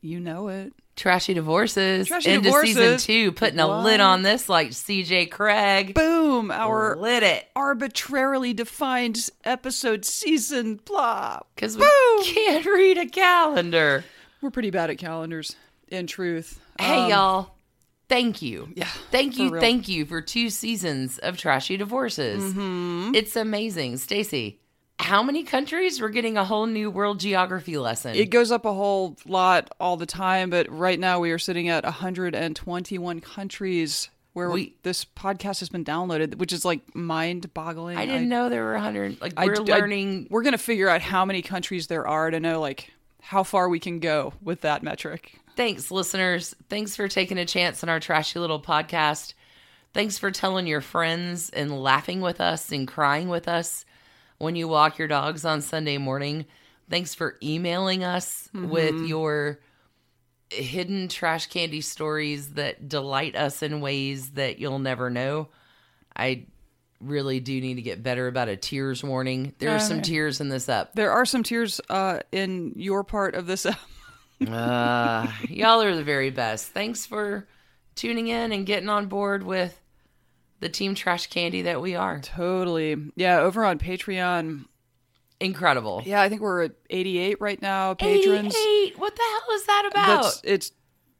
You know it. Trashy divorces Trashy into Divorces. season two, putting a lid on this like CJ Craig. Boom! Our lit it arbitrarily defined episode season blah. because we can't read a calendar. We're pretty bad at calendars, in truth. Hey Um, y'all, thank you. Yeah, Thank you, real. thank you for two seasons of Trashy Divorces. Mm-hmm. It's amazing. Stacy, how many countries we're getting a whole new world geography lesson? It goes up a whole lot all the time, but right now we are sitting at 121 countries where We- this podcast has been downloaded, which is like mind-boggling. I didn't know there were 100. Like, I- we're I- learning. we're gonna figure out how many countries there are to know like how far we can go with that metric. Thanks, listeners. Thanks for taking a chance on our trashy little podcast. Thanks for telling your friends and laughing with us and crying with us when you walk your dogs on Sunday morning. Thanks for emailing us with your hidden trash candy stories that delight us in ways that you'll never know. I really do need to get better about a tears warning. There are some tears in this up. There are some tears uh, in your part of this. Uh, y'all are the very best. Thanks for tuning in and getting on board with the Team Trash Candy that we are. totally. Yeah, over on Patreon. Incredible. Yeah, I think we're at 88 right now patrons. 88. What the hell is that about? That's it's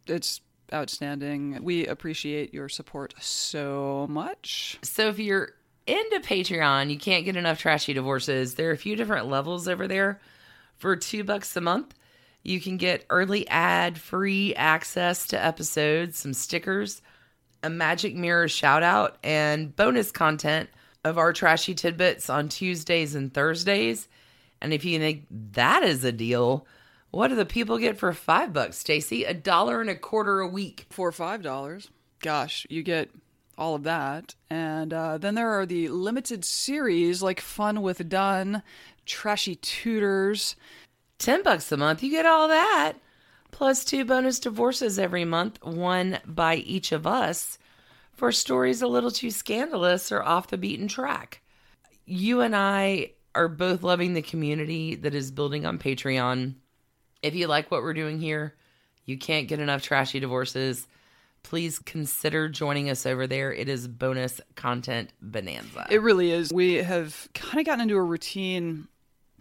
it's outstanding. We appreciate your support so much. So if you're into Patreon, you can't get enough trashy divorces. There are a few different levels over there. For two bucks a month, you can get early ad free access to episodes, some stickers, a magic mirror shout out, and bonus content of our trashy tidbits on Tuesdays and Thursdays. And if you think that is a deal, what do the people get for five bucks, Stacy? A dollar and a quarter a week. For five dollars, gosh, you get all of that. And uh, then there are the limited series like Fun with Done, Trashy Tutors. 10 bucks a month, you get all that. Plus two bonus divorces every month, one by each of us, for stories a little too scandalous or off the beaten track. You and I are both loving the community that is building on Patreon. If you like what we're doing here, you can't get enough trashy divorces. Please consider joining us over there. It is bonus content bonanza. It really is. We have kind of gotten into a routine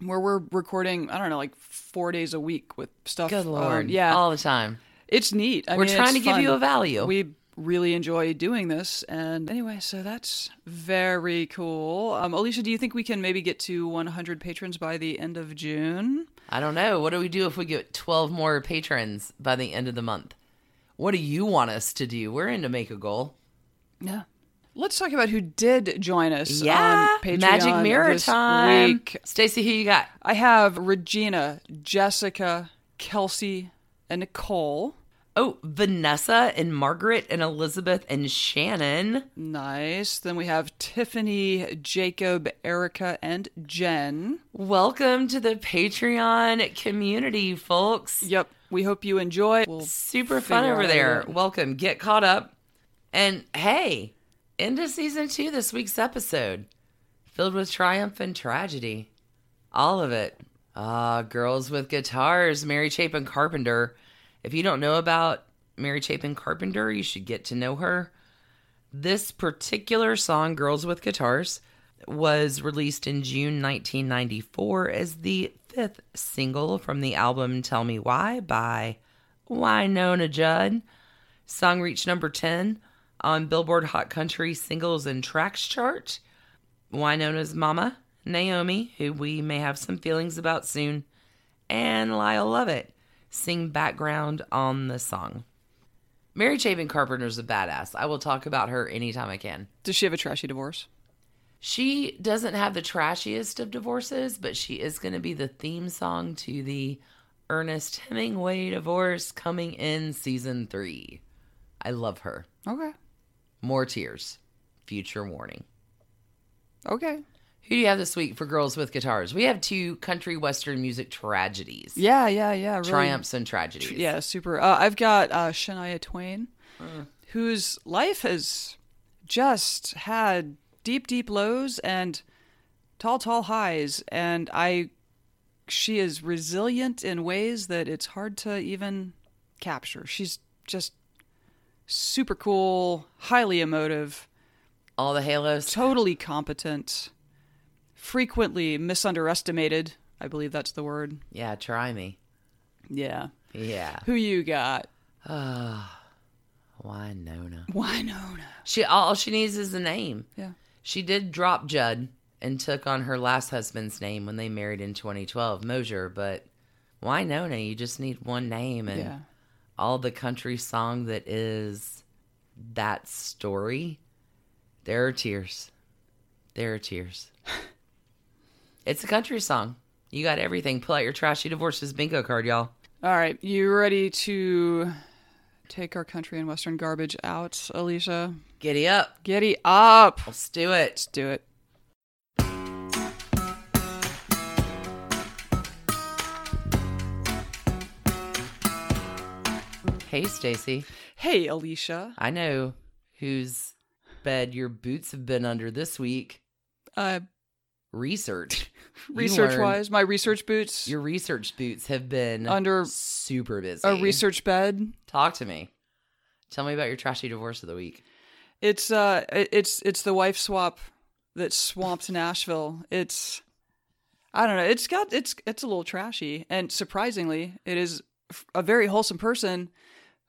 where we're recording, I don't know, like four days a week with stuff. Good um, lord. yeah. All the time. It's neat. I We're mean, trying it's to give you a value. We really enjoy doing this. And anyway, so that's very cool. Um, Alicia, do you think we can maybe get to 100 patrons by the end of June? I don't know. What do we do if we get 12 more patrons by the end of the month? What do you want us to do? We're in to make a goal. Yeah. Let's talk about who did join us Yeah. on Patreon Magic Mirror this time. week. Stacy, who you got? I have Regina, Jessica, Kelsey, and Nicole. Oh, Vanessa and Margaret and Elizabeth and Shannon. Nice. Then we have Tiffany, Jacob, Erica, and Jen. Welcome to the Patreon community, folks. Yep. We hope you enjoy. We'll Super fun over out how to there. it. Welcome. Get caught up. And hey, into season two, this week's episode, filled with triumph and tragedy. All of it. Ah, Girls with Guitars, Mary Chapin Carpenter. If you don't know about Mary Chapin Carpenter, you should get to know her. This particular song, Girls with Guitars, was released in June 1994 as the fifth single from the album Tell Me Why by Wynonna Judd. Song reached number 10 on Billboard Hot Country Singles and Tracks chart. Wynonna's mama, Naomi, who we may have some feelings about soon, and Lyle Lovett sing background on the song. Mary Chapin Carpenter's a badass. I will talk about her anytime I can. Does she have a trashy divorce? She doesn't have the trashiest of divorces, but she is going to be the theme song to the Ernest Hemingway divorce coming in season three. I love her. Okay. More tears. Future warning. Okay. Who do you have this week for Girls with Guitars? We have two country western music tragedies. Yeah, yeah, yeah. Really. Triumphs and tragedies. Yeah, super. Uh, I've got uh, Shania Twain, whose life has just had deep, deep lows and tall, tall highs, and I, she is resilient in ways that it's hard to even capture. She's just super cool, highly emotive, All the halos. totally competent, frequently misunderestimated. I believe that's the word. Yeah, try me. Yeah. Yeah. Who you got? Why Nona? Wynonna. She all she needs is a name. Yeah. She did drop Judd and took on her last husband's name when they married in 2012, Moser. But why Nona? You just need one name and Yeah. All the country song that is that story. There are tears. There are tears. it's a country song. You got everything. Pull out your trashy divorces bingo card, y'all. All right, you ready to take our country and western garbage out, Alicia? Giddy up. Giddy up. Let's do it. Let's do it. Hey, Stacy. Hey, Alicia. I know whose bed your boots have been under this week. Uh, Research. Research wise, my research boots Your research boots have been Under super busy. a research bed. Talk to me. Tell me about your trashy divorce of the week. It's uh, it's it's the wife swap that swamped Nashville. It's I don't know. It's got it's it's a little trashy, and surprisingly, it is a very wholesome person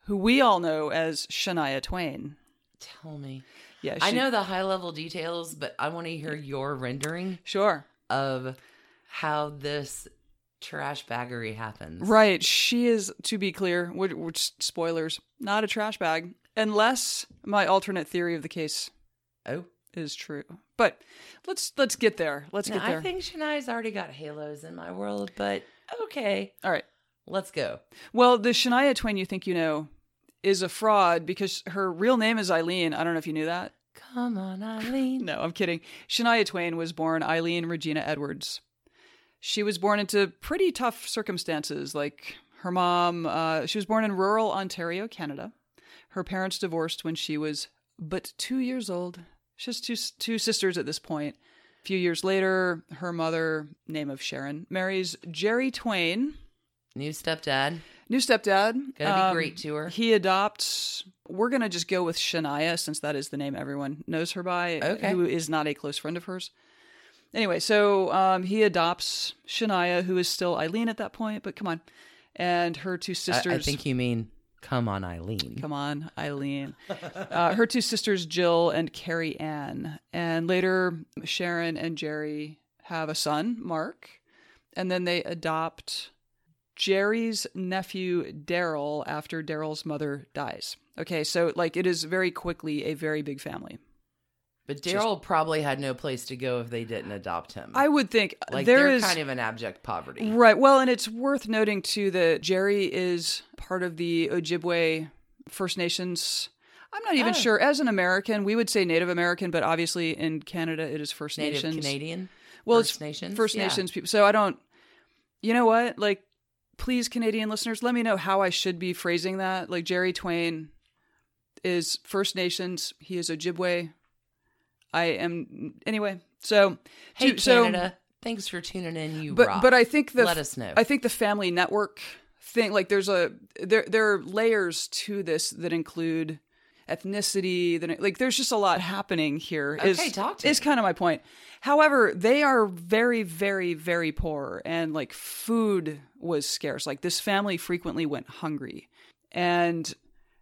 who we all know as Shania Twain. Tell me. Yeah, I know the high level details, but I want to hear your rendering Sure. of how this trash baggery happens. Right. She is, to be clear, which, which spoilers, not a trash bag, unless my alternate theory of the case Oh. is true. But let's let's get there. Let's Now, get there. I think Shania's already got halos in my world, but okay. All right. Let's go. Well, the Shania Twain you think you know is a fraud because her real name is Eileen. I don't know if you knew that. Come on, Eileen. No, I'm kidding. Shania Twain was born Eileen Regina Edwards. She was born into pretty tough circumstances. Like her mom, uh, she was born in rural Ontario, Canada. Her parents divorced when she was but two years old. She has two two sisters at this point. A few years later, her mother, name of Sharon, marries Jerry Twain, New stepdad. new stepdad. Gonna be Um, great to her. He adopts. We're gonna just go with Shania since that is the name everyone knows her by. Okay. Who is not a close friend of hers. Anyway, so um, he adopts Shania, who is still Eileen at that point. But come on, and her two I, sisters. I think you mean come on, Eileen. Come on, Eileen. uh, her two sisters, Jill and Carrie Ann. And later, Sharon and Jerry have a son, Mark. And then they adopt Jerry's nephew, Daryl, after Daryl's mother dies. Okay, so like it is very quickly a very big family. But Daryl probably had no place to go if they didn't adopt him. I would think uh, like there they're is- kind of an abject poverty. Right. Well, and it's worth noting too that Jerry is part of the Ojibwe First Nations. I'm not even Oh. sure. As an American, we would say Native American, but obviously in Canada it is First Native Nations. Canadian. Well, First it's Nations. First Yeah. Nations people. So I don't. You know what? Like, please, Canadian listeners, let me know how I should be phrasing that. Like Jerry Twain is First Nations. He is Ojibwe. I am anyway. So Hey to- so- Canada, thanks for tuning in. You but rock. but I think the Let us know. I think the family network thing like there's a there there are layers to this that include ethnicity that like there's just a lot happening here is Okay, talk to is me. kind of my point. However, they are very very very poor and like food was scarce. Like this family frequently went hungry. And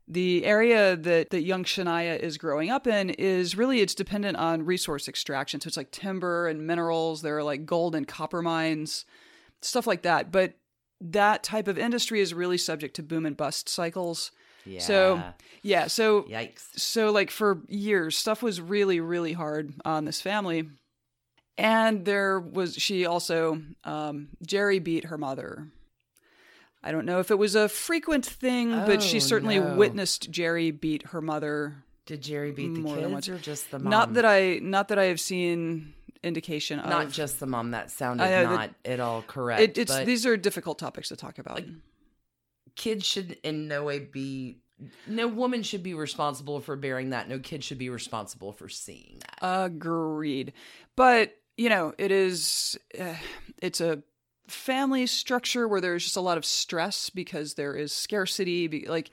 the area that, that young Shania is growing up in is really it's dependent on resource extraction. So it's like timber and minerals. There are like gold and copper mines, stuff like that. But that type of industry is really subject to boom and bust cycles. Yeah. So yeah, so yikes. so like for years stuff was really really hard on this family and there was she also um jerry beat her mother I don't know if it was a frequent thing, but she Oh, certainly no. witnessed Jerry beat her mother. Did Jerry beat the More kids or just the mom? Not that I, not that I have seen indication of. Not just the mom. That sounded I know that- not at all correct. It, it's but these are difficult topics to talk about. Kids should in no way be. No woman should be responsible for bearing that. No kid should be responsible for seeing that. Agreed. But, you know, it is, uh, it's a family structure where there's just a lot of stress because there is scarcity. Like,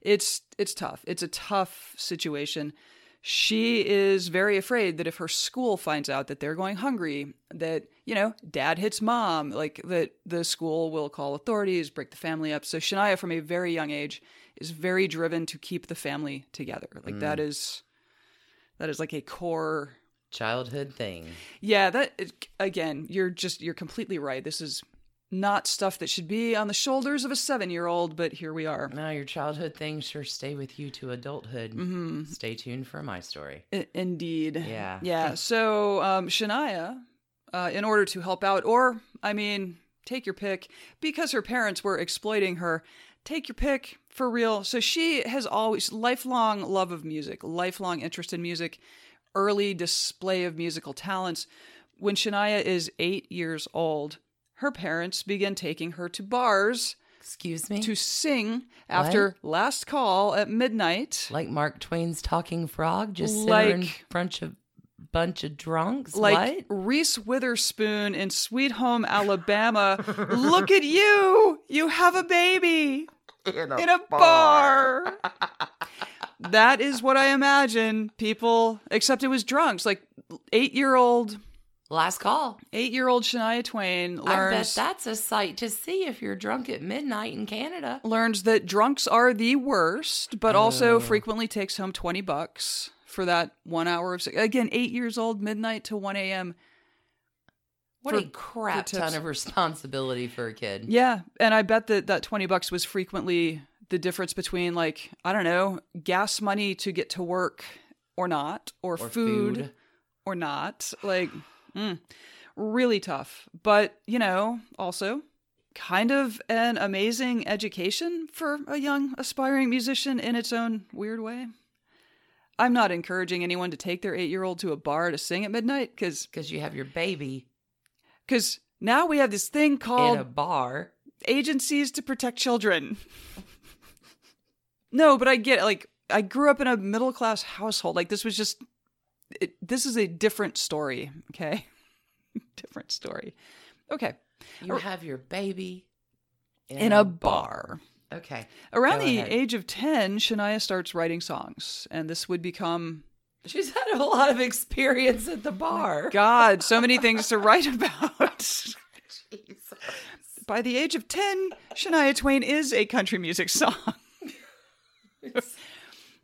it's, it's tough. It's a tough situation. She is very afraid that if her school finds out that they're going hungry, that, you know, dad hits mom, like that the school will call authorities, break the family up. So Shania, from a very young age, is very driven to keep the family together. Like, that mm. is, that is like a core Childhood thing. yeah, that again, you're just you're completely right. This is not stuff that should be on the shoulders of a 7-year-old, but here we are. Now, your childhood things sure stay with you to adulthood. Mm-hmm. Stay tuned for my story. I- indeed. Yeah. Yeah. So, um Shania uh in order to help out or I mean, take your pick because her parents were exploiting her. Take your pick for real. So she has always lifelong love of music, lifelong interest in music, early display of musical talents. When Shania is 8 years old, her parents begin taking her to bars Excuse me? to sing after last call at midnight. like Mark Twain's talking frog, just sitting Like- in front of bunch of drunks. like what? Reese Witherspoon in Sweet Home Alabama. Look at you! You have a baby In in a bar. that is what I imagine people, except it was drunks. Like eight year old, Last call. eight year old Shania Twain I bet that's a sight to see if you're drunk at midnight in Canada. learns that drunks are the worst, but also Oh. frequently takes home twenty bucks for that one hour of again eight years old, midnight to one a.m. What For- a crap ton of responsibility for a kid. Yeah, and I bet that that 20 bucks was frequently the difference between like, I don't know, gas money to get to work or not, or, Or food, food. or not. Like mm, really tough. But, you know, also kind of an amazing education for a young aspiring musician in its own weird way. I'm not encouraging anyone to take their 8-year-old to a bar to sing at midnight cuz Because you have your baby cuz now we have this thing called in a bar. agencies to protect children. no, but I get like I grew up in a middle class household. Like this was just it, this is a different story, okay? different story. Okay. You have your baby In a bar. Okay. Around Go the ahead. age of 10, Shania starts writing songs, and this would become She's had a lot of experience at the bar. God, so many things to write about. By the age of 10, Shania Twain is a country music song.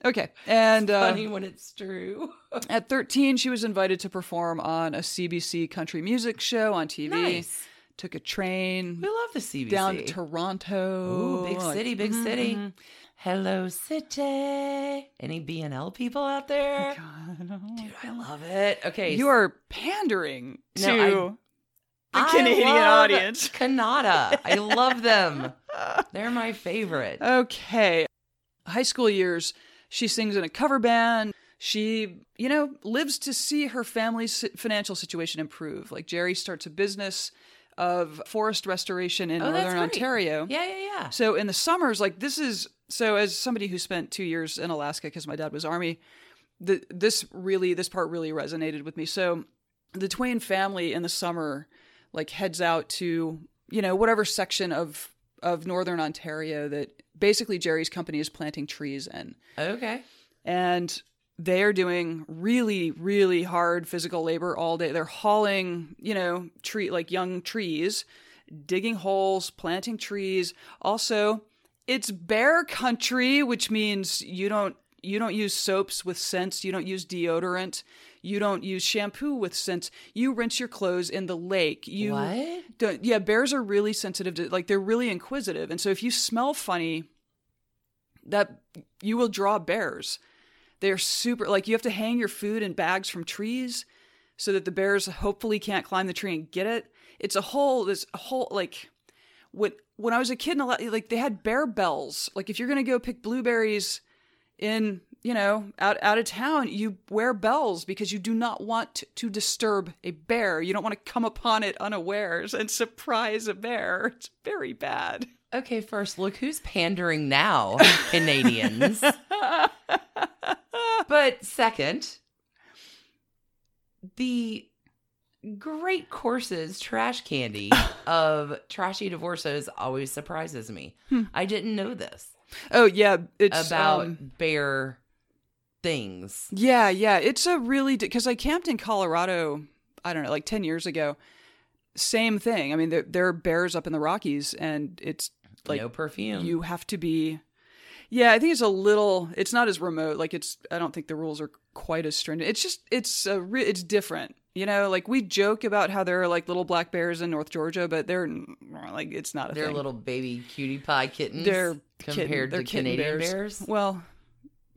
Okay. And uh, Funny when it's true. At 13, she was invited to perform on a CBC country music show on TV. Nice. Took a train We love the CBC. down to Toronto. Ooh, big city, big mhm, city. mhm. Hello, city. Any BNL people out there? Dude, I love it. Okay. You are pandering No, to I- the I Canadian audience. Canada. I love them. They're my favorite. Okay. High school years, she sings in a cover band. She, you know, lives to see her family's financial situation improve. Like Jerry starts a business of forest restoration in Oh, northern. Ontario. Yeah, yeah, yeah. So in the summers, like this is so as somebody who spent two years in Alaska because my dad was army, the this really this part really resonated with me. So the Twain family in the summer like heads out to you know whatever section of of northern Ontario that basically Jerry's company is planting trees in, Okay. and they are doing really really hard physical labor all day. They're hauling you know tree like young trees digging holes, planting trees. Also, it's bear country, which means you don't you don't use soaps with scents, you don't use deodorant, you don't use shampoo with scents. You rinse your clothes in the lake. You What? don't, yeah, bears are really sensitive to like they're really inquisitive. And so if you smell funny, that you will draw bears. They're super like you have to hang your food in bags from trees so that the bears hopefully can't climb the tree and get it. It's a whole this whole like when, when I was a kid, in a lot, like they had bear bells. Like if you're gonna go pick blueberries in you know out out of town, you wear bells because you do not want to disturb a bear. You don't want to come upon it unawares and surprise a bear. It's very bad. Okay, first, look who's pandering now, Canadians. but second, the great courses trash candy of trashy divorces always surprises me. I didn't know this Oh yeah, it's about um, bear things. Yeah, yeah. It's a really because I camped in Colorado. I don't know, like ten years ago. Same thing. I mean, there, there are bears up in the Rockies, and it's like no perfume. you have to be. Yeah, I think it's a little. It's not as remote. Like it's. I don't think the rules are quite as stringent. It's just. It's a. Re, it's different. You know, like we joke about how there are like little black bears in North Georgia, but they're like it's not a They're thing. little baby cutie pie kittens. They're compared kitten- they're to Canadian bears. bears. Well,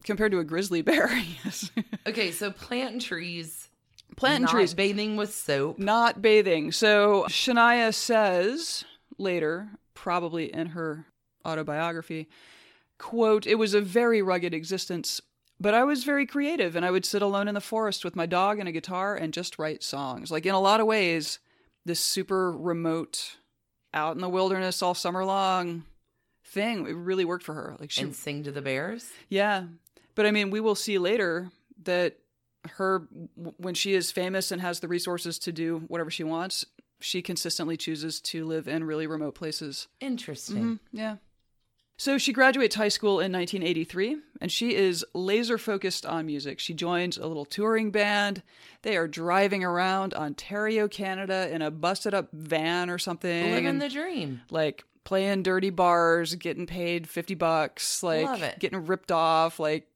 compared to a grizzly bear, yes. Okay, so planting trees, Planting not trees. bathing with soap. not bathing. So Shania says later, probably in her autobiography, quote, "It was a very rugged existence, but I was very creative and I would sit alone in the forest with my dog and a guitar and just write songs. Like in a lot of ways, this super remote out in the wilderness all summer long thing it really worked for her. Like she and sing to the bears. yeah. But I mean, we will see later that her, when she is famous and has the resources to do whatever she wants, she consistently chooses to live in really remote places. Interesting. Mhm, Yeah. So she graduates high school in 1983 and she is laser focused on music. She joins a little touring band. They are driving around Ontario, Canada in a busted up van or something. Living the dream. like playing dirty bars, getting paid 50 bucks, like getting ripped off, like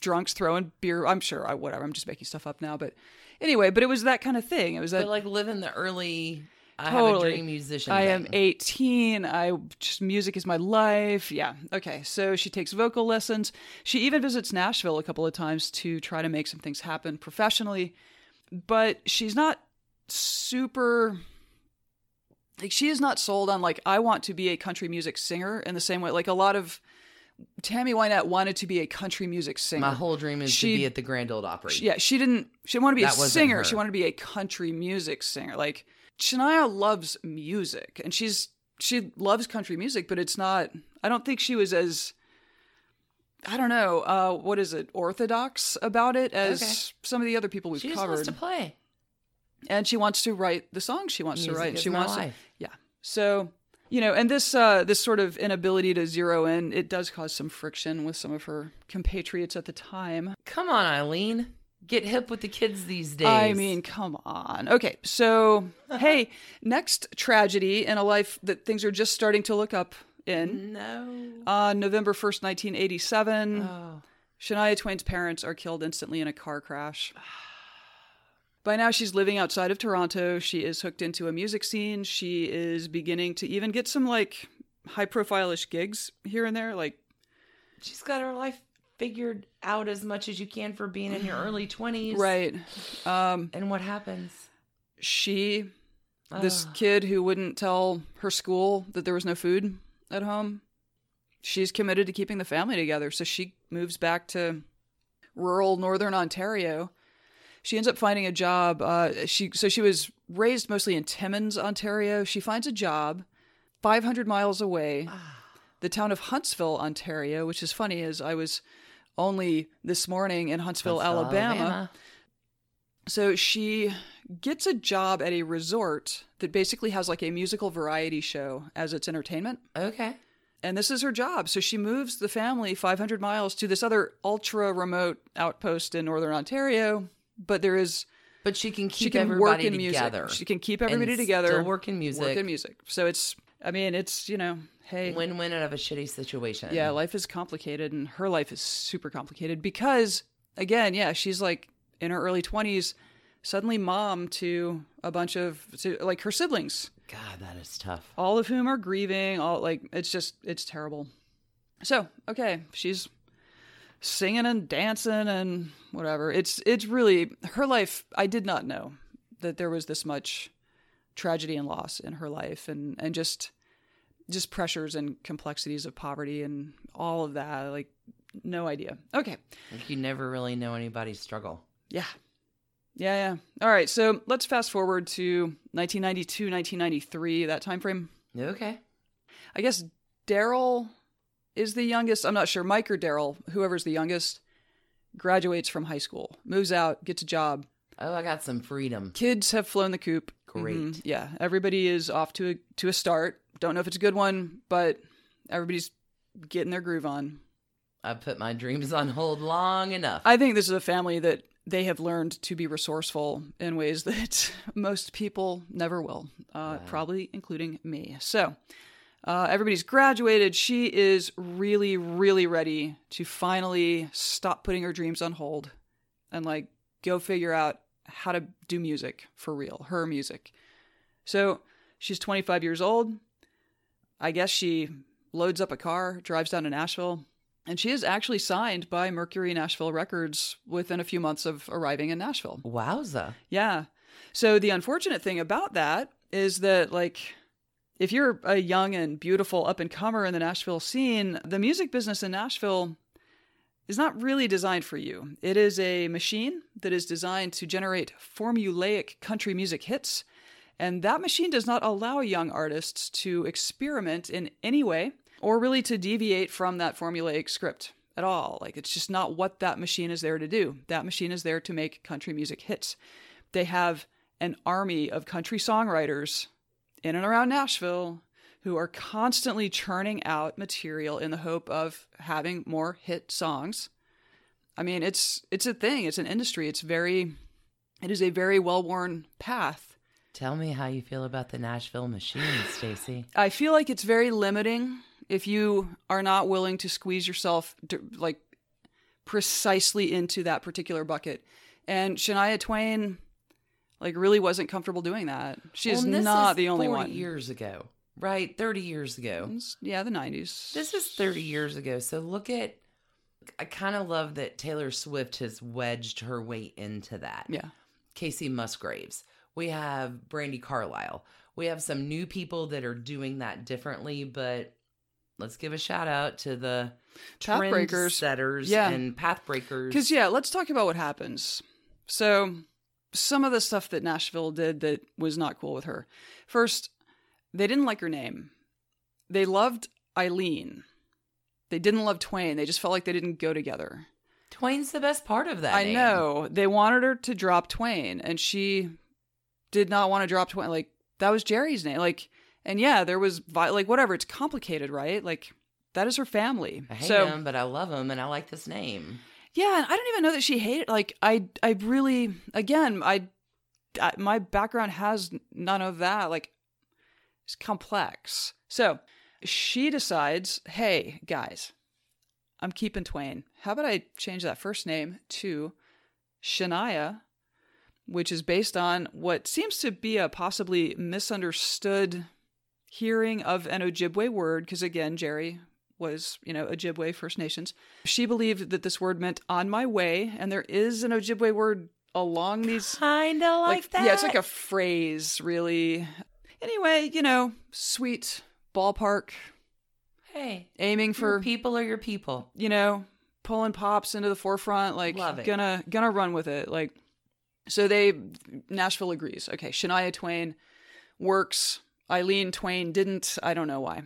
drunks throwing beer. I'm sure I whatever. I'm just making stuff up now, but anyway, but it was that kind of thing. It was that like living the early I have a Totally. dream musician. I am thing. 18. I just music is my life. Yeah. Okay. So she takes vocal lessons. She even visits Nashville a couple of times to try to make some things happen professionally. But she's not super like she is not sold on like I want to be a country music singer in the same way like a lot of Tammy Wynette wanted to be a country music singer. My whole dream is She- to be at the Grand Ole Opry. She- yeah, she didn't. She didn't want to be That a singer. her. She wanted to be a country music singer. Like Shania loves music, and she's she loves country music, but it's not. I don't think she was as. I don't know. Uh, what is it? Orthodox about it as Okay. some of the other people we've she just covered. wants to play. and she wants to write the songs she wants Music to write. She wants to. Yeah. So you know, and this uh, this sort of inability to zero in it does cause some friction with some of her compatriots at the time. Come on, Eileen. Get hip with the kids these days. I mean, come on. Okay, so hey, next tragedy in a life that things are just starting to look up in. no. On November 1st, 1987, Oh. Shania Twain's parents are killed instantly in a car crash. By now, she's living outside of Toronto. She is hooked into a music scene. She is beginning to even get some like high profile ish gigs here and there. Like, She's got her life figured out as much as you can for being in your early 20s. right. Um, And what happens? she this Ugh. kid who wouldn't tell her school that there was no food at home she's committed to keeping the family together so she moves back to rural northern ontario she ends up finding a job uh, she so she was raised mostly in timmins ontario she finds a job 500 miles away the town of huntsville ontario which is funny as i was only this morning in huntsville, Huntsville, alabama so she gets a job at a resort that basically has like a musical variety show as its entertainment. Okay. And this is her job. So she moves the family 500 miles to this other ultra remote outpost in northern Ontario. But there is, But she can keep she can everybody work in together. music. She can keep everybody together. still work in music. Work in music. So it's, I mean, it's, you know, hey. Win-win out of a shitty situation. Yeah, life is complicated, and her life is super complicated because, again, yeah, she's like in her early 20s, suddenly mom to a bunch of, to, like her siblings, God, that is tough. all of whom are grieving. All like, it's just, it's terrible. So, okay, she's singing and dancing and whatever. It's, it's really her life. I did not know that there was this much tragedy and loss in her life, and, and just, just pressures and complexities of poverty and all of that. Like, no idea. Okay. Like you never really know anybody's struggle. Yeah. Yeah, yeah. All right. So let's fast forward to 1992, 1993, that time frame. Okay. I guess Daryl is the youngest. I'm not sure. Mike or Daryl, whoever's the youngest, graduates from high school, moves out, gets a job. Oh, I got some freedom. Kids have flown the coop. Great. Mhm. Yeah, everybody is off to a to a start. Don't know if it's a good one, but everybody's getting their groove on. I've put my dreams on hold long enough. I think this is a family that they have learned to be resourceful in ways that most people never will, uh, probably including me. So, uh, everybody's graduated. She is really, really ready to finally stop putting her dreams on hold and like go figure out how to do music for real, her music. So, she's 25 years old. I guess she loads up a car, drives down to Nashville, and she is actually signed by Mercury Nashville Records within a few months of arriving in Nashville. Wowza. Yeah. So the unfortunate thing about that is that, like, if you're a young and beautiful up and comer in the Nashville scene, the music business in Nashville is not really designed for you. It is a machine that is designed to generate formulaic country music hits. And that machine does not allow young artists to experiment in any way or really to deviate from that formulaic script at all. Like, it's just not what that machine is there to do. That machine is there to make country music hits. They have an army of country songwriters in and around Nashville who are constantly churning out material in the hope of having more hit songs. I mean, it's it's a thing. It's an industry. It's very it is a very well-worn path. Tell me how you feel about the Nashville machine, Stacy. I feel like it's very limiting if you are not willing to squeeze yourself to, like precisely into that particular bucket. And Shania Twain like really wasn't comfortable doing that. She is Well, this not is the only 40 one. years ago, right? 30 years ago. It's- Yeah, the 90s. This is 30 years ago. So look at I kind of love that Taylor Swift has wedged her way into that. yeah. Kacey Musgraves. We have Brandi Carlile. We have some new people that are doing that differently, but let's give a shout out to the Path breakers. setters Yeah. and path breakers. Because, yeah, let's talk about what happens. So, some of the stuff that Nashville did that was not cool with her. First, they didn't like her name. They loved Eileen. They didn't love Twain. They just felt like they didn't go together. Twain's the best part of that. I name. know. They wanted her to drop Twain, and she did not want to drop Twain. Like, that was Jerry's name. Like, and yeah, there was, vi- like, whatever. It's complicated, right? Like, that is her family. I hate so, him, but I love him and I like this name. Yeah, and I don't even know that she hated. Like, I, I really, again, I, I, my background has none of that. Like, it's complex. So she decides, hey guys, I'm keeping Twain. How about I change that first name to Shania, which is based on what seems to be a possibly misunderstood hearing of an Ojibwe word, because again, Jerry was, you know, Ojibwe First Nations. She believed that this word meant on my way, and there is an Ojibwe word along these Kind of like, that. yeah, it's like a phrase, really. Anyway, you know, sweet ballpark, hey, aiming for people are your people. you know, pulling pops into the forefront, like Love it. gonna gonna run with it. Like so they Nashville agrees. Okay, Shania Twain works. Eileen Twain didn't. I don't know why.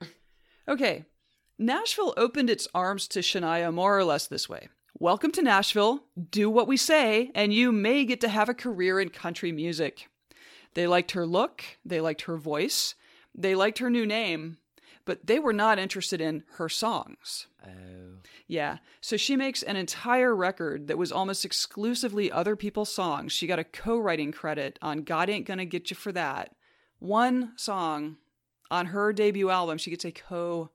Okay. Nashville opened its arms to Shania more or less this way. Welcome to Nashville. Do what we say, and you may get to have a career in country music. They liked her look, they liked her voice, they liked her new name, but they were not interested in her songs. Oh. Yeah. So she makes an entire record that was almost exclusively other people's songs. She got a co writing credit on God Ain't Gonna Get You for That. One song on her debut album, she gets a co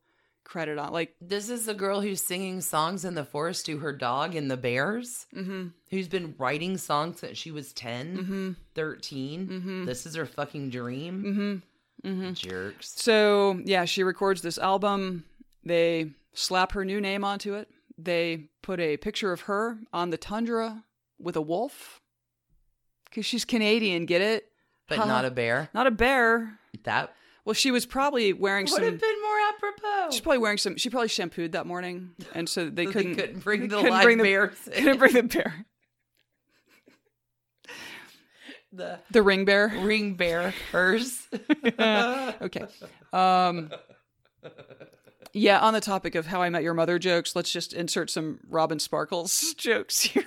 credit on. Like, This is the girl who's singing songs in the forest to her dog and the bears, mm-hmm, who's been writing songs since she was 10, mm-hmm, 13. mm-hmm, This is her fucking dream. mm-hmm, mm-hmm. Jerks. So, yeah, she records this album. They slap her new name onto it. They put a picture of her on the tundra with a wolf. Because she's Canadian, get it? But Huh. not a bear. Not a bear. That Well, she was probably wearing Would some. Would have been more apropos. She's probably wearing some. She probably shampooed that morning, and so they So couldn't. they couldn't bring the couldn't live bring the- bears in. Couldn't bring the bear. the The ring bear. ring bear hers. okay. Um. Yeah, on the topic of how I met your mother jokes, let's just insert some Robin Sparkles jokes here.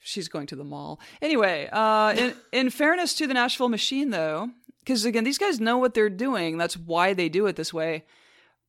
She's going to the mall. Anyway, uh, in, in fairness to the Nashville Machine, though, because again, these guys know what they're doing. That's why they do it this way.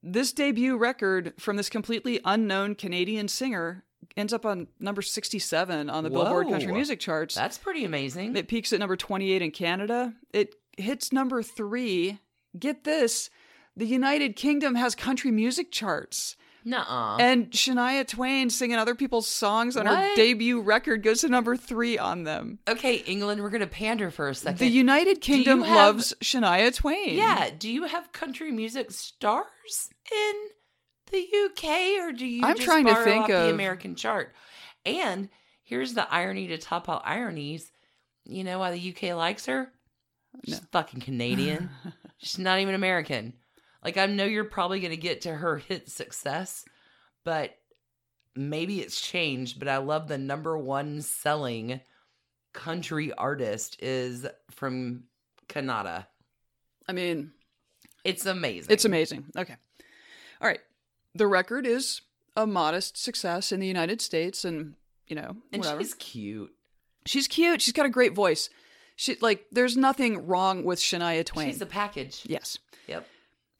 This debut record from this completely unknown Canadian singer ends up on number 67 on the Billboard Country Music Charts. That's pretty amazing. It peaks at number 28 in Canada. It hits number three. Get this the United Kingdom has country music charts. Nuh-uh. And Shania Twain singing other people's songs on her debut record goes to number three on them. okay, England, we're gonna pander for a second. The United Kingdom have- loves Shania Twain. yeah. Do you have country music stars in the UK, or do you? I'm just trying to think off the American chart. And here's the irony to top all ironies. You know why the UK likes her? She's fucking Canadian. She's not even American. Like I know you're probably gonna get to her hit success, but maybe it's changed. But I love the number one selling country artist is from Canada. I mean, It's amazing. it's amazing. Okay. All right. The record is a modest success in the United States and, you know, and whatever. she's cute. She's cute. She's got a great voice. She like there's nothing wrong with Shania Twain. She's a package. yes. Yep.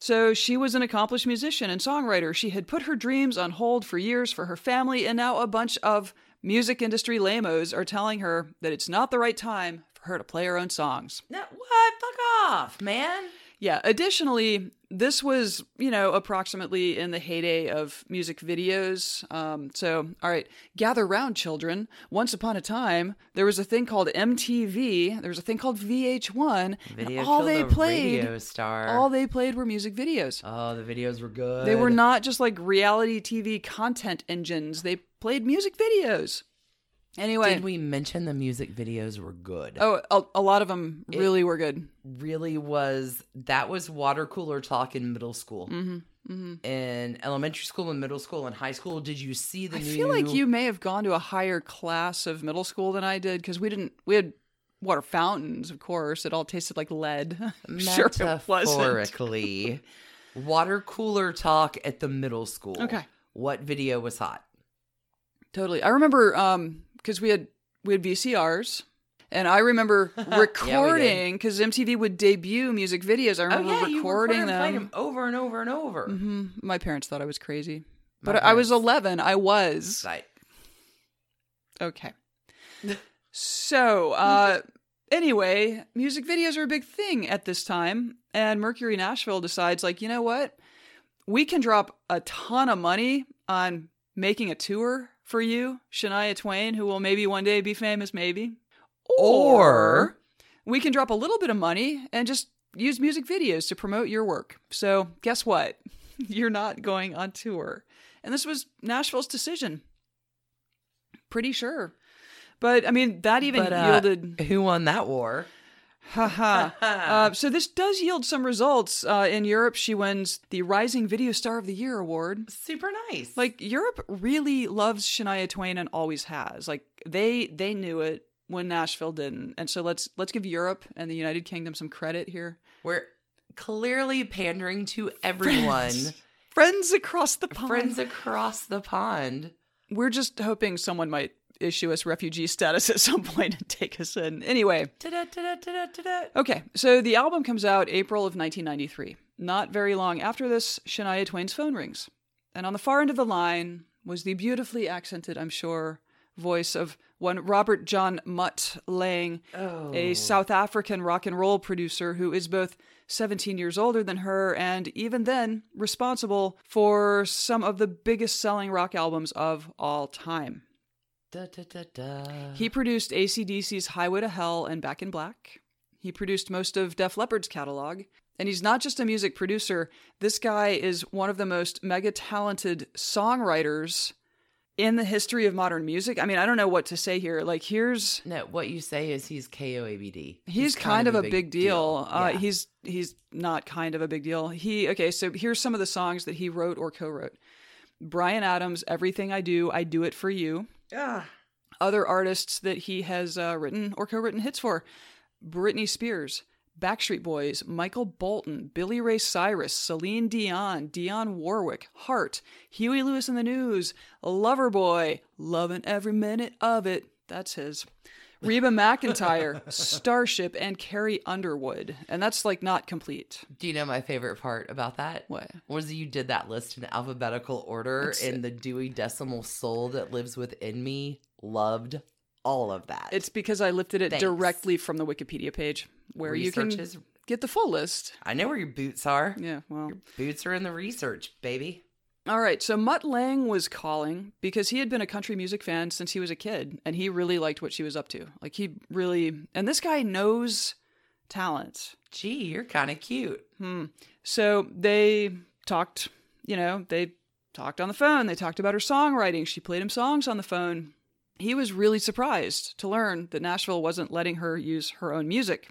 So she was an accomplished musician and songwriter. She had put her dreams on hold for years for her family, and now a bunch of music industry lamos are telling her that it's not the right time for her to play her own songs. No, what? Fuck off, man. Yeah. Additionally, this was, you know, approximately in the heyday of music videos. Um, so, all right, gather round, children. Once upon a time, there was a thing called MTV. There was a thing called VH1. and Video all they played, all they played were music videos. oh, the videos were good. They were not just like reality TV content engines. They played music videos. Anyway, Did we mention the music videos were good? oh, a, a lot of them really were good. really was that was water cooler talk in middle school. Mm-hmm, In elementary school and middle school and high school, did you see the I new? feel like you may have gone to a higher class of middle school than I did because we didn't. We had water fountains, of course. It all tasted like lead. I'm sure metaphorically water cooler talk at the middle school. Okay. what video was hot? Totally. I remember um because we had we had VCRs. And I remember recording because MTV would debut music videos. I Oh remember yeah, recording played them. them over and over and over. hmm My parents thought I was crazy, My but I was 11. I was Right. okay. so, uh, anyway, music videos are a big thing at this time, and Mercury Nashville decides, like, you know what? We can drop a ton of money on making a tour for you, Shania Twain, who will maybe one day be famous, maybe. Or- we can drop a little bit of money and just use music videos to promote your work. So, guess what? You're not going on tour. And this was Nashville's decision. Pretty sure. But I mean, that even But, uh, yielded. Who won that war? Haha. uh, so this does yield some results. Uh, in Europe, she wins the Rising Video Star of the Year award. Super nice. Like Europe really loves Shania Twain and always has. Like they they knew it when Nashville didn't. And so let's let's give Europe and the United Kingdom some credit here. we're clearly pandering to everyone. Friends across the pond. Friends across the pond. We're just hoping someone might issue us refugee status at some point and take us in. Anyway, Ta-da, ta-da, ta-da, ta-da. okay, so the album comes out April of 1993. Not very long after this, Shania Twain's phone rings. And on the far end of the line was the beautifully accented, I'm sure, voice of one Robert John Mutt Lange, a oh. South African rock and roll producer who is both 17 years older than her and even then responsible for some of the biggest selling rock albums of all time. Da, da, da. He produced ACDC's Highway to Hell and Back in Black. He produced most of Def Leppard's catalog. And he's not just a music producer, this guy is one of the most mega talented songwriters in the history of modern music. I mean, I don't know what to say here. Like, here's No, what you say is he's KOABD. he's, kind, of a big, deal. Uh, Yeah. He's he's not kind of a big deal. He okay. So here's some of the songs that he wrote or co-wrote. Bryan Adams, "Everything I Do, I Do It for You." Ah. Other artists that he has uh, written or co-written hits for: Britney Spears, Backstreet Boys, Michael Bolton, Billy Ray Cyrus, Celine Dion, Dionne Warwick, Heart, Huey Lewis and the News, Loverboy, loving every minute of it. That's his. Reba McEntire, Starship, and Carrie Underwood. And that's like not complete. Do you know my favorite part about that? What? Was you did that list in alphabetical order It's- and the Dewey Decimal Soul that lives within me loved all of that. It's because I lifted it Thanks. directly from the Wikipedia page where you can is- get the full list. I know where your boots are. Yeah, well. Boots are in the research, baby. All right, so Mutt Lange was calling because he had been a country music fan since he was a kid and he really liked what she was up to. Like he really and this guy knows talent. Gee, you're kind of cute. Hmm. So they talked, you know, they talked on the phone. They talked about her songwriting. She played him songs on the phone. He was really surprised to learn that Nashville wasn't letting her use her own music.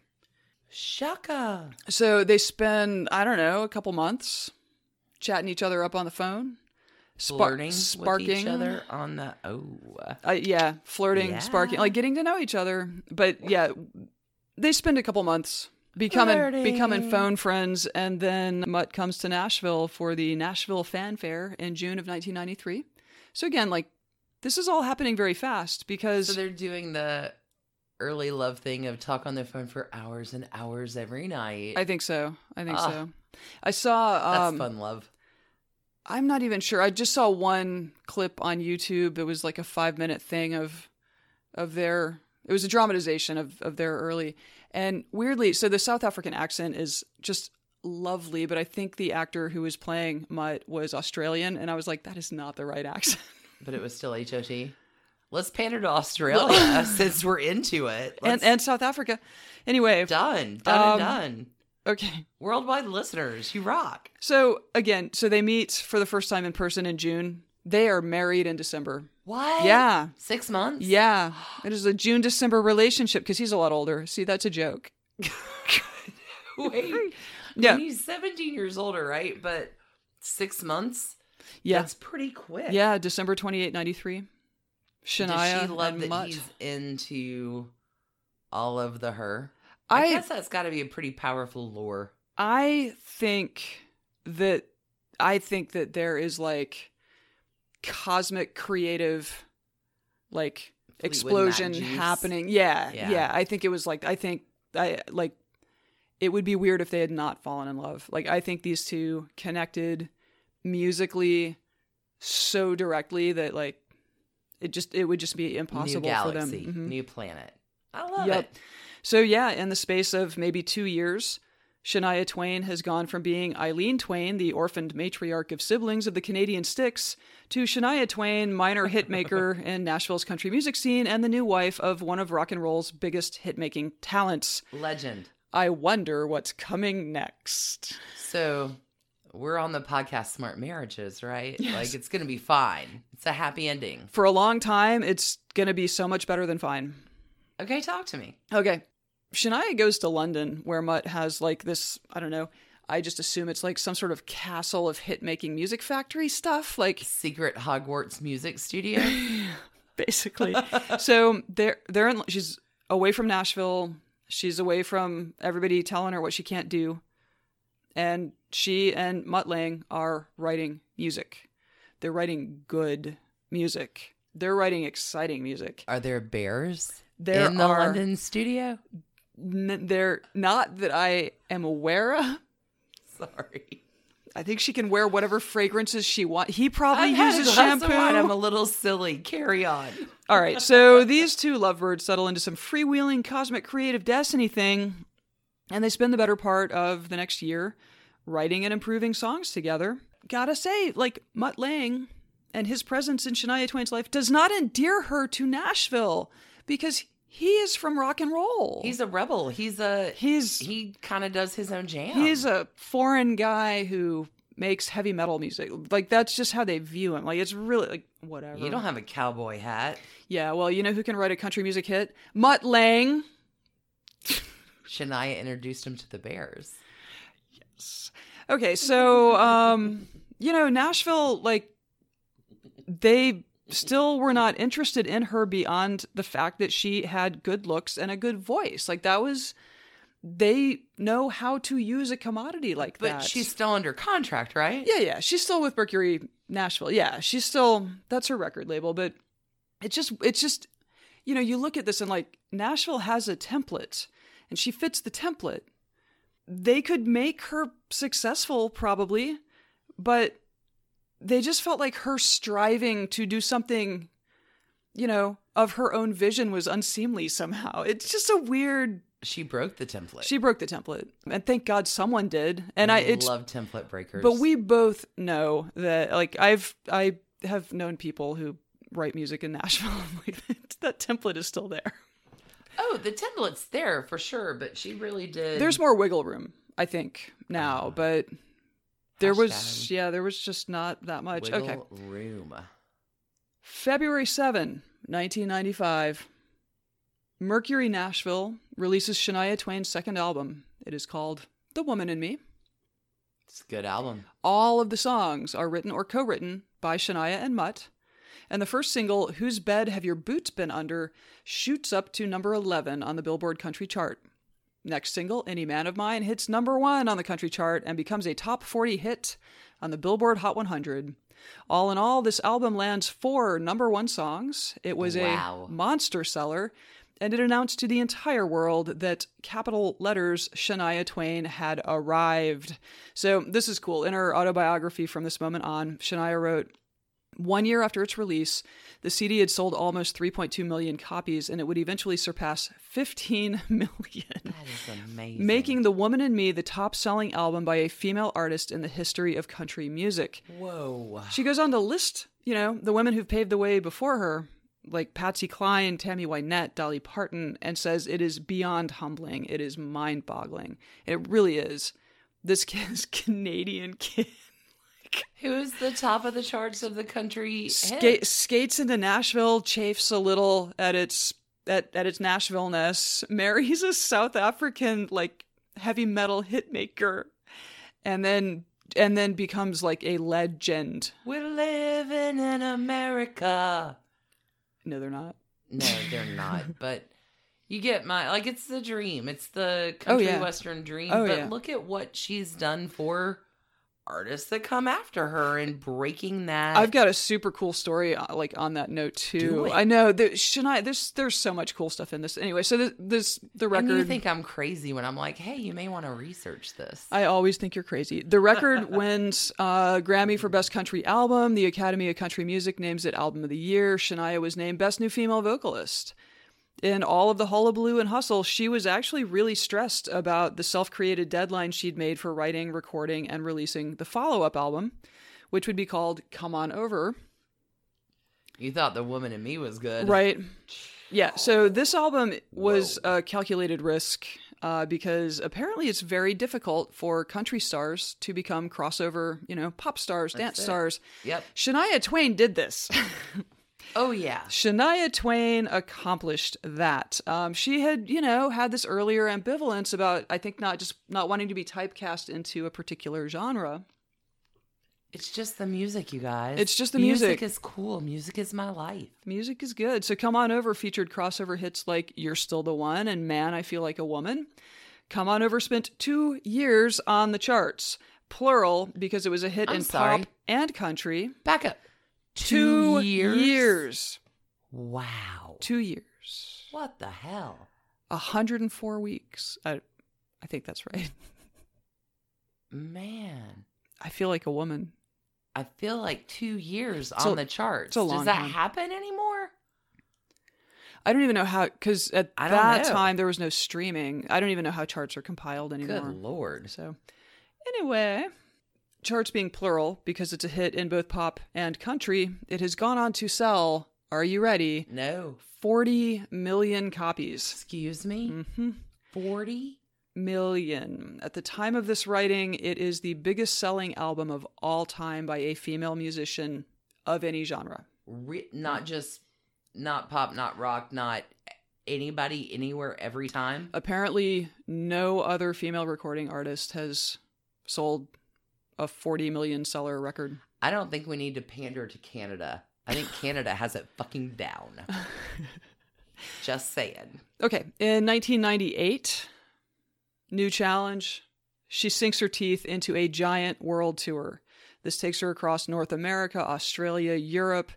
Shaka. So they spend, I don't know, a couple months chatting each other up on the phone, spar- Flirting sparking with each other on the oh. Uh, yeah, flirting, Yeah. sparking, like getting to know each other. But yeah, they spend a couple months becoming Flirting. becoming phone friends, and then Mutt comes to Nashville for the Nashville Fan Fair in June of 1993. So again, like this is all happening very fast because So they're doing the early love thing of talk on the phone for hours and hours every night. I think so. I think Ah. so. I saw. That's Um, fun love. I'm not even sure. I just saw one clip on YouTube. It was like a five minute thing of of their it was a dramatization of, of their early and weirdly so the South African accent is just lovely, but I think the actor who was playing Mutt was Australian and I was like, that is not the right accent. But it was still HOT. Let's pander to Australia since we're into it. and and South Africa. Anyway, done, done, Um, and done. Okay. Worldwide listeners, you rock. So again, so they meet for the first time in person in June. They are married in December. What? Yeah. Six months? Yeah. It is a June December relationship because he's a lot older. See, that's a joke. Wait. Yeah. And he's 17 years older, right? But six months? Yeah. That's pretty quick. Yeah, December 28, 93. Shania Does she love that Mutt. he's into all of the her? I- I guess that's got to be a pretty powerful lore. I think that I think that there is like cosmic creative like Fleetwood explosion happening. Yeah, Yeah. yeah. I think it was like I think I like it would be weird if they had not fallen in love. Like I think these two connected musically so directly that like it just it would just be impossible new for galaxy, them. Mhm. new planet. I love Yep. it. So yeah, in the space of maybe two years, Shania Twain has gone from being Eileen Twain, the orphaned matriarch of siblings of the Canadian Sticks, to Shania Twain, minor hitmaker in Nashville's country music scene and the new wife of one of rock and roll's biggest hitmaking talents. Legend. I wonder what's coming next. So we're on the podcast Smart Marriages, right? Yes. Like it's going to be fine. It's a happy ending. For a long time, it's going to be so much better than fine. Okay, talk to me. Okay. Shania goes to London where Mutt has like this, I don't know, I just assume it's like some sort of castle of hit making music factory stuff. Like Secret Hogwarts music studio. basically. so they're they're in she's away from Nashville. She's away from everybody telling her what she can't do. And she and Mutt Lange are writing music. They're writing good music. They're writing exciting music. Are there bears There in the are London studio? N- they're not that I am aware of. Sorry. I think she can wear whatever fragrances she wants. He probably a uses shampoo. I'm a little silly. Carry on. All right, so these two lovebirds settle into some freewheeling cosmic creative destiny thing, and they spend the better part of the next year writing and improving songs together. Gotta say, like Mutt Lange and his presence in Shania Twain's life does not endear her to Nashville because he is from rock and roll. He's a rebel. He's a he's he kind of does his own jam. he's a foreign guy who makes heavy metal music. Like that's just how they view him. Like it's really like whatever. You don't have a cowboy hat. Yeah, well, you know who can write a country music hit? Mutt Lange. Shania introduced him to the Bears. Yes. Okay, so um, you know, Nashville like they still were not interested in her beyond the fact that she had good looks and a good voice. Like that was they know how to use a commodity like But that. But she's still under contract, right? Yeah, yeah. She's still with Mercury Nashville. Yeah, she's still that's her record label, but it's just it's just you know, you look at this and like Nashville has a template and she fits the template. They could make her successful probably, but they just felt like her striving to do something you know, of her own vision was unseemly somehow. It's just a weird She broke the template. she broke the template. And thank God someone did. And I it's love template breakers. but we both know that like I've I have known people who write music in Nashville. like that template is still there. Oh, the template's there for sure, but she really did. There's more wiggle room, I think, now, uh-huh. but there was yeah, there was just not that much. Okay. room. February 7, 1995. Mercury Nashville releases Shania Twain's second album. It is called The Woman in Me. It's a good album. All of the songs are written or co written by Shania and Mutt. And the first single, Whose Bed Have Your Boots Been Under, shoots up to number 11 on the Billboard Country Chart. Next single, Any Man of Mine, hits number one on the country chart and becomes a top 40 hit on the Billboard Hot 100. All in all, this album lands four number one songs. It was Wow. a monster seller, and it announced to the entire world that capital letters Shania Twain had arrived. So this is cool. In her autobiography from this moment on, Shania wrote, one year after its release, the CD had sold almost 3.2 million copies, and it would eventually surpass 15 million That is amazing. making The Woman in Me the top selling album by a female artist in the history of country music. Whoa. She goes on to list, you know, the women who've paved the way before her, like Patsy Cline, Tammy Wynette, Dolly Parton, and says it is beyond humbling. It is mind boggling. It really is. This kid Canadian kid. Who's the top of the charts of the country? Ska- skates into Nashville, chafes a little at its at, at its Nashville-ness, marries a South African like heavy metal hitmaker, and then and then becomes like a legend. We're living in America. No, they're not. No, they're not. but you get my like. It's the dream. It's the oh, country yeah. western dream. Oh, but yeah. look at what she's done for artists that come after her and breaking that. I've got a super cool story uh, like on that note too. I know there Shania, there's there's so much cool stuff in this. Anyway, so this, this the and record you think I'm crazy when I'm like, hey, you may want to research this. I always think you're crazy. The record wins uh, Grammy for Best Country Album. The Academy of Country Music names it Album of the Year. Shania was named Best New Female Vocalist. In all of the hullabaloo and hustle, she was actually really stressed about the self created deadline she'd made for writing, recording, and releasing the follow up album, which would be called Come On Over. you thought the woman in me was good, Right. Yeah. So this album was a calculated risk uh, because apparently it's very difficult for country stars to become crossover, you know, pop stars, dance it. stars. Yep. Shania Twain did this. Oh yeah. Shania Twain accomplished that. Um, she had, you know, had this earlier ambivalence about, I think, not just not wanting to be typecast into a particular genre. It's just the music, you guys. It's just the music. Music is cool. Music is my life. Music is good. So Come On Over featured crossover hits like You're Still the One and Man, I Feel Like a Woman. Come On Over spent two years on the charts, plural, because it was a hit I'm in sorry. pop and country. Back up. Two years. years. Wow. Two years. What the hell? 104 weeks. I, I think that's right. Man. I feel like a woman. I feel like two years a- on the charts. it's a Does that time. happen anymore? I don't even know how, because at that know. time there was no streaming. I don't even know how charts are compiled anymore. Good lord. So, anyway, charts being plural because it's a hit in both pop and country, it has gone on to sell, are you ready? No. 40 million copies. Excuse me? Mm-hmm. 40? million. At the time of this writing, it is the biggest selling album of all time by a female musician of any genre. Re- not just not pop, not rock, not anybody anywhere every time. Apparently, no other female recording artist has sold a 40 million seller record. I don't think we need to pander to Canada. I think Canada has it fucking down. Just saying. Okay, in 1998, new challenge. She sinks her teeth into a giant world tour. This takes her across North America, Australia, Europe.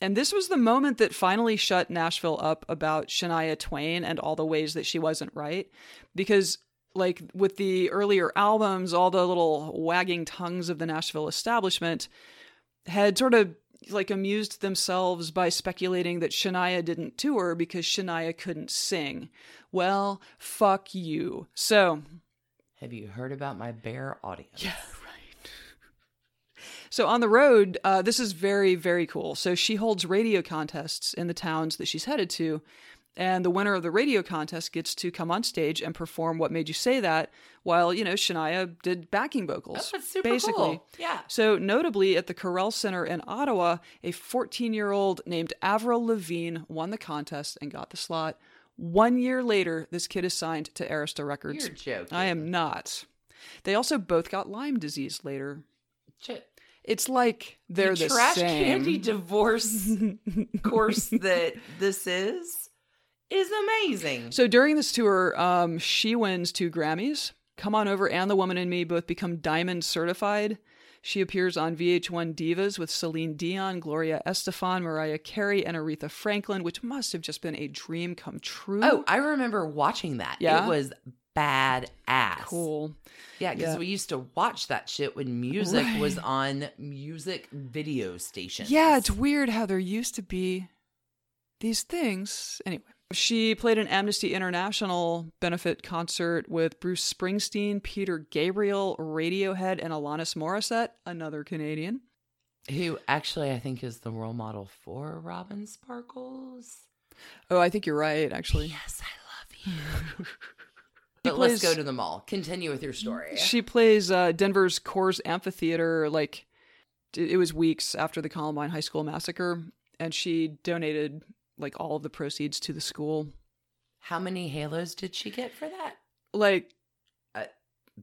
And this was the moment that finally shut Nashville up about Shania Twain and all the ways that she wasn't right. Because, like, with the earlier albums, all the little wagging tongues of the Nashville establishment had sort of like amused themselves by speculating that Shania didn't tour because Shania couldn't sing. Well, fuck you. So, Have you heard about my bear audience? yeah, right. So on the road, uh, this is very, very cool. So she holds radio contests in the towns that she's headed to. And the winner of the radio contest gets to come on stage and perform What Made You Say That while, you know, Shania did backing vocals. Oh, that's super basically. cool. Yeah. So, notably, at the Corel Center in Ottawa, a 14 year old named Avril Lavigne won the contest and got the slot. One year later, this kid is signed to Arista Records. You're joking. I am not. They also both got Lyme disease later. Ch- It's like they're the the, trash same. candy divorce course that this is is amazing. So during this tour, um, she wins two Grammys. Come On Over and The Woman in Me both become diamond certified. She appears on VH1 Divas with Celine Dion, Gloria Estefan, Mariah Carey, and Aretha Franklin, which must have just been a dream come true. Oh, I remember watching that. Yeah? It was badass. cool. Yeah, because Yeah. we used to watch that shit when music was on music video stations. Yeah, it's weird how there used to be these things. Anyway, she played an Amnesty International benefit concert with Bruce Springsteen, Peter Gabriel, Radiohead, and Alanis Morissette, another Canadian. Who actually I think is the role model for Robin Sparkles. Oh, I think you're right, actually. Yes, I love you. But let's go to the mall. Continue with your story. She plays uh, Denver's Coors Amphitheater. Like, it was weeks after the Columbine High School massacre, and she donated like all of the proceeds to the school. How many halos did she get for that? Like,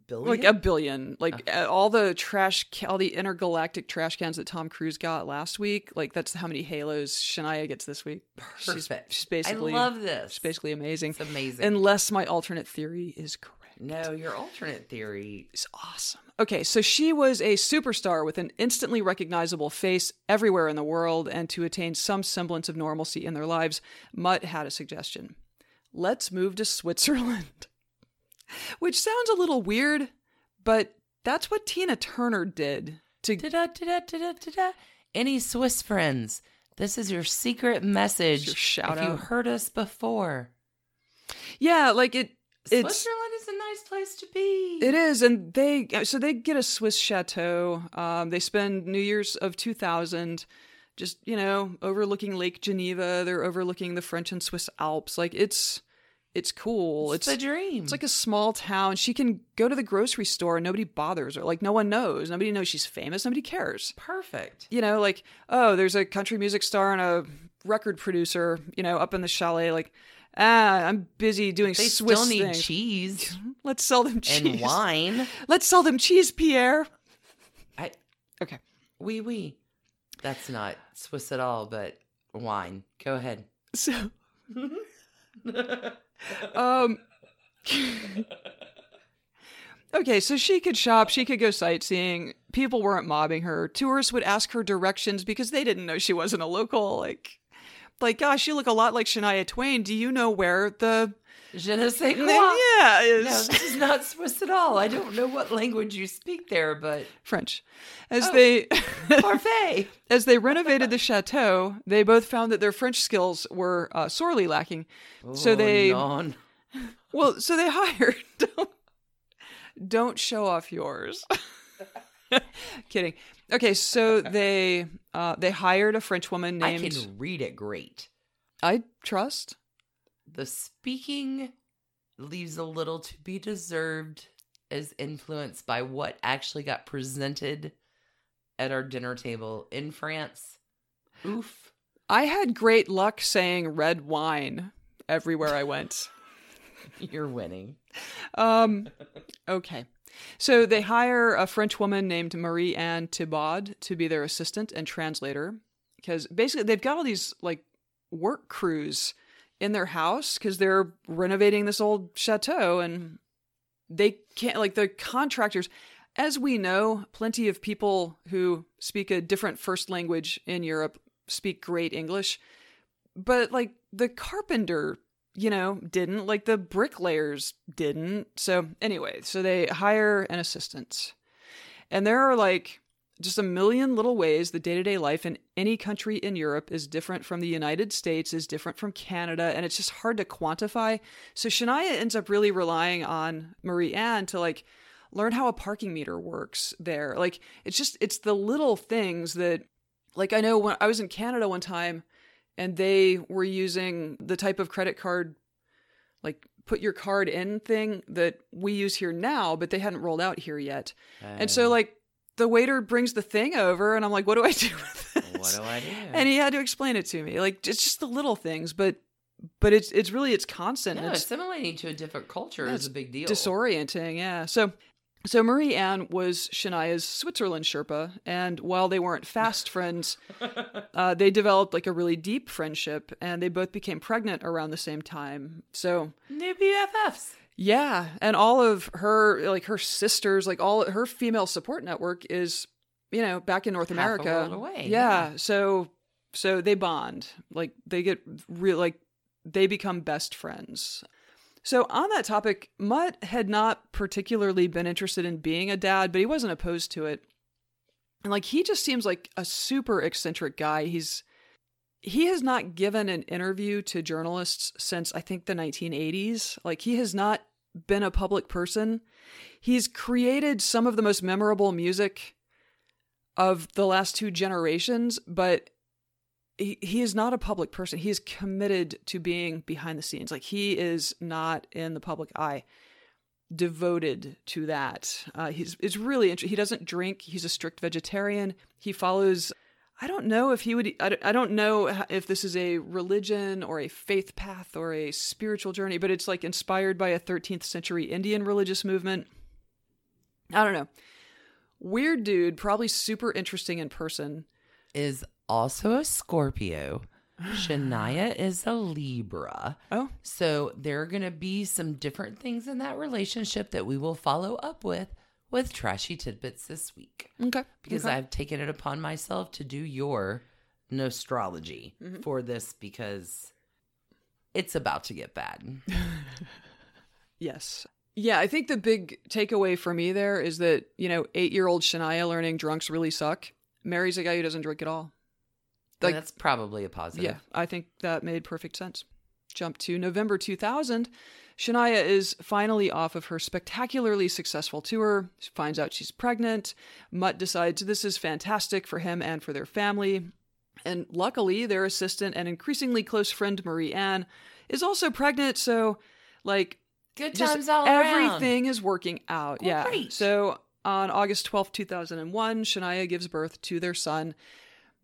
Billion. like a billion. Like uh, all the trash, all the intergalactic trash cans that Tom Cruise got last week. Like that's how many halos Shania gets this week. She's, Perfect. she's basically I love this. She's basically amazing. It's amazing. Unless my alternate theory is correct. No, your alternate theory. is awesome. Okay, so she was a superstar with an instantly recognizable face everywhere in the world, and to attain some semblance of normalcy in their lives, Mutt had a suggestion. Let's move to Switzerland. Which sounds a little weird, but that's what Tina Turner did. To Da-da, da-da, da-da. Any Swiss friends? This is your secret message. Your shout if you heard us before, yeah, like it. It's Switzerland is a nice place to be. It is, and they so they get a Swiss chateau. Um, they spend New Year's of 2000 just you know overlooking Lake Geneva. They're overlooking the French and Swiss Alps. Like it's it's cool. It's, It's the dream. it's like a small town. She can go to the grocery store and nobody bothers her. Like no one knows. Nobody knows she's famous. Nobody cares. perfect. You know, like oh, there's a country music star and a record producer. You know, up in the chalet. Like ah, I'm busy doing They Swiss still need things. cheese Let's sell them cheese and wine. Let's sell them cheese, Pierre. I Okay. oui oui. That's not Swiss at all, but wine. Go ahead. So, um, okay, so she could shop, she could go sightseeing. People weren't mobbing her. Tourists would ask her directions because they didn't know she wasn't a local. Like, like, gosh, you look a lot like Shania Twain. Do you know where the Je ne sais quoi. yeah is? No, this is not Swiss at all. I don't know what language you speak there, but French. As Oh. they parfait. as they renovated the chateau, they both found that their French skills were uh, sorely lacking. so Oh, they non. Well, so they hired. Don't, don't show off yours. Kidding. Okay, so they uh, they hired a French woman named. I can read it great. I trust. The speaking leaves a little to be deserved as influenced by what actually got presented at our dinner table in France. Oof. I had great luck saying red wine everywhere I went. You're winning. Um, okay. So they hire a French woman named Marie Anne Thibaud to be their assistant and translator because basically they've got all these like work crews in their house because they're renovating this old chateau and they can't like the contractors as we know plenty of people who speak a different first language in Europe speak great English but like the carpenter you know didn't like the bricklayers didn't. So anyway so they hire an assistant. And there are like just a million little ways the day-to-day life in any country in Europe is different from the United States is different from Canada and it's just hard to quantify. So Shania ends up really relying on Marie Anne to like learn how a parking meter works there. Like it's just it's the little things that like I know when I was in Canada one time and they were using the type of credit card like put your card in thing that we use here now but they hadn't rolled out here yet. And so like the waiter brings the thing over and i'm like what do i do with this? What do I do? and he had to explain it to me. Like it's just the little things but but it's it's really it's constant. No, it's assimilating to a different culture Yeah, is a big deal. disorienting yeah. So so Marie Anne was Shania's Switzerland Sherpa, and while they weren't fast friends, uh, they developed like a really deep friendship, and they both became pregnant around the same time. So New BFFs. yeah, and all of her like her sisters, like all her female support network is, you know, back in North Half a America. world away, Yeah. yeah. So so they bond. Like they get real like they become best friends. So on that topic, Mutt had not particularly been interested in being a dad, but he wasn't opposed to it. And like he just seems like a super eccentric guy. He's he has not given an interview to journalists since I think the 1980s. Like he has not been a public person. He's created some of the most memorable music of the last two generations, but he, he is not a public person. He is committed to being behind the scenes. Like he is not in the public eye. Devoted to that. Uh, he's it's really interesting. He doesn't drink. He's a strict vegetarian. He follows. I don't know if he would. I I don't know if this is a religion or a faith path or a spiritual journey, but it's like inspired by a 13th century Indian religious movement. I don't know. Weird dude, probably super interesting in person. Is also a Scorpio. Shania is a Libra. Oh, So there are going to be some different things in that relationship that we will follow up with with Trashy Tidbits this week. okay. Because okay. I've taken it upon myself to do your nostrology Mm-hmm. for this because it's about to get bad. Yes. Yeah, I think the big takeaway for me there is that, you know, eight year old Shania learning drunks really suck marries a guy who doesn't drink at all. Like- that's probably a positive. Yeah, I think that made perfect sense. Jump to November 2000. Shania is finally off of her spectacularly successful tour. She finds out she's pregnant. Mutt decides this is fantastic for him and for their family. And luckily, their assistant and increasingly close friend Marie Anne is also pregnant. So, like, Good times all around. everything is working out. Yeah. So on August twelfth, 2001, Shania gives birth to their son.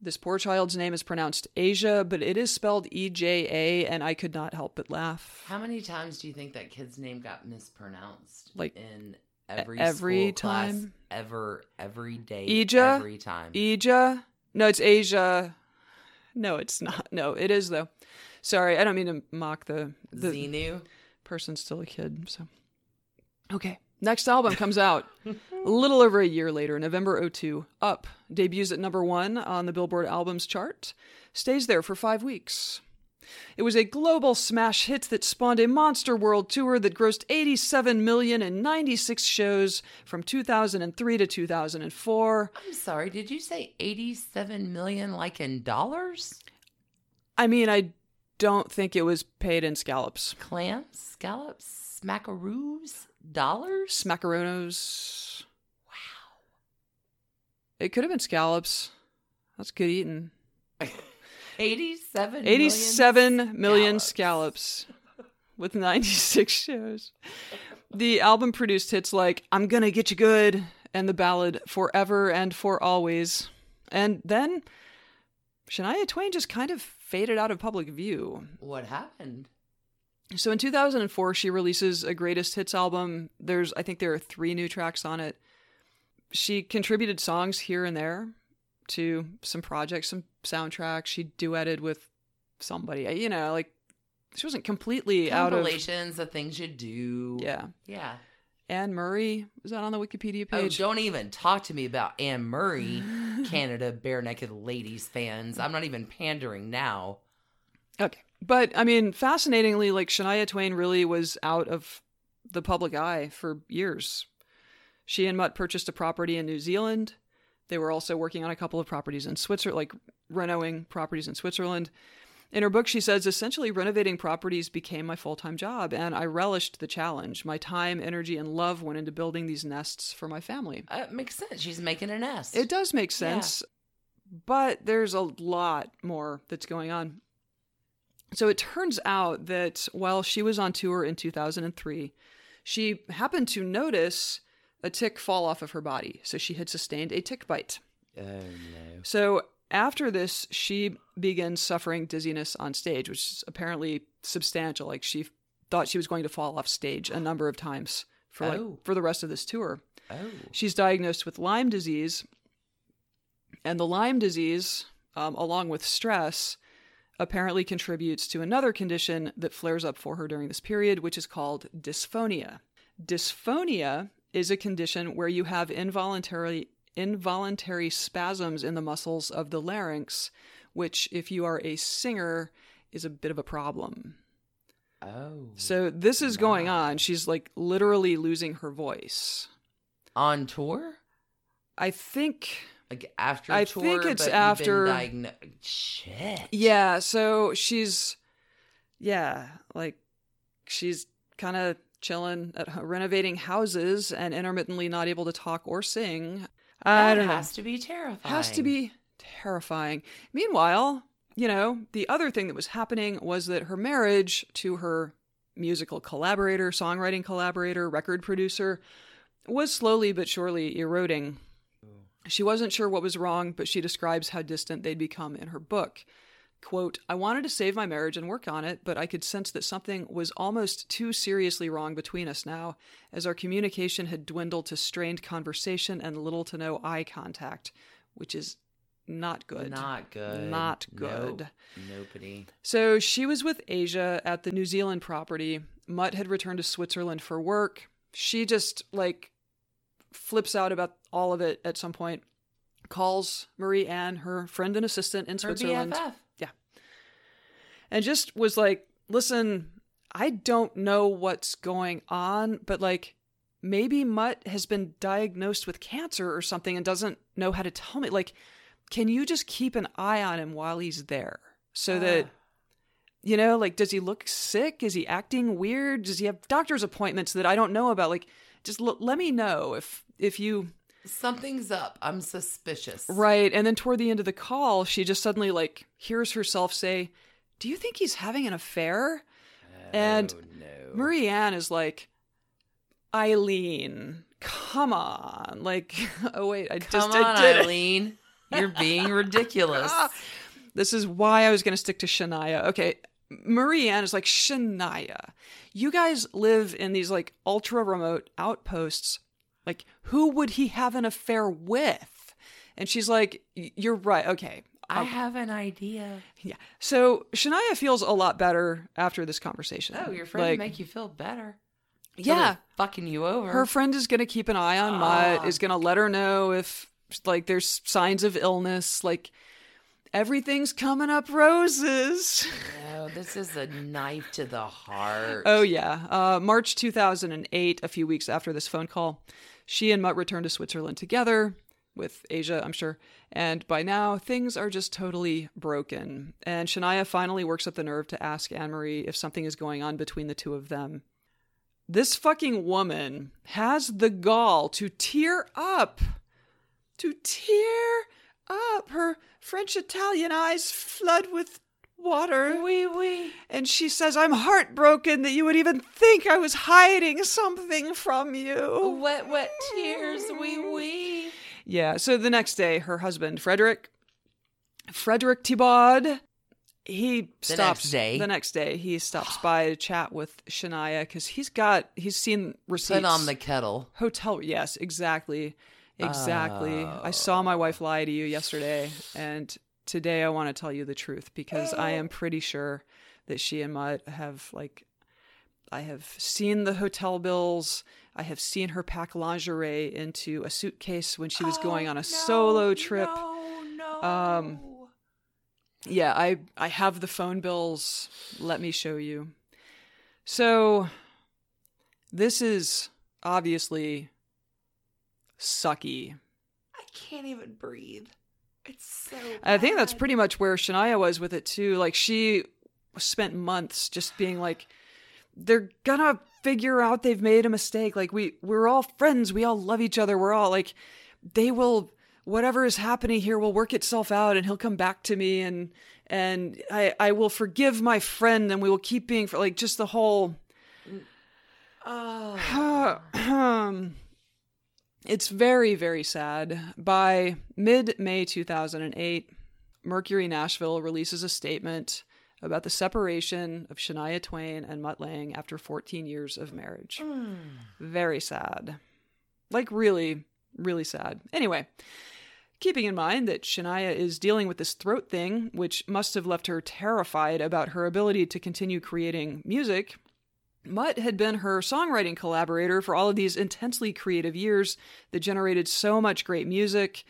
This poor child's name is pronounced Asia, but it is spelled E J A, and I could not help but laugh. How many times do you think that kid's name got mispronounced? Like, in every every school class, time? ever, every day, Ija? every time. Asia? No, it's Asia. No, it's not. No, it is though. Sorry, I don't mean to mock the the Xenu. person's still a kid. So, okay. Next album comes out a little over a year later, November 02. Up debuts at number one on the Billboard Albums chart, stays there for five weeks. It was a global smash hit that spawned a monster world tour that grossed 87 million in 96 shows from 2003 to 2004. I'm sorry, did you say 87 million like in dollars? I mean, I don't think it was paid in scallops. Clams, scallops, smackaroos, dollars? Smackaronos. Wow. It could have been scallops. That's good eating. 87 million 87 million scallops. scallops with 96 shows. The album produced hits like I'm Gonna Get You Good and the ballad Forever and For Always. And then Shania Twain just kind of faded out of public view. What happened? So in 2004, she releases a greatest hits album. There's, I think there are three new tracks on it. She contributed songs here and there to some projects, some soundtracks. She duetted with somebody, you know, like she wasn't completely out of. Compilations of things you do. Yeah. Yeah. Anne Murray, is that on the Wikipedia oh, page? Oh, don't even talk to me about Anne Murray, Canada Barenaked Ladies fans. I'm not even pandering now. Okay. But I mean, fascinatingly, like Shania Twain really was out of the public eye for years. She and Mutt purchased a property in New Zealand. They were also working on a couple of properties in Switzerland, like renovating properties in Switzerland. In her book, she says, essentially, renovating properties became my full time job, and I relished the challenge. My time, energy, and love went into building these nests for my family. Uh, makes sense. She's making a nest. It does make sense, but there's a lot more that's going on. So it turns out that while she was on tour in 2003, she happened to notice a tick fall off of her body. So she had sustained a tick bite. Oh no. So after this, she begins suffering dizziness on stage, which is apparently substantial. Like she thought she was going to fall off stage a number of times for like Oh. for the rest of this tour. Oh. She's diagnosed with Lyme disease, and the Lyme disease, um, along with stress, apparently contributes to another condition that flares up for her during this period, which is called dysphonia. Dysphonia is a condition where you have involuntary involuntary spasms in the muscles of the larynx, which, if you are a singer, is a bit of a problem. Oh. So this is going on. She's like literally losing her voice. On tour? I think Like after I tour? think it's but after- Been diagno- Shit. Yeah, so she's yeah, like she's kind of chilling at renovating houses and intermittently not able to talk or sing. I That don't know. has to be terrifying. Has to be terrifying. Meanwhile, you know, the other thing that was happening was that her marriage to her musical collaborator, songwriting collaborator, record producer was slowly but surely eroding. She wasn't sure what was wrong, but she describes how distant they'd become in her book. Quote, I wanted to save my marriage and work on it, but I could sense that something was almost too seriously wrong between us now, as our communication had dwindled to strained conversation and little to no eye contact, which is not good. Not good. Not good. Nope. Nopity. So she was with Asia at the New Zealand property. Mutt had returned to Switzerland for work. She just like flips out about all of it at some point. Calls Marie Anne, her friend and assistant in Her Switzerland, BFF. and just was like, "Listen, I don't know what's going on, but like maybe Mutt has been diagnosed with cancer or something and doesn't know how to tell me. Like, can you just keep an eye on him while he's there so that Ah. you know, like, does he look sick? Is he acting weird? Does he have doctor's appointments that I don't know about? Like, just l- let me know if if you Something's up. I'm suspicious. right. And then toward the end of the call, she just suddenly like hears herself say, "Do you think he's having an affair?" Oh, and oh, no. Marie Anne is like, Eileen, come on. Like, oh, wait, I Come just on, I did it. Eileen. You're being ridiculous. This is why I was going to stick to Shania. Okay. Marie Anne is like, Shania, you guys live in these like ultra remote outposts. Like, who would he have an affair with? And she's like, You're right. Okay. I have an idea. Yeah. So Shania feels a lot better after this conversation. Oh, your friend Like, make you feel better. Yeah. fucking you over. her friend is going to keep an eye on Mutt, Ah. is going to let her know if like there's signs of illness, like everything's coming up roses. No, this is a knife to the heart. oh yeah. Uh, March 2008, a few weeks after this phone call, she and Mutt return to Switzerland together with Asia, I'm sure. And by now, things are just totally broken. And Shania finally works up the nerve to ask Anne Marie if something is going on between the two of them. This fucking woman has the gall to tear up. To tear up. Her French Italian eyes flood with water. Wee wee. And she says, I'm heartbroken that you would even think I was hiding something from you. Wet, wet tears. Wee wee. Yeah, so the next day, her husband, Frederick, Frederick Thibaud, he The stops next day? the next day he stops by to chat with Shania because he's got he's seen receipts Put on the kettle. hotel yes exactly exactly i saw oh. my wife lie to you yesterday and today i want to tell you the truth because i am pretty sure that she and mutt have like i have seen the hotel bills i have seen her pack lingerie into a suitcase when she was going on a solo trip Oh, No, no. Um, yeah, I I have the phone bills. Let me show you. So this is obviously sucky. I can't even breathe. It's so. I think that's pretty much where Shania was with it too. Like she spent months just being like they're gonna figure out they've made a mistake. Like we we're all friends. We all love each other. We're all like they will whatever is happening here will work itself out and he'll come back to me and and I I will forgive my friend and we will keep being for like just the whole Oh. Um, it's very very sad. By mid May 2008, Mercury Nashville releases a statement about the separation of Shania Twain and Mutt Lange after 14 years of marriage. Hmm. Very sad. Like really really sad. Anyway, keeping in mind that Shania is dealing with this throat thing, which must have left her terrified about her ability to continue creating music, Mutt had been her songwriting collaborator for all of these intensely creative years that generated so much great music.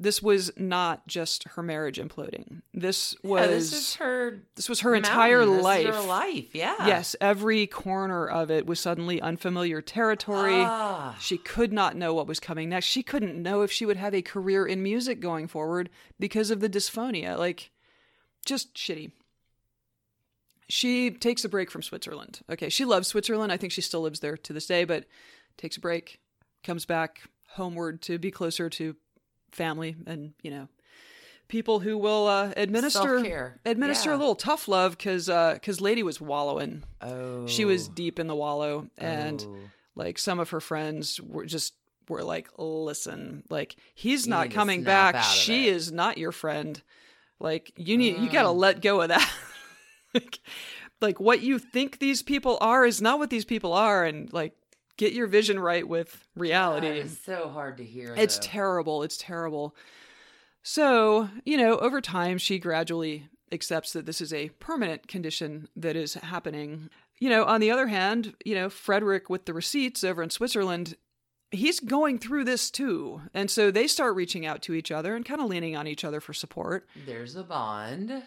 This was not just her marriage imploding. This was Yeah, this is her. this was her entire mountain. This is life. her life. Yeah. Yes, every corner of it was suddenly unfamiliar territory. Ah. She could not know what was coming next. She couldn't know if she would have a career in music going forward because of the dysphonia. Like, just shitty. She takes a break from Switzerland. Okay, she loves Switzerland. I think she still lives there to this day, but takes a break, comes back homeward to be closer to family and, you know, people who will uh, administer Self-care. administer Yeah. a little tough love because because lady was wallowing Oh. she was deep in the wallow and Oh. like some of her friends were just were like listen like he's You not coming back she it." is not your friend like you need you gotta let go of that like, like what you think these people are is not what these people are and like get your vision right with reality It's so hard to hear. it's though. terrible. It's terrible. So, you know, over time, she gradually accepts that this is a permanent condition that is happening. You know, on the other hand, you know, Frederick with the receipts over in Switzerland, he's going through this too. And so they start reaching out to each other and kind of leaning on each other for support. There's a bond.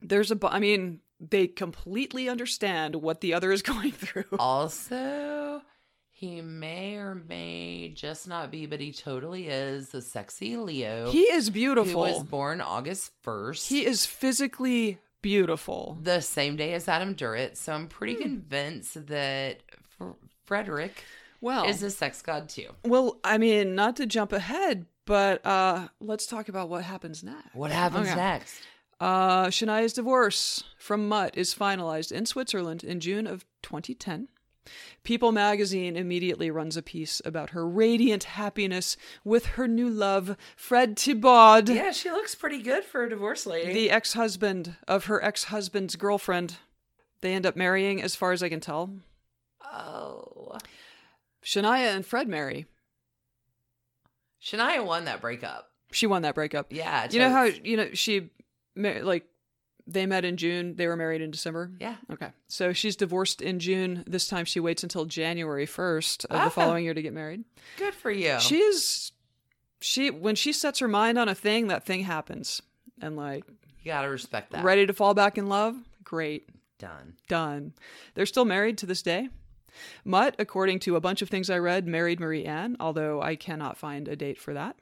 There's a, I mean, they completely understand what the other is going through. Also, he may or may just not be, but he totally is the sexy Leo. He is beautiful. was born August 1st. he is physically beautiful. the same day as Adam Duritz. So I'm pretty Hmm. convinced that F- Frederick Well, is a sex god too. Well, I mean, not to jump ahead, but uh, let's talk about what happens next. What happens Okay. next? Uh, Shania's divorce from Mutt is finalized in Switzerland in June of 2010. People magazine immediately runs a piece about her radiant happiness with her new love, Fred Thibaud, Yeah, she looks pretty good for a divorce lady. the ex husband of her ex husband's girlfriend. They end up marrying, as far as I can tell. oh. Shania and Fred marry. Shania won that breakup. She won that breakup. Yeah. You know how you know she like they met in June, they were married in December. Yeah. Okay. So she's divorced in June. This time she waits until January 1st of Ah. the following year to get married. Good for you. She is she when she sets her mind on a thing, that thing happens. And like you gotta respect that. ready to fall back in love? Great. Done. Done. They're still married to this day. Mutt, according to a bunch of things I read, married Marie Anne, although I cannot find a date for that.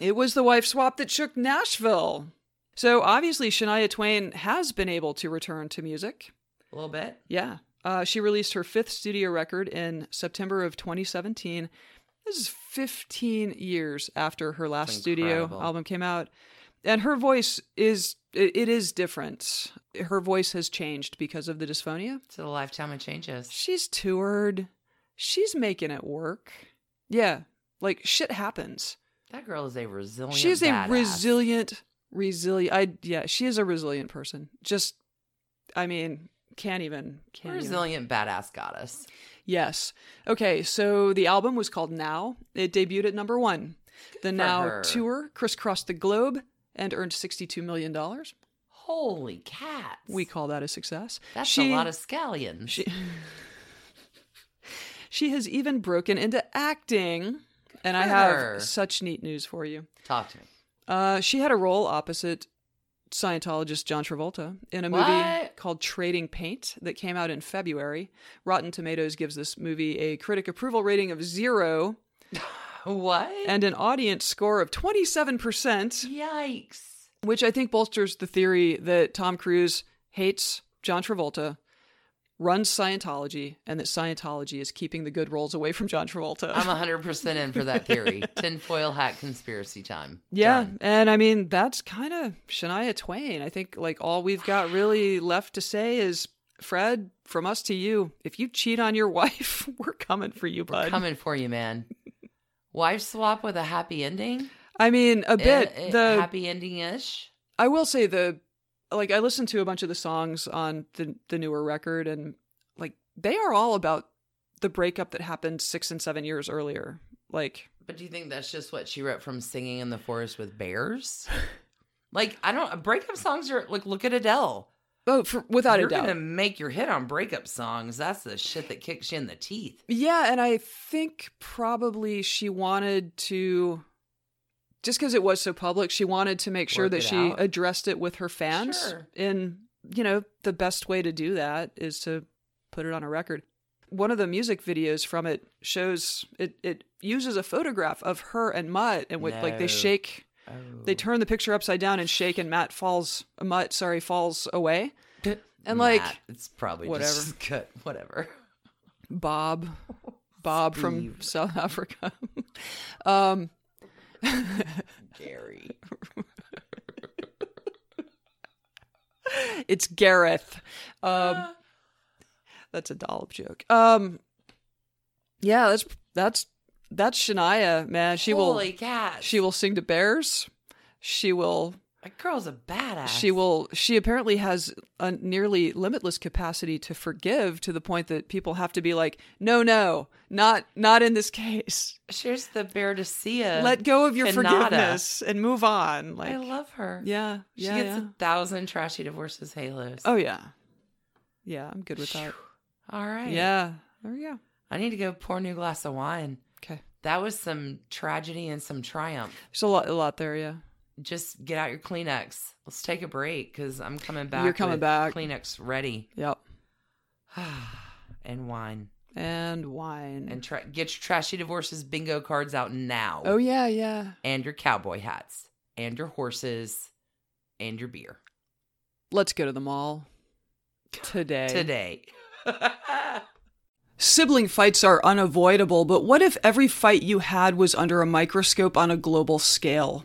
It was the wife swap that shook Nashville. So obviously, Shania Twain has been able to return to music. A little bit. Yeah. Uh, she released her fifth studio record in September of 2017. This is 15 years after her last studio album came out. and her voice is it, it is different. Her voice has changed because of the dysphonia. It's a lifetime of changes. She's toured. She's making it work. Yeah, like shit happens. That girl is a resilient. She is a badass. resilient, resilient. I yeah, she is a resilient person. Just, I mean, can't even can't even. resilient badass goddess. Yes. Okay, so the album was called Now. It debuted at number one. The for Now her. tour crisscrossed the globe and earned $62 million. Holy cats! We call that a success. That's she, a lot of scallions. She, she has even broken into acting. And I have such neat news for you. Talk to me. Uh, she had a role opposite Scientologist John Travolta in a movie What? called Trading Paint that came out in February. Rotten Tomatoes gives this movie a critic approval rating of zero What? and an audience score of 27%, Yikes! which I think bolsters the theory that Tom Cruise hates John Travolta, runs Scientology, and that Scientology is keeping the good roles away from John Travolta. I'm 100% in for that theory. Tinfoil hat conspiracy time. Yeah, Done. and I mean that's kind of Shania Twain. I think like all we've got really left to say is Fred, from us to you, if you cheat on your wife, we're coming for you, bud. Coming for you, man. Wife swap with a happy ending? I mean, a bit. Eh, eh, the happy ending ish? I will say the like I listened to a bunch of the songs on the the newer record and like they are all about the breakup that happened 6 and 7 years earlier. Like But do you think that's just what she wrote from singing in the forest with bears? like, I don't. Breakup songs are like, look at Adele. oh, for, without You're a doubt. gonna make your hit on breakup songs. That's the shit that kicks you in the teeth. Yeah, and I think probably she wanted to just because it was so public, she wanted to make sure that she out. addressed it with her fans. Sure. And you know, the best way to do that is to put it on a record. One of the music videos from it shows it it uses a photograph of her and Mutt and with like they shake Oh. they turn the picture upside down and shake and Matt falls Mutt, sorry, falls away. And like it's probably whatever. just good. Whatever. Bob, Bob from South Africa. um, Gary. it's Gareth. Um, that's a dollop joke. Um, yeah, that's that's that's Shania, man. She Holy will cats. she will sing to bears. She will That girl's a badass. she will she apparently has a nearly limitless capacity to forgive to the point that people have to be like, no, no, not not in this case. She's the bear to see ya. Let go of your Canada. forgiveness and move on. Like, I love her. yeah, She yeah, gets yeah. a thousand trashy divorces halos. Oh yeah, yeah. I'm good with that. All right. Yeah, there we go. I need to go pour a new glass of wine. Okay, That was some tragedy and some triumph. there's a lot, a lot there. Yeah. Just get out your Kleenex. Let's take a break because I'm coming back. You're coming back. Kleenex ready Yep. and wine And wine. and tra- get your trashy divorces bingo cards out now. oh yeah, yeah. and your cowboy hats and your horses and your beer Let's go to the mall today. today. Sibling fights are unavoidable, but what if every fight you had was under a microscope on a global scale?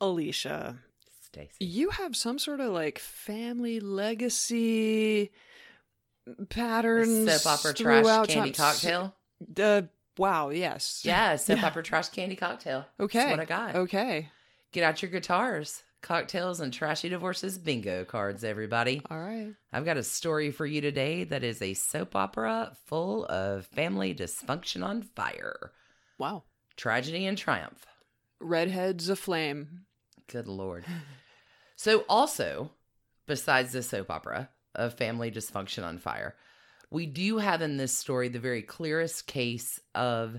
Alicia, Stacy. you have some sort of like family legacy patterns. Soap opera trash throughout candy time. cocktail. Uh, wow, yes. Yeah, soap Yeah. opera trash candy cocktail. Okay. That's what I got. Okay. Get out your guitars, cocktails, and trashy divorces bingo cards, everybody. All right. I've got a story for you today that is a soap opera full of family dysfunction on fire, Wow. tragedy and triumph. Redheads aflame. Good lord. So, also, besides the soap opera of family dysfunction on fire, we do have in this story the very clearest case of,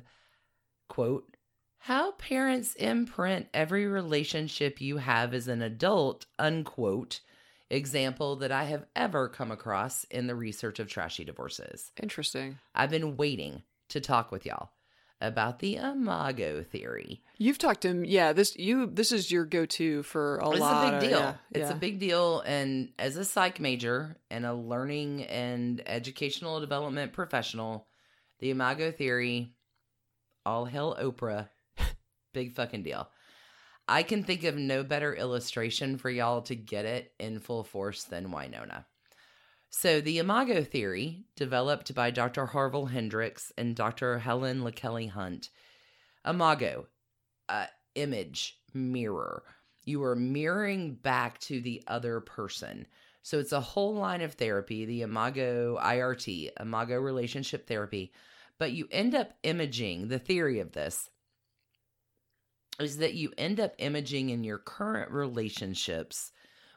quote, how parents imprint every relationship you have as an adult, unquote, example that I have ever come across in the research of trashy divorces. Interesting. I've been waiting to talk with y'all about the imago theory. You've talked to him. Yeah, this you this is your go-to for a it's lot. a big of- deal. yeah, it's yeah. a big deal. And as a psych major and a learning and educational development professional, the Imago Theory, all hell Oprah, big fucking deal. I can think of no better illustration for y'all to get it in full force than Wynonna. So, the Imago Theory, developed by Dr. Harville Hendrix and Dr. Helen LaKelly Hunt, Imago, uh, image, mirror. You are mirroring back to the other person. So it's a whole line of therapy, the Imago IRT, Imago relationship therapy. But you end up imaging, the theory of this is that you end up imaging in your current relationships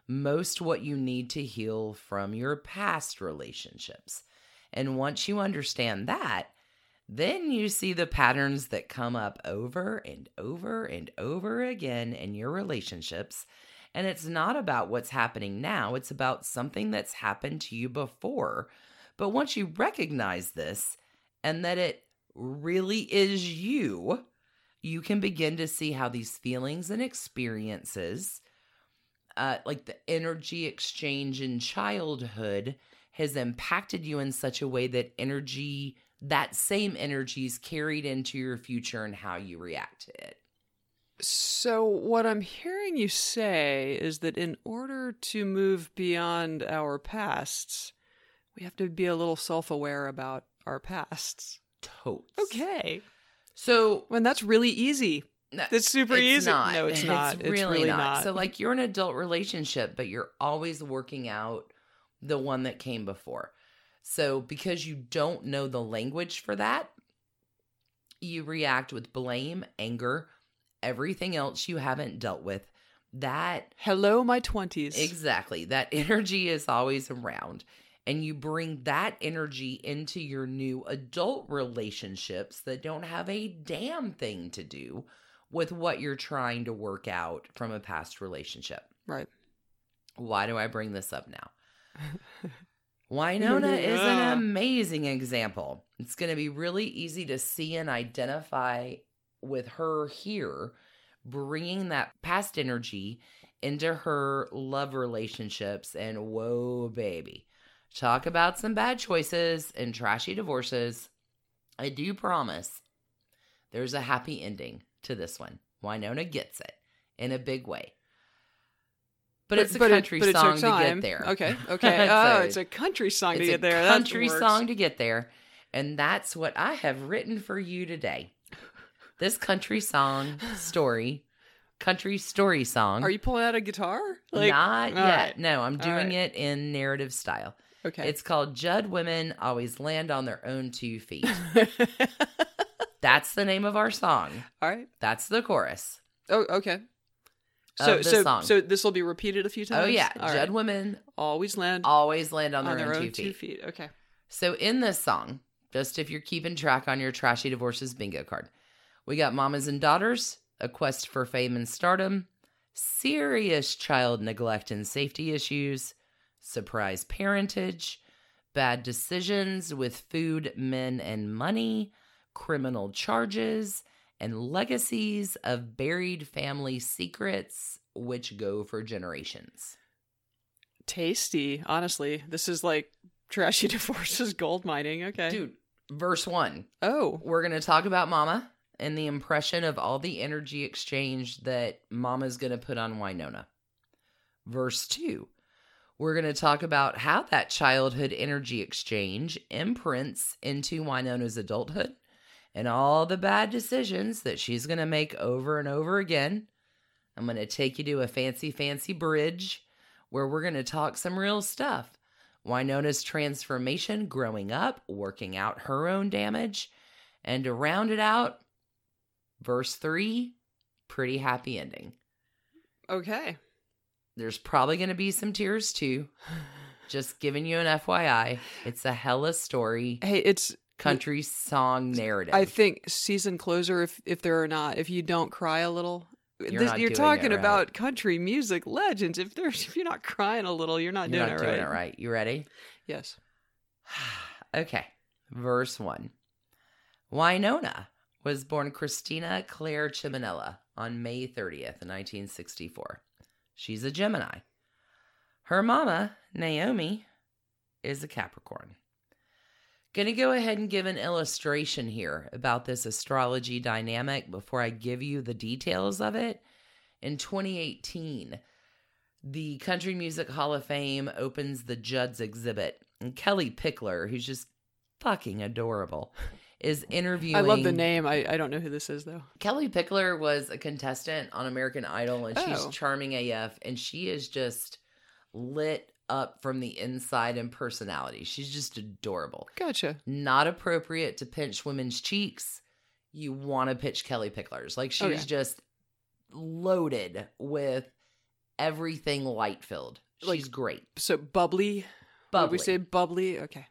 most what you need to heal from your past relationships. And once you understand that, then you see the patterns that come up over and over and over again in your relationships. And it's not about what's happening now, it's about something that's happened to you before. But once you recognize this and that it really is you, you can begin to see how these feelings and experiences, uh, like the energy exchange in childhood, has impacted you in such a way that energy that same energy is carried into your future and how you react to it. So what I'm hearing you say is that in order to move beyond our pasts, we have to be a little self-aware about our pasts. Totes. Okay. So When that's really easy. No, That's super it's easy. Not. No, it's not. It's really, really not. not. So like you're an adult relationship, but you're always working out the one that came before. So because you don't know the language for that, you react with blame, anger, everything else you haven't dealt with. That Hello, my 20s. Exactly. That energy is always around. And you bring that energy into your new adult relationships that don't have a damn thing to do with what you're trying to work out from a past relationship. right. Why do I bring this up now? Wynonna is an amazing example. It's going to be really easy to see and identify with her here, bringing that past energy into her love relationships. And whoa, baby, talk about some bad choices and trashy divorces. I do promise there's a happy ending to this one. Wynonna gets it in a big way. But, it's a it- country it song to get there. Okay. Okay. oh, it's a country song to get a there. That country works. song to get there. And that's what I have written for you today. This country song story country story song. Are you pulling out a guitar? Not yet. right. No, I'm doing right. it in narrative style. Okay. It's called Judd Women Always Land on Their Own Two Feet. That's the name of our song. all right. That's the chorus. Oh, okay. So, so, song. so this will be repeated a few oh, times. Oh yeah, All Judd right. women always land always land on, on their, their own, own two, feet. Okay. So in this song, just if you're keeping track on your trashy divorces bingo card, we got mamas and daughters, a quest for fame and stardom, serious child neglect and safety issues, surprise parentage, bad decisions with food, men, and money, criminal charges, and legacies of buried family secrets which go for generations. Tasty. Honestly, this is like trashy divorces gold mining. Okay. Dude, verse one. Oh. We're going to talk about Mama and the impression of all the energy exchange that Mama's going to put on Wynonna. Verse 2. We're going to talk about how that childhood energy exchange imprints into Wynonna's adulthood and all the bad decisions that she's going to make over and over again. I'm going to take you to a fancy, fancy bridge where we're going to talk some real stuff. Wynonna's transformation growing up, working out her own damage, and to round it out, verse 3, pretty happy ending. Okay. There's probably going to be some tears too. Just giving you an FYI. It's a hella story, Hey, it's. Country song narrative. I think season closer. If if there are not, if you don't cry a little, You're this- you're talking right. about country music legends. If there's if you're not crying a little, you're not You're doing not it doing right. it right. You ready? Yes. okay. Verse 1. Wynonna was born Christina Claire Ciminella on May 30th, 1964. She's a Gemini. Her mama, Naomi, is a Capricorn. Going to go ahead and give an illustration here about this astrology dynamic before I give you the details of it. In 2018, the Country Music Hall of Fame opens the Judd's exhibit, and Kellie Pickler, who's just fucking adorable, is interviewing. I love the name. I, I don't know who this is though. Kellie Pickler was a contestant on American Idol, and she's Oh. charming AF, and she is just lit up from the inside in personality. She's just adorable. Gotcha. Not appropriate to pinch women's cheeks. You want to pitch Kellie Pickler's. Like oh, she's Okay. just loaded with everything light filled. She's Like- great. So bubbly. Bubbly. we say bubbly? Okay.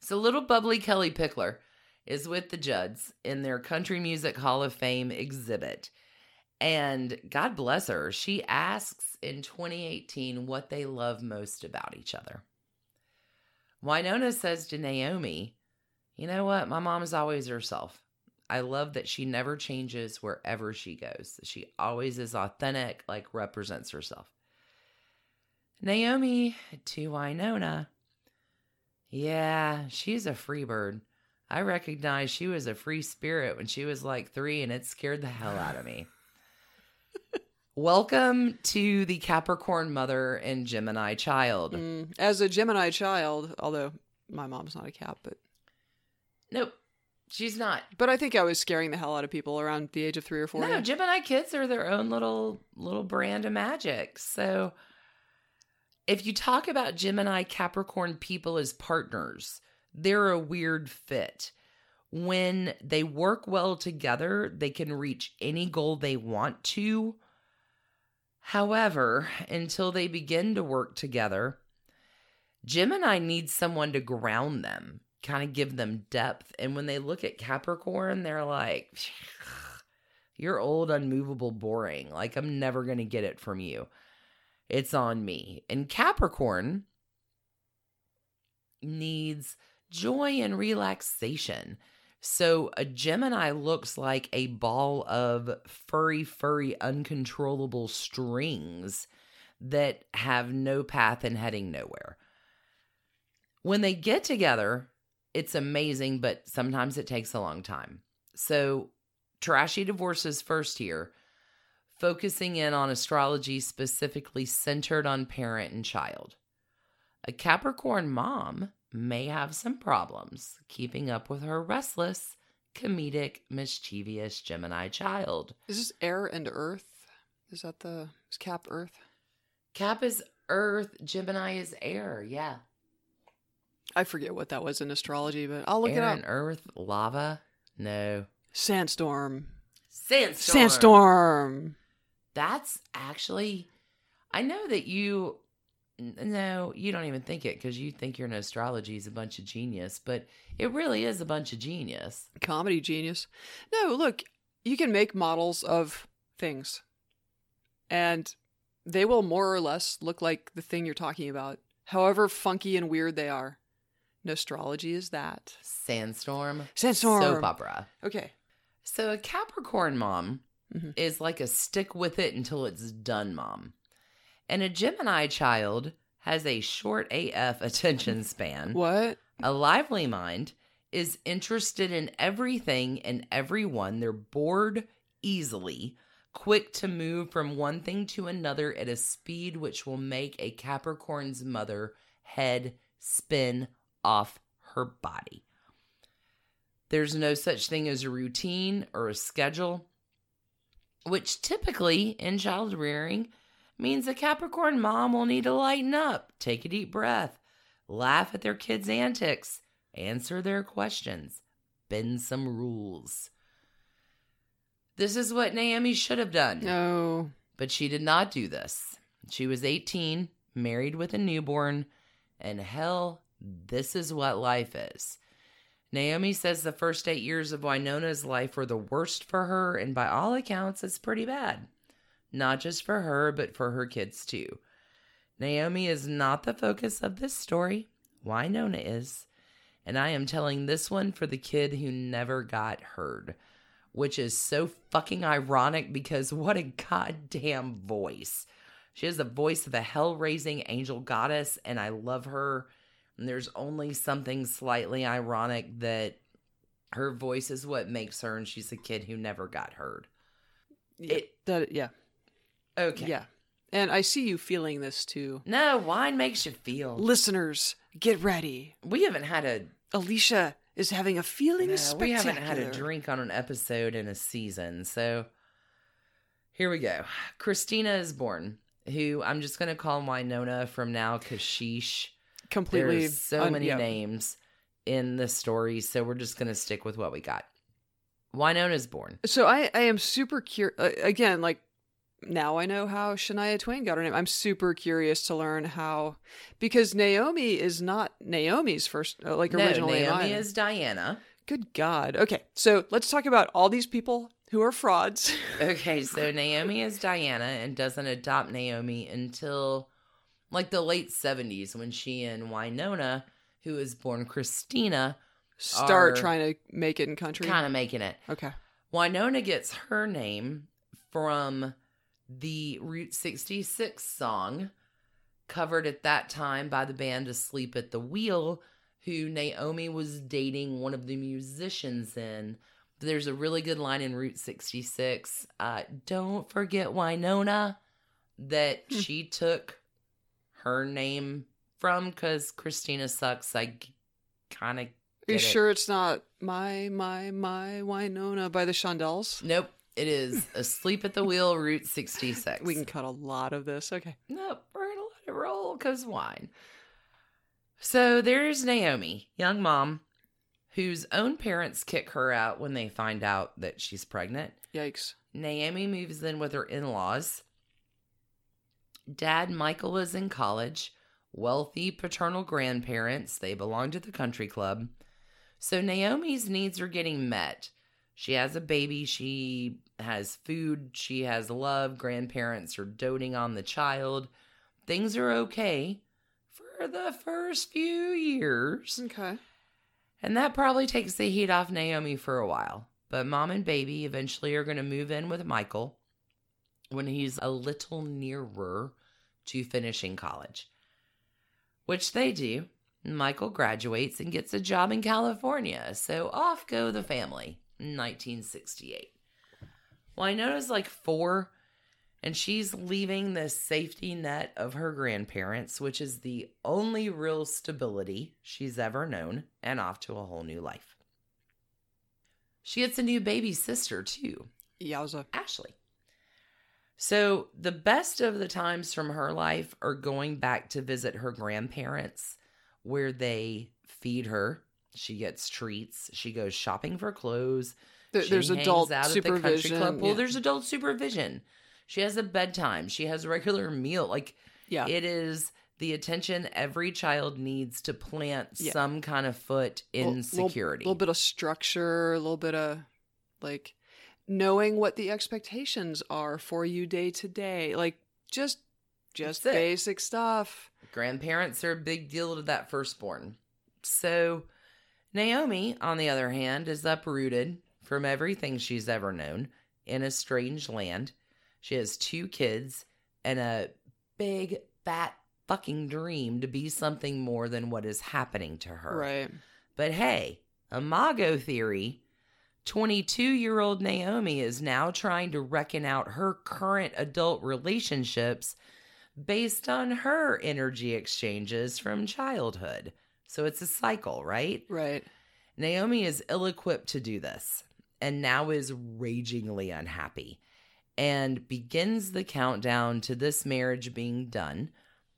So little bubbly Kellie Pickler is with the Judds in their Country Music Hall of Fame exhibit. And God bless her, she asks in 2018 what they love most about each other. Wynonna says to Naomi, You know what? My mom is always herself. I love that she never changes wherever she goes. She always is authentic, like represents herself. Naomi to Wynonna, yeah, she's a free bird. I recognize she was a free spirit when she was like three, and it scared the hell out of me. Welcome to the Capricorn mother and Gemini child. Mm, as a Gemini child, although my mom's not a Cap, but Nope, she's not. but I think I was scaring the hell out of people around the age of three or four. No. Gemini kids are their own little little brand of magic. So if you talk about Gemini Capricorn people as partners, they're a weird fit. When they work well together, they can reach any goal they want to. However, until they begin to work together, Gemini needs someone to ground them, kind of give them depth. And when they look at Capricorn, they're like, you're old, unmovable, boring. Like, I'm never going to get it from you. It's on me. And Capricorn needs joy and relaxation. So a Gemini looks like a ball of furry, furry, uncontrollable strings that have no path and heading nowhere. When they get together, it's amazing, but sometimes it takes a long time. So, Trashy Divorces first here, focusing in on astrology specifically centered on parent and child. A Capricorn mom may have some problems keeping up with her restless, comedic, mischievous Gemini child. Is this air and earth? Is that the is Cap Earth? Cap is Earth, Gemini is air. Yeah. I forget what that was in astrology, but I'll look air it up. and Earth, lava. No. Sandstorm. Sandstorm. Sandstorm. That's actually, I know that you, no, you don't even think it because you think your astrology is a bunch of genius, but it really is a bunch of genius. Comedy genius. No, look, you can make models of things, and they will more or less look like the thing you're talking about, however funky and weird they are. Nostrology is that. Sandstorm. Sandstorm. Soap opera. Okay. So a Capricorn mom Mhm. is like a stick with it until it's done mom. And a Gemini child has a short AF attention span. What? A lively mind is interested in everything and everyone. They're bored easily, quick to move from one thing to another at a speed which will make a Capricorn's mother head spin off her body. There's no such thing as a routine or a schedule, which typically in child rearing means a Capricorn mom will need to lighten up, take a deep breath, laugh at their kids' antics, answer their questions, bend some rules. This is what Naomi should have done. No. But she did not do this. She was 18, married with a newborn, and hell, this is what life is. Naomi says the first eight years of Wynonna's life were the worst for her, and by all accounts, it's pretty bad. Not just for her, but for her kids too. Naomi is not the focus of this story. Winona is. And I am telling this one for the kid who never got heard, which is so fucking ironic because what a goddamn voice. She has the voice of a hell raising angel goddess, and I love her. And there's only something slightly ironic that her voice is what makes her, and she's a kid who never got heard. Yeah, It- that yeah. Okay. Yeah. And I see you feeling this too. No, wine makes you feel. Listeners, get ready. We haven't had a Alicia is having a feeling No, of we haven't had a drink on an episode in a season. So here we go. Christina is born, who I'm just going to call Wynonna from now because sheesh. Completely There's so un- many yeah. names in the story. So we're just going to stick with what we got. Wynonna is born. So I, I am super curious. Uh, again, like now I know how Shania Twain got her name. I'm super curious to learn how, because Naomi is not Naomi's first uh, like No, original name. Naomi is Diana. Good God. Okay, so let's talk about all these people who are frauds. Okay, so Naomi is Diana and doesn't adopt Naomi until like the late 70s when she and Wynonna, who is born Christina, Start trying to make it in country. kind of making it. Okay. Winona gets her name from the Route 66 song covered at that time by the band Asleep at the Wheel, who Naomi was dating one of the musicians in. There's a really good line in Route 66. Uh, don't forget Wynonna that Hmm. she took her name from because Christina sucks. I kind of. Are you sure it's not my my my Winona by the Shondells? Nope. It is Asleep at the Wheel, Route 66. We can cut a lot of this. Okay. Nope, we're gonna let it roll because wine. So there's Naomi, young mom, whose own parents kick her out when they find out that she's pregnant. Yikes. Naomi moves in with her in laws. Dad Michael is in college, wealthy paternal grandparents. They belong to the country club. So Naomi's needs are getting met. She has a baby, she has food, she has love. Grandparents are doting on the child. Things are okay for the first few years. Okay. And that probably takes the heat off Naomi for a while. But mom and baby eventually are going to move in with Michael when he's a little nearer to finishing college, which they do. Michael graduates and gets a job in California. So off go the family in 1968. Wynonna's like four, and she's leaving the safety net of her grandparents, which is the only real stability she's ever known, and off to a whole new life. She gets a new baby sister, too, Yowza. Ashley. So, the best of the times from her life are going back to visit her grandparents, where they feed her. She gets treats. She goes shopping for clothes. There- She there's adult out at the country supervision, club. Well, yeah. there's adult supervision. She has a bedtime. She has a regular meal. Like, Yeah. it is the attention every child needs to plant Yeah. some kind of foot in security. A little, bit of structure, a little bit of like knowing what the expectations are for you day to day. Like just just basic stuff. Grandparents are a big deal to that firstborn. So, Naomi, on the other hand, is uprooted from everything she's ever known in a strange land. She has two kids and a big, fat fucking dream to be something more than what is happening to her. Right. But hey, Imago theory 22 year old Naomi is now trying to reckon out her current adult relationships based on her energy exchanges from childhood. So it's a cycle, right? Right. Naomi is ill equipped to do this and now is ragingly unhappy and begins the countdown to this marriage being done.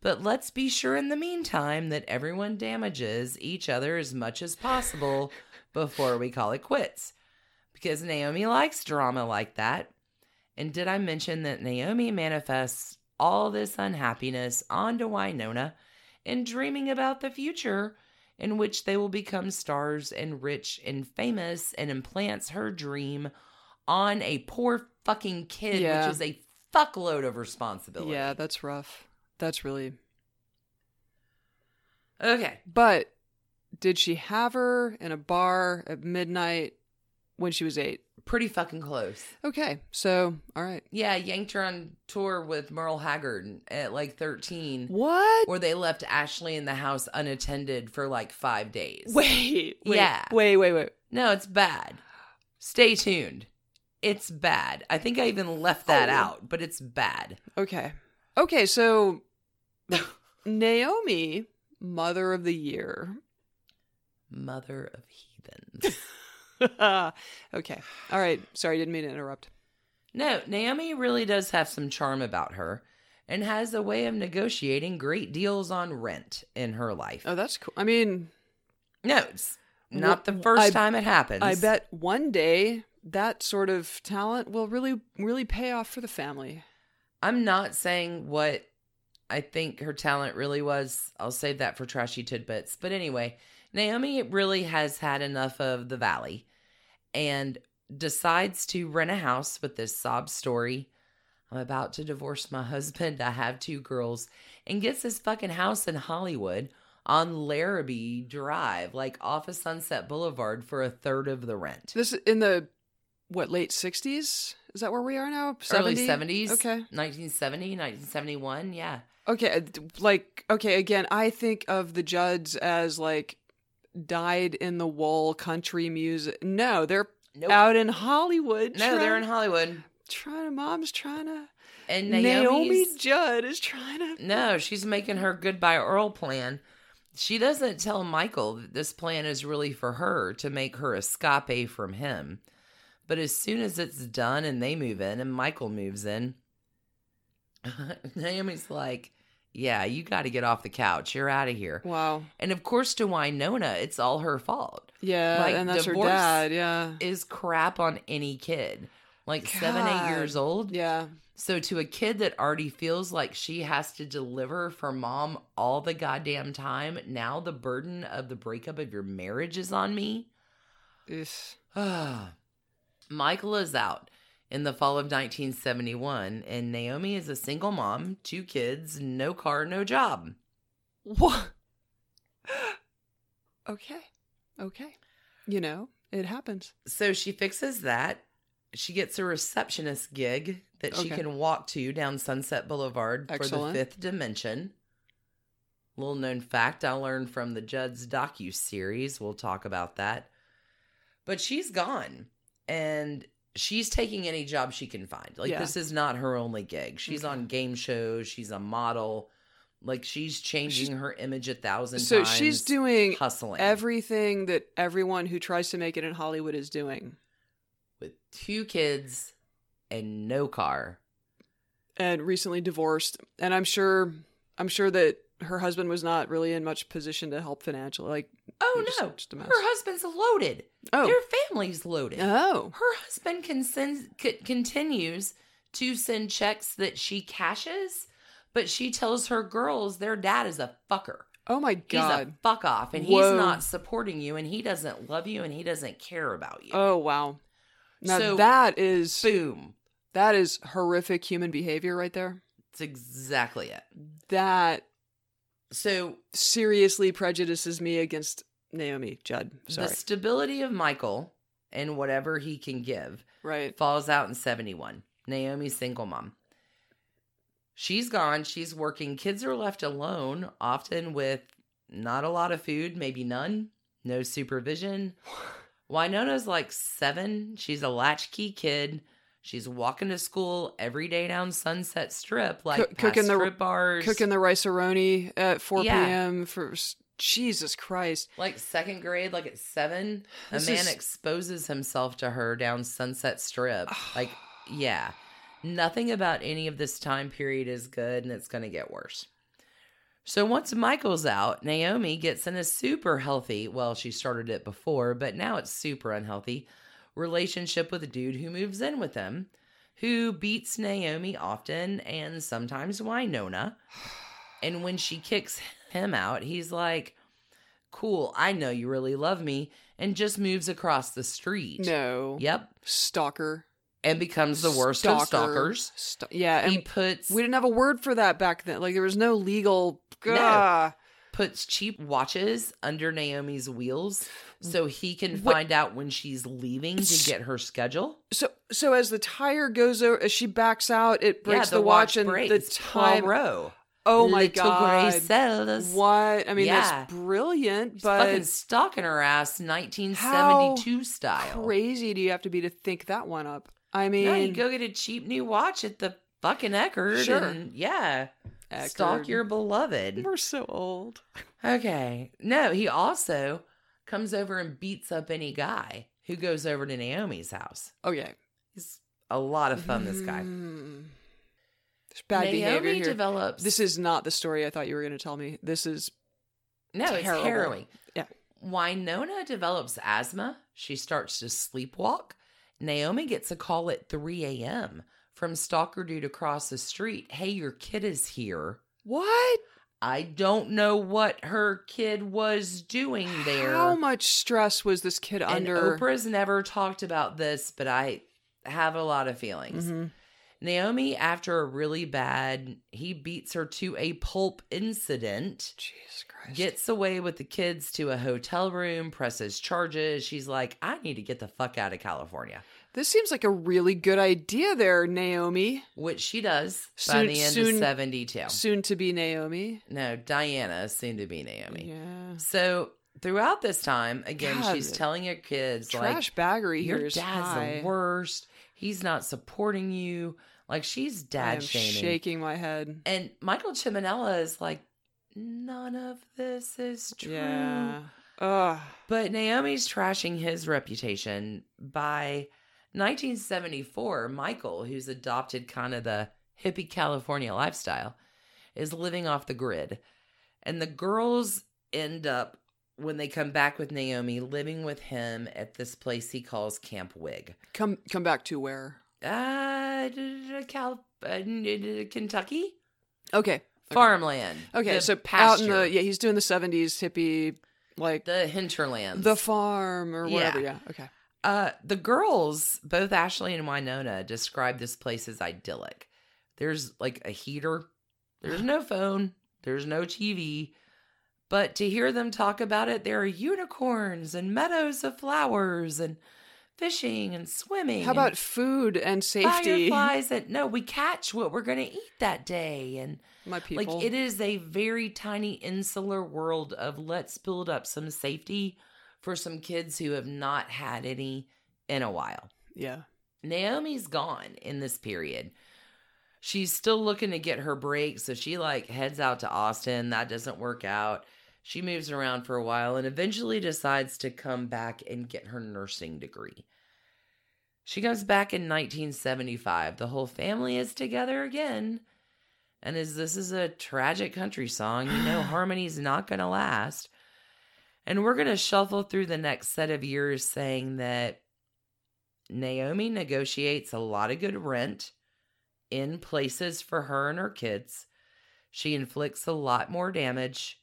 But let's be sure in the meantime that everyone damages each other as much as possible before we call it quits. Because Naomi likes drama like that. And did I mention that Naomi manifests all this unhappiness onto Wynonna and dreaming about the future in which they will become stars and rich and famous and implants her dream on a poor fucking kid, Yeah. which is a fuckload of responsibility. Yeah, that's rough. That's really. Okay. But did she have her in a bar at midnight when she was eight? Pretty fucking close. Okay, so all right. Yeah, yanked her on tour with Merle Haggard at like 13. What? Or they left Ashley in the house unattended for like five days. Wait, wait, Yeah. wait, wait, wait. No, it's bad. Stay tuned. It's bad. I think I even left that Oh. out, but it's bad. Okay, okay. So Naomi, mother of the year. Mother of heathens. okay, all right. Sorry, I didn't mean to interrupt. No, Naomi really does have some charm about her and has a way of negotiating great deals on rent in her life. Oh, that's cool. I mean, No, it's not the first I- time it happens. I bet one day that sort of talent will really, really pay off for the family. I'm not saying what I think her talent really was. I'll save that for trashy tidbits. But anyway, Naomi really has had enough of the valley and decides to rent a house with this sob story. I'm about to divorce my husband. I have two girls. And gets this fucking house in Hollywood on Larrabee Drive, like off of Sunset Boulevard, for a third of the rent. This is in the what late sixties? Is that where we are now? Early 70s. Okay. 1970, 1971. Yeah. Okay. uh, Like okay. Again, I think of the Judds as like dyed in the wool country music. No, they're Nope. out in Hollywood. No, they're in Hollywood. Trying to. Mom's trying to. And Naomi Judd is trying to. no, she's making her goodbye Earl plan. She doesn't tell Michael that this plan is really for her to make her escape from him. But as soon as it's done and they move in and Michael moves in, Naomi's like, Yeah, you got to get off the couch. You're out of here. Wow. And of course, to Wynonna, it's all her fault. Yeah, Like, and that's divorce her dad. Yeah. Is crap on any kid. Like seven, eight years old. Yeah. So to a kid that already feels like she has to deliver for mom all the goddamn time, now the burden of the breakup of your marriage is on me. Ugh. Michael is out in the fall of 1971 and Naomi is a single mom, two kids, no car, no job. What? okay. Okay. You know, it happens. So she fixes that. She gets a receptionist gig that she can walk to down Sunset Boulevard for the fifth dimension. Little known fact I learned from the Judd's docu series. We'll talk about that. But she's gone, and she's taking any job she can find. Like Yeah. this is not her only gig. She's Okay. on game shows. She's a model. Like she's changing her image a thousand So times. she's doing hustling everything that everyone who tries to make it in Hollywood is doing. with two kids and no car. and recently divorced, and I'm sure I'm sure that her husband was not really in much position to help financially. Like, Oh just- no, just a mess. her husband's loaded. Oh. Their family's loaded. oh, Her husband can send, c- continues to send checks that she cashes, but she tells her girls their dad is a fucker. oh my god, He's a fuck off, and Whoa. he's not supporting you, and he doesn't love you, and he doesn't care about you. Oh wow. Now So- that is Boom. that is horrific human behavior right there. That's exactly it. That So seriously prejudices me against Naomi Judd. Sorry. the stability of Michael and whatever he can give right. falls out in 71. Naomi's single mom. She's gone. She's working. Kids are left alone, often with not a lot of food, maybe none, no supervision. Wynonna's like seven. She's a latchkey kid. She's walking to school every day down Sunset Strip, like past cooking the- strip bars, Cooking the Rice-A-Roni at 4 Yeah. p.m. for Jesus Christ. like second grade, like at seven. A man is- exposes himself to her down Sunset Strip. like, yeah, nothing about any of this time period is good, and it's going to get worse. So once Michael's out, Naomi gets in a super healthy, well, she started it before, but now it's super unhealthy relationship with a dude who moves in with them, who beats Naomi often and sometimes Wynonna. And when she kicks him out, he's like, Cool, I know you really love me, and just moves across the street. No. Yep. Stalker. And becomes the worst of Stalker. stalkers. St- yeah, He puts we didn't have a word for that back then. Like there was no legal. No. Puts cheap watches under Naomi's wheels so he can find out when she's leaving to get her schedule. So so as the tire goes over, as she backs out, it breaks yeah, the, watch, and breaks. the time. Poirot. Oh my Little god! What? I mean, Yeah. that's brilliant, but fucking stalking her ass 1972 style. crazy do you have to be to think that one up? I mean, you go get a cheap new watch at the fucking Eckerd Sure. and yeah, stalk your beloved. we're so old. Okay. No, he also comes over and beats up any guy who goes over to Naomi's house. Oh yeah, He's a lot of fun, this guy. Mm. There's bad Naomi behavior here. develops. This is not the story I thought you were going to tell me. This is no, it's harrowing. Yeah. Wynonna develops asthma. She starts to sleepwalk. Naomi gets a call at 3 a.m. from Stalker Dude across the street. Hey, your kid is here. what? I don't know what her kid was doing there. How much stress was this kid and under? Oprah's never talked about this, but I have a lot of feelings. Mhm. Naomi, after a really bad, he beats her to a pulp incident. Jesus Christ! Gets away with the kids to a hotel room, presses charges. She's like, I need to get the fuck out of California, This seems like a really good idea, there, Naomi. which she does by the end soon- of 72. Soon to be Naomi. No, Diana is soon to be Naomi. Yeah. So throughout this time, again, God, she's telling her kids, Trash like, baggery your here is dad's high. the worst. He's not supporting you. Like, she's dad am shaming. shaking my head. And Michael Ciminella is like, none of this is true. Yeah. Ugh. But Naomi's trashing his reputation by 1974. Michael, who's adopted kind of the hippie California lifestyle, is living off the grid. And the girls end up, when they come back with Naomi, living with him at this place he calls Camp Wig. Come come back to where? Uh, Cal- uh, Kentucky? Okay. Farmland. Okay, so out pasture. in the yeah, he's doing the seventies hippie like the hinterlands. the farm or whatever. Yeah. Yeah. Okay. Uh, the girls, both Ashley and Wynonna, describe this place as idyllic. There's like a heater, there's no phone, there's no TV. But to hear them talk about it, there are unicorns and meadows of flowers and fishing and swimming. How about food and safety? fireflies? And no, we catch what we're going to eat that day. And My people. like it is a very tiny insular world of let's build up some safety for some kids who have not had any in a while. yeah. Naomi's gone in this period. She's still looking to get her break, so she like heads out to Austin. That doesn't work out. She moves around for a while and eventually decides to come back and get her nursing degree. She comes back in 1975. The whole family is together again. And as this is a tragic country song, you know harmony's not going to last. And we're going to shuffle through the next set of years saying that Naomi negotiates a lot of good rent in places for her and her kids. She inflicts a lot more damage.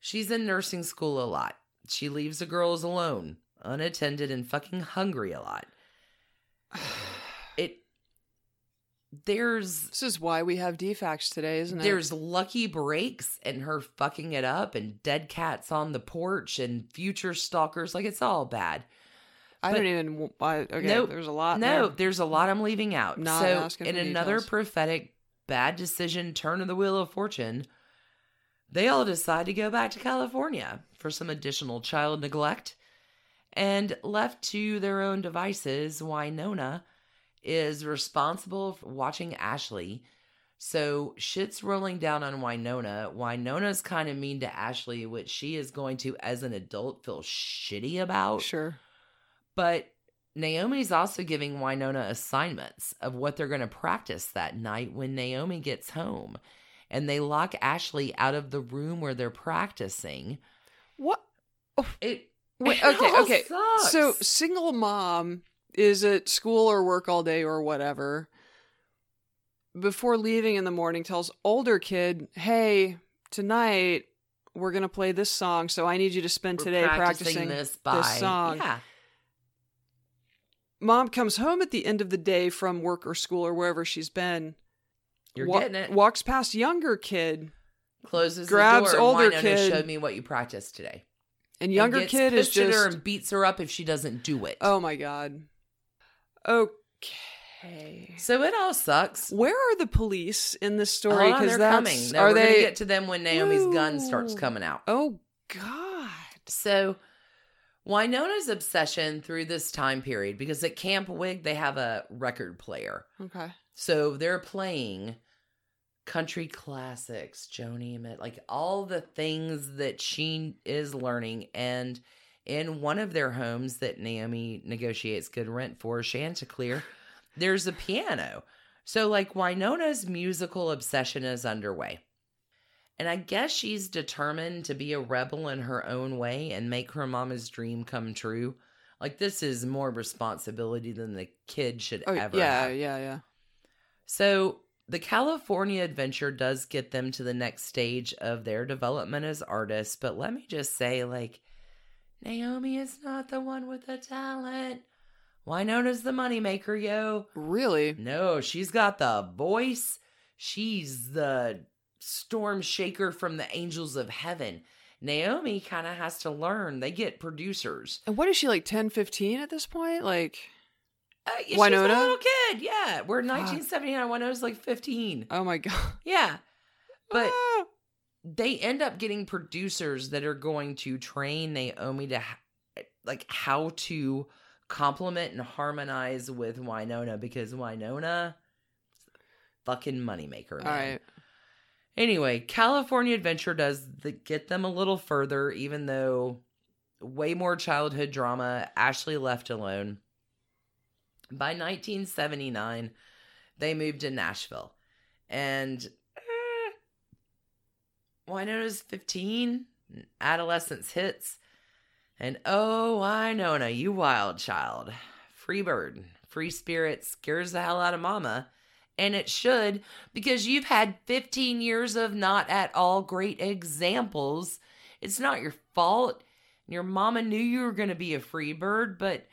She's in nursing school a lot. She leaves the girls alone, unattended, and fucking hungry a lot. There's This is why we have defects today, isn't it? there's lucky breaks and her fucking it up and dead cats on the porch and future stalkers like it's all bad. I but- don't even. I, okay, Nope. there's a lot. No, there. there's a lot I'm leaving out. Not so in another details. prophetic bad decision turn of the wheel of fortune, they all decide to go back to California for some additional child neglect. And left to their own devices, Wynonna is responsible for watching Ashley. So shit's rolling down on Wynonna. Wynonna's kind of mean to Ashley, which she is going to, as an adult, feel shitty about. Sure. But Naomi's also giving Wynonna assignments of what they're going to practice that night when Naomi gets home. And they lock Ashley out of the room where they're practicing. What? Oh. It Wait, it okay, okay. sucks. So, single mom is at school or work all day or whatever. Before leaving in the morning, tells older kid, "Hey, tonight we're gonna play this song, so I need you to spend we're today practicing, this by song." Yeah. Mom comes home at the end of the day from work or school or wherever she's been. You're wa- getting it. Walks past younger kid, Closes grabs the door. older Wynonna kid. showed me what you practiced today. and younger And kid is at her just. and beats her up if she doesn't do it. Oh my god. Okay. So it all sucks. Where are the police in this story? Oh, because they're that's coming. No, are they? gonna get to them when Naomi's gun starts coming out. oh God. So, Wynonna's obsession through this time period, because at Camp Wig, they have a record player. Okay. So they're playing country classics, Joni Emmett, like all the things that she is learning. And in one of their homes that Naomi negotiates good rent for, Chanticleer, there's a piano. So, like, Wynonna's musical obsession is underway. And I guess she's determined to be a rebel in her own way and make her mama's dream come true. Like, this is more responsibility than the kid should Oh ever yeah, have. yeah, yeah. So the California adventure does get them to the next stage of their development as artists, but let me just say, like, Naomi is not the one with the talent. Wynonna's the moneymaker, yo. Really? No, she's got the voice. She's the storm shaker from the angels of heaven. Naomi kind of has to learn. They get producers. And what is she like 10, 15 at this point? Like, Uh, yeah, She's a little kid. Yeah, we're Fuck. 1979. Wynonna's like 15. oh my God. Yeah. But Ah. They end up getting producers that are going to train Naomi to like how to complement and harmonize with Wynonna because Wynonna fucking moneymaker. all man. right. Anyway, California Adventure does the, get them a little further, even though way more childhood drama. Ashley left alone. By 1979, they moved to Nashville. And Wynonna's 15, adolescence hits. And oh, Wynonna, you wild child. Free bird, free spirit scares the hell out of mama. And it should, because you've had 15 years of not at all great examples. It's not your fault. Your mama knew you were going to be a free bird, but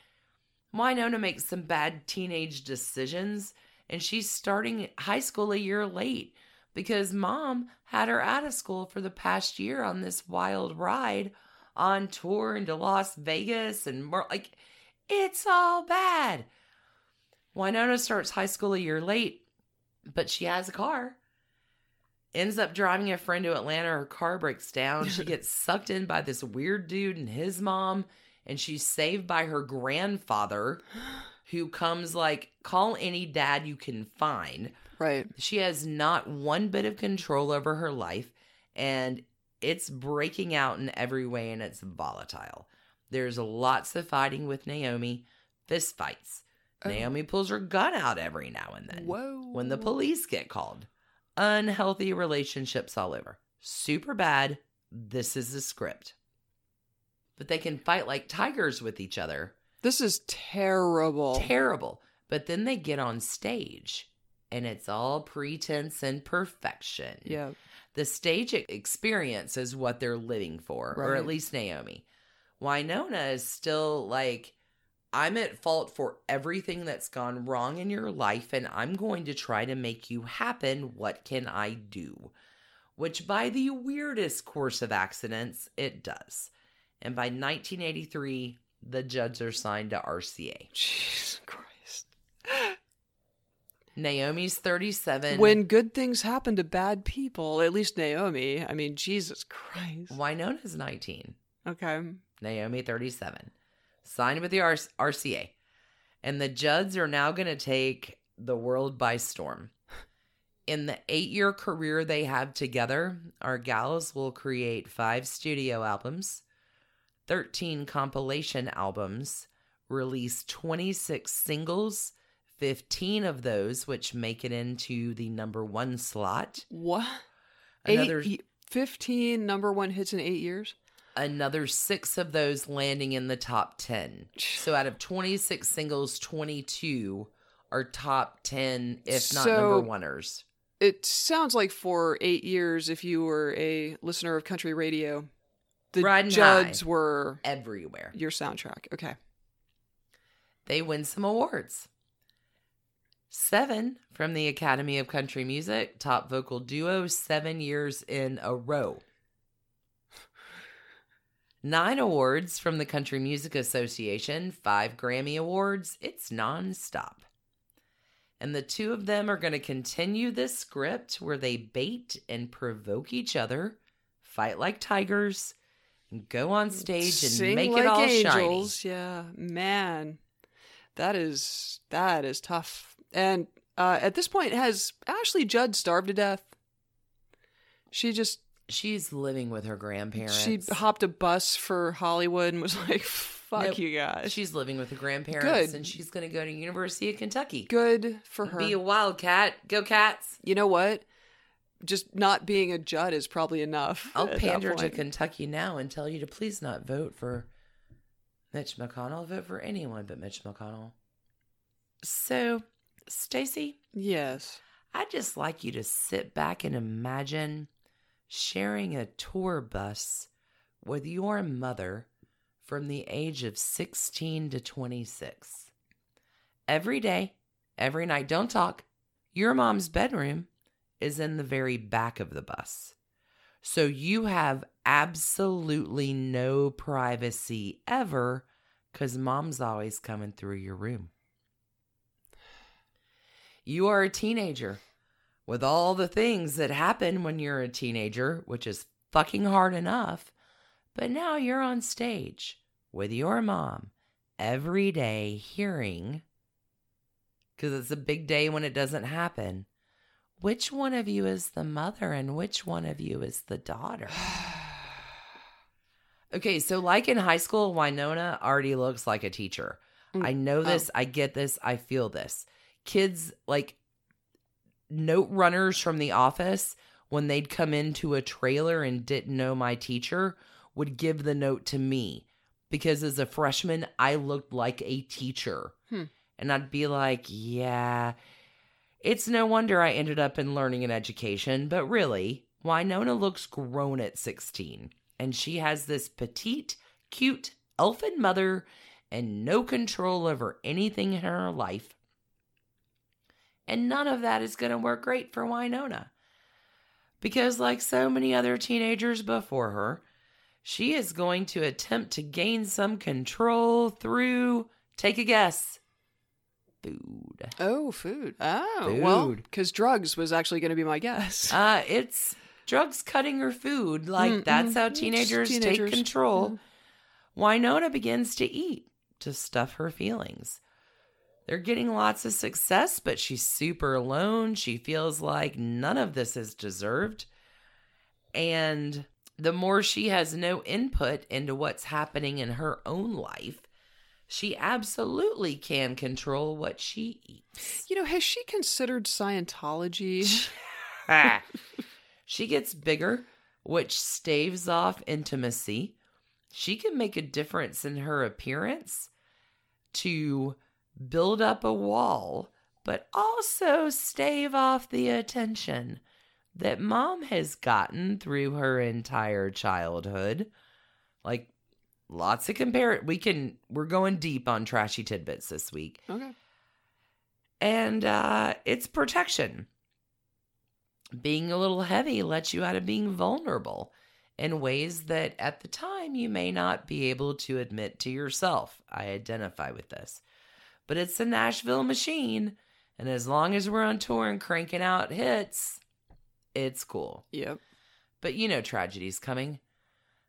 Wynonna makes some bad teenage decisions, and she's starting high school a year late because mom had her out of school for the past year on this wild ride on tour into Las Vegas and more. Like, it's all bad. Wynonna starts high school a year late, but she has a car. Ends up driving a friend to Atlanta. Her car breaks down. She gets sucked in by this weird dude and his mom, and she's saved by her grandfather, who comes like, call any dad you can find. Right. She has not one bit of control over her life, and it's breaking out in every way, and it's volatile. There's lots of fighting with Naomi, fist fights. Oh. Naomi pulls her gun out every now and then. Whoa. When the police get called. Unhealthy relationships all over. Super bad. This is the script. But they can fight like tigers with each other. This is terrible. Terrible. But then they get on stage and it's all pretense and perfection. yeah. The stage experience is what they're living for, or at least Naomi. Wynonna is still like, I'm at fault for everything that's gone wrong in your life, and I'm going to try to make you happen. What can I do? Which, by the weirdest course of accidents, it does. And by 1983, the Judds are signed to RCA. Jesus Christ. Naomi's 37. When good things happen to bad people, at least Naomi, I mean, Jesus Christ. Wynonna's 19. Okay. Naomi 37. Signed with the R- RCA. And the Judds are now going to take the world by storm. In the eight year career they have together, our gals will create five studio albums, 13 compilation albums, release 26 singles, 15 of those which make it into the number one slot. What? Another Eight, 15 number one hits in eight years? another six of those landing in the top 10. So out of 26 singles, 22 are top 10, if not So- number oneers. It sounds like for eight years, if you were a listener of country radio, the Riding Judds were Everywhere. your soundtrack. Okay. They win some awards. Seven from the Academy of Country Music, top vocal duo, seven years in a row. Nine awards from the Country Music Association, five Grammy Awards. It's nonstop. And the two of them are going to continue this script where they bait and provoke each other, fight like tigers, and go on stage and Sing make like it all angels. shiny. Yeah, man, that is that is tough. And uh, at this point, has Ashley Judd starved to death? She just She's living with her grandparents. she hopped a bus for Hollywood and was like, "Fuck Nope. you guys." She's living with her grandparents, Good. and she's going to go to University of Kentucky. good for her. Be a wildcat. Go Cats. you know what? Just not being a Judd is probably enough. I'll pander to. Kentucky now and tell you to please not vote for Mitch McConnell. Vote for anyone but Mitch McConnell. So, Stacy, Yes. I'd just like you to sit back and imagine sharing a tour bus with your mother from the age of 16 to 26. Every day, every night, don't talk. Your mom's bedroom is in the very back of the bus. So you have absolutely no privacy ever because mom's always coming through your room. You are a teenager with all the things that happen when you're a teenager, which is fucking hard enough. But now you're on stage with your mom every day hearing, because it's a big day when it doesn't happen. Which one of you is the mother and which one of you is the daughter? okay, so like in high school, Wynonna already looks like a teacher. Mm. I know oh. this, I get this, I feel this. Kids like note runners from the office when they'd come into a trailer and didn't know my teacher would give the note to me because as a freshman I looked like a teacher. Hmm. And I'd be like, yeah, it's no wonder I ended up in learning and education, but really, Wynonna looks grown at 16 and she has this petite, cute, elfin mother and no control over anything in her life. And none of that is going to work great for Wynonna. Because, like so many other teenagers before her, she is going to attempt to gain some control through, take a guess, food. Oh, food. Oh, well, Food. because drugs was actually going to be my guess. Uh, it's drugs cutting her food. Like, Mm, that's how teenagers, teenagers. take control. Wynonna begins to eat to stuff her feelings. They're getting lots of success, but she's super alone. She feels like none of this is deserved. And the more she has no input into what's happening in her own life, she absolutely can control what she eats. You know, has she considered Scientology? she gets bigger, which staves off intimacy. She can make a difference in her appearance to build up a wall, but also stave off the attention that mom has gotten through her entire childhood. Like lots of compare we can we're going deep on trashy tidbits this week. okay. And uh it's protection. Being a little heavy lets you out of being vulnerable in ways that at the time you may not be able to admit to yourself. I identify with this. But it's the Nashville machine, and as long as we're on tour and cranking out hits, it's cool. Yep. But you know tragedy's coming.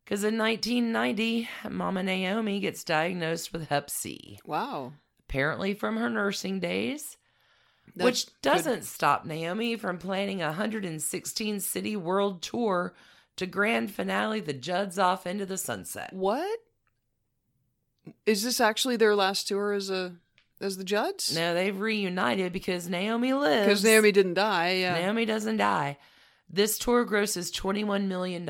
Because in 1990, Mama Naomi gets diagnosed with Hep C, Wow. apparently from her nursing days, That which doesn't stop Naomi from planning a 116 city world tour to grand finale the Judds off into the sunset. What? Is this actually their last tour as a as the Judds? No, they've reunited because Naomi lives. Because Naomi didn't die. Yeah. Naomi doesn't die. This tour grosses $21 million.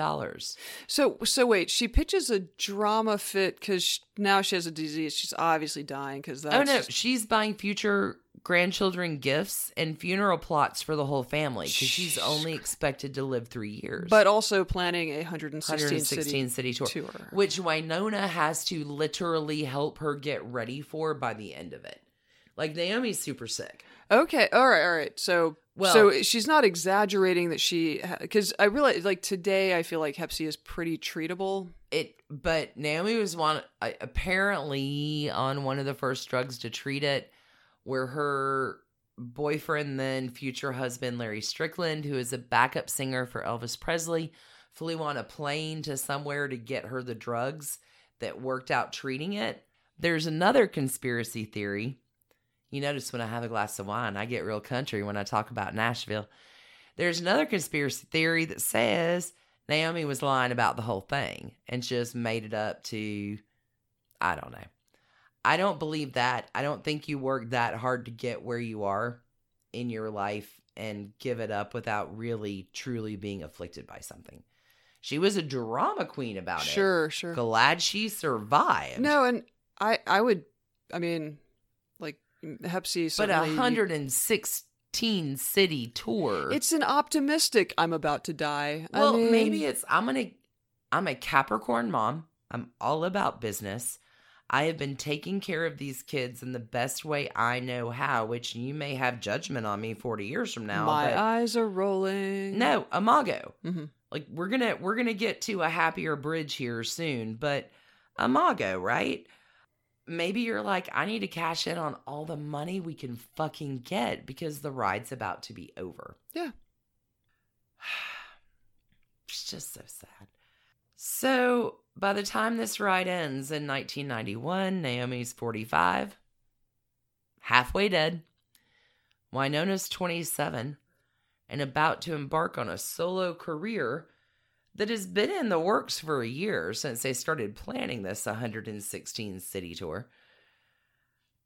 So so wait, she pitches a drama fit because now she has a disease. She's obviously dying because that's oh no, she's buying future grandchildren gifts and funeral plots for the whole family because she's only expected to live three years. but also planning a 116, 116 city, city, tour, tour. which Wynonna has to literally help her get ready for by the end of it. Like Naomi's super sick. Okay, all right, all right. So Well- so she's not exaggerating that she because I realize like today I feel like Hep C is pretty treatable. It, but Naomi was one apparently on one of the first drugs to treat it, where her boyfriend, then future husband Larry Strickland, who is a backup singer for Elvis Presley, flew on a plane to somewhere to get her the drugs that worked out treating it. There's another conspiracy theory. You notice when I have a glass of wine, I get real country when I talk about Nashville. There's another conspiracy theory that says Naomi was lying about the whole thing and just made it up to, I don't know. I don't believe that. I don't think you work that hard to get where you are in your life and give it up without really, truly being afflicted by something. She was a drama queen about it. Sure, sure. Glad she survived. No, and I I would I mean like Hep C but a certainly- 116 city tour. It's an optimistic I'm about to die. I Well, mean, maybe it's I'm gonna I'm a Capricorn mom. I'm all about business. I have been taking care of these kids in the best way I know how, which you may have judgment on me 40 years from now. my eyes are rolling. no, Imago. Mhm. Like we're gonna we're gonna get to a happier bridge here soon, but Imago, right? Maybe you're like, I need to cash in on all the money we can fucking get because the ride's about to be over. Yeah. It's just so sad. So, by the time this ride ends in 1991, Naomi's 45, halfway dead. Wynonna's 27 and about to embark on a solo career that has been in the works for a year since they started planning this 116 city tour.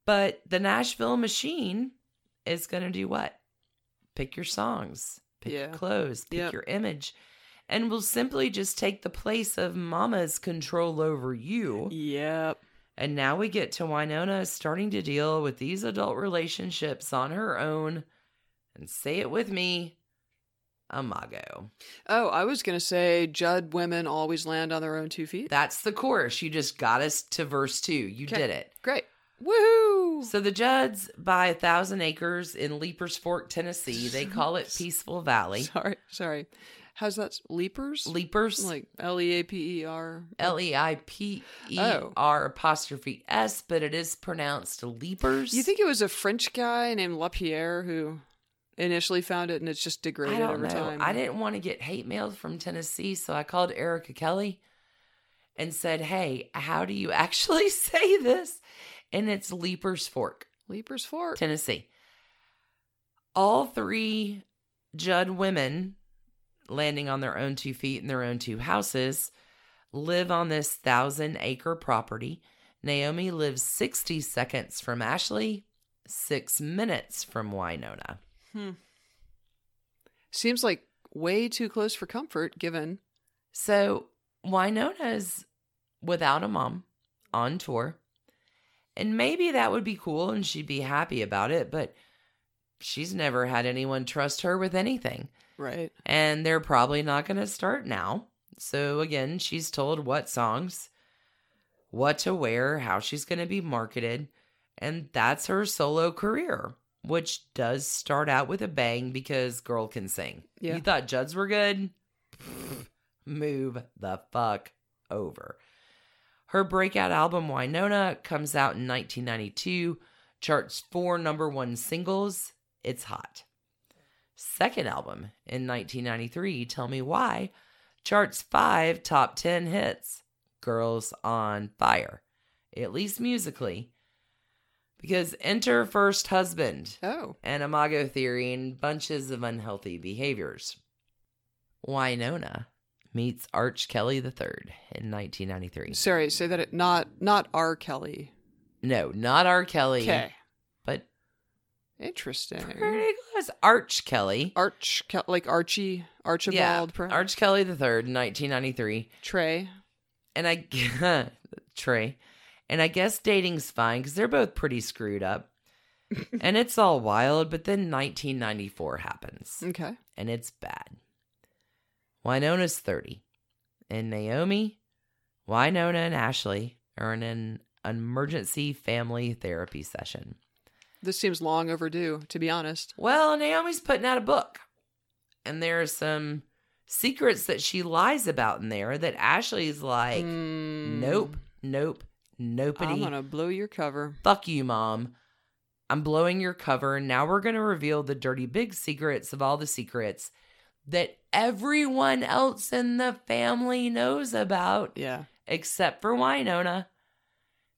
But the Nashville machine is going to do what? Pick your songs, pick your clothes, pick Yep. your image, and will simply just take the place of mama's control over you. Yep. And now we get to Wynonna starting to deal with these adult relationships on her own. And say it with me, Imago. Oh, I was gonna say Judd women always land on their own two feet. That's the chorus. You just got us to verse two. You Okay. did it. Great. Woohoo! So the Judds buy a thousand acres in Leiper's Fork, Tennessee. They call it Peaceful Valley. Sorry, sorry. How's that? Leapers? Leapers, Like L E A P E R. L E I P E Oh. Apostrophe S, but it is pronounced Leapers. You think it was a French guy named Lapierre who initially found it, and it's just degraded over know. time? I didn't want to get hate mail from Tennessee, so I called Erica Kelly and said, "Hey, how do you actually say this?" And it's Leiper's Fork, Leiper's Fork. Tennessee. All three Judd women landing on their own two feet in their own two houses live on this thousand acre property Naomi lives 60 seconds from Ashley, six minutes from Wynonna. Hmm. Seems like way too close for comfort, given. So Wynonna's without a mom on tour. And maybe that would be cool and she'd be happy about it, but she's never had anyone trust her with anything. Right. And they're probably not going to start now. So again, she's told what songs, what to wear, how she's going to be marketed. And that's her solo career, which does start out with a bang because girl can sing. Yeah. You thought Judds were good? Move the fuck over. Her breakout album, Wynonna, comes out in 1992, charts four number one singles. It's hot. Second album in 1993, Tell Me Why, charts five top 10 hits. Girls on Fire, at least musically. Because enter First Husband Oh. and Imago Theory and bunches of unhealthy behaviors. Wynonna meets Arch Kelly III in 1993. Sorry, say that it not not R. Kelly. No, not R. Kelly, Okay. Interesting. pretty close. Arch Kelly. Arch like Archie Archibald yeah, perhaps? Arch Kelly the third, 1993. Trey. And I, Trey, and I guess dating's fine because they're both pretty screwed up. and it's all wild, but then 1994 happens. Okay. and it's bad. Wynonna's 30, and Naomi, Wynonna, and Ashley are in an emergency family therapy session. This seems long overdue, to be honest. Well, Naomi's putting out a book, and there are some secrets that she lies about in there that Ashley's like, hmm. nope, nope, nobody. I'm gonna blow your cover. Fuck you, mom. I'm blowing your cover. and Now we're going to reveal the dirty big secrets of all the secrets that everyone else in the family knows about, Yeah. except for Wynonna.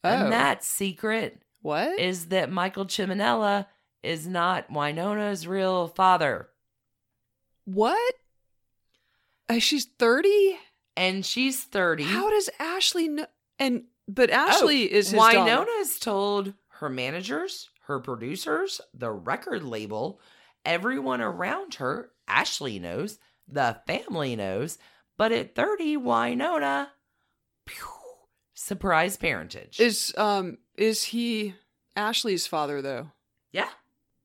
Oh. And that secret what? is that Michael Ciminella is not Wynonna's real father. what? Uh, she's thirty. And she's 30. How does Ashley know? And but Ashley Oh, is his daughter. Wynonna's told her managers, her producers, the record label, everyone around her. Ashley knows, the family knows, but at 30, Wynonna, pew, surprise parentage. Is um is he Ashley's father though? yeah.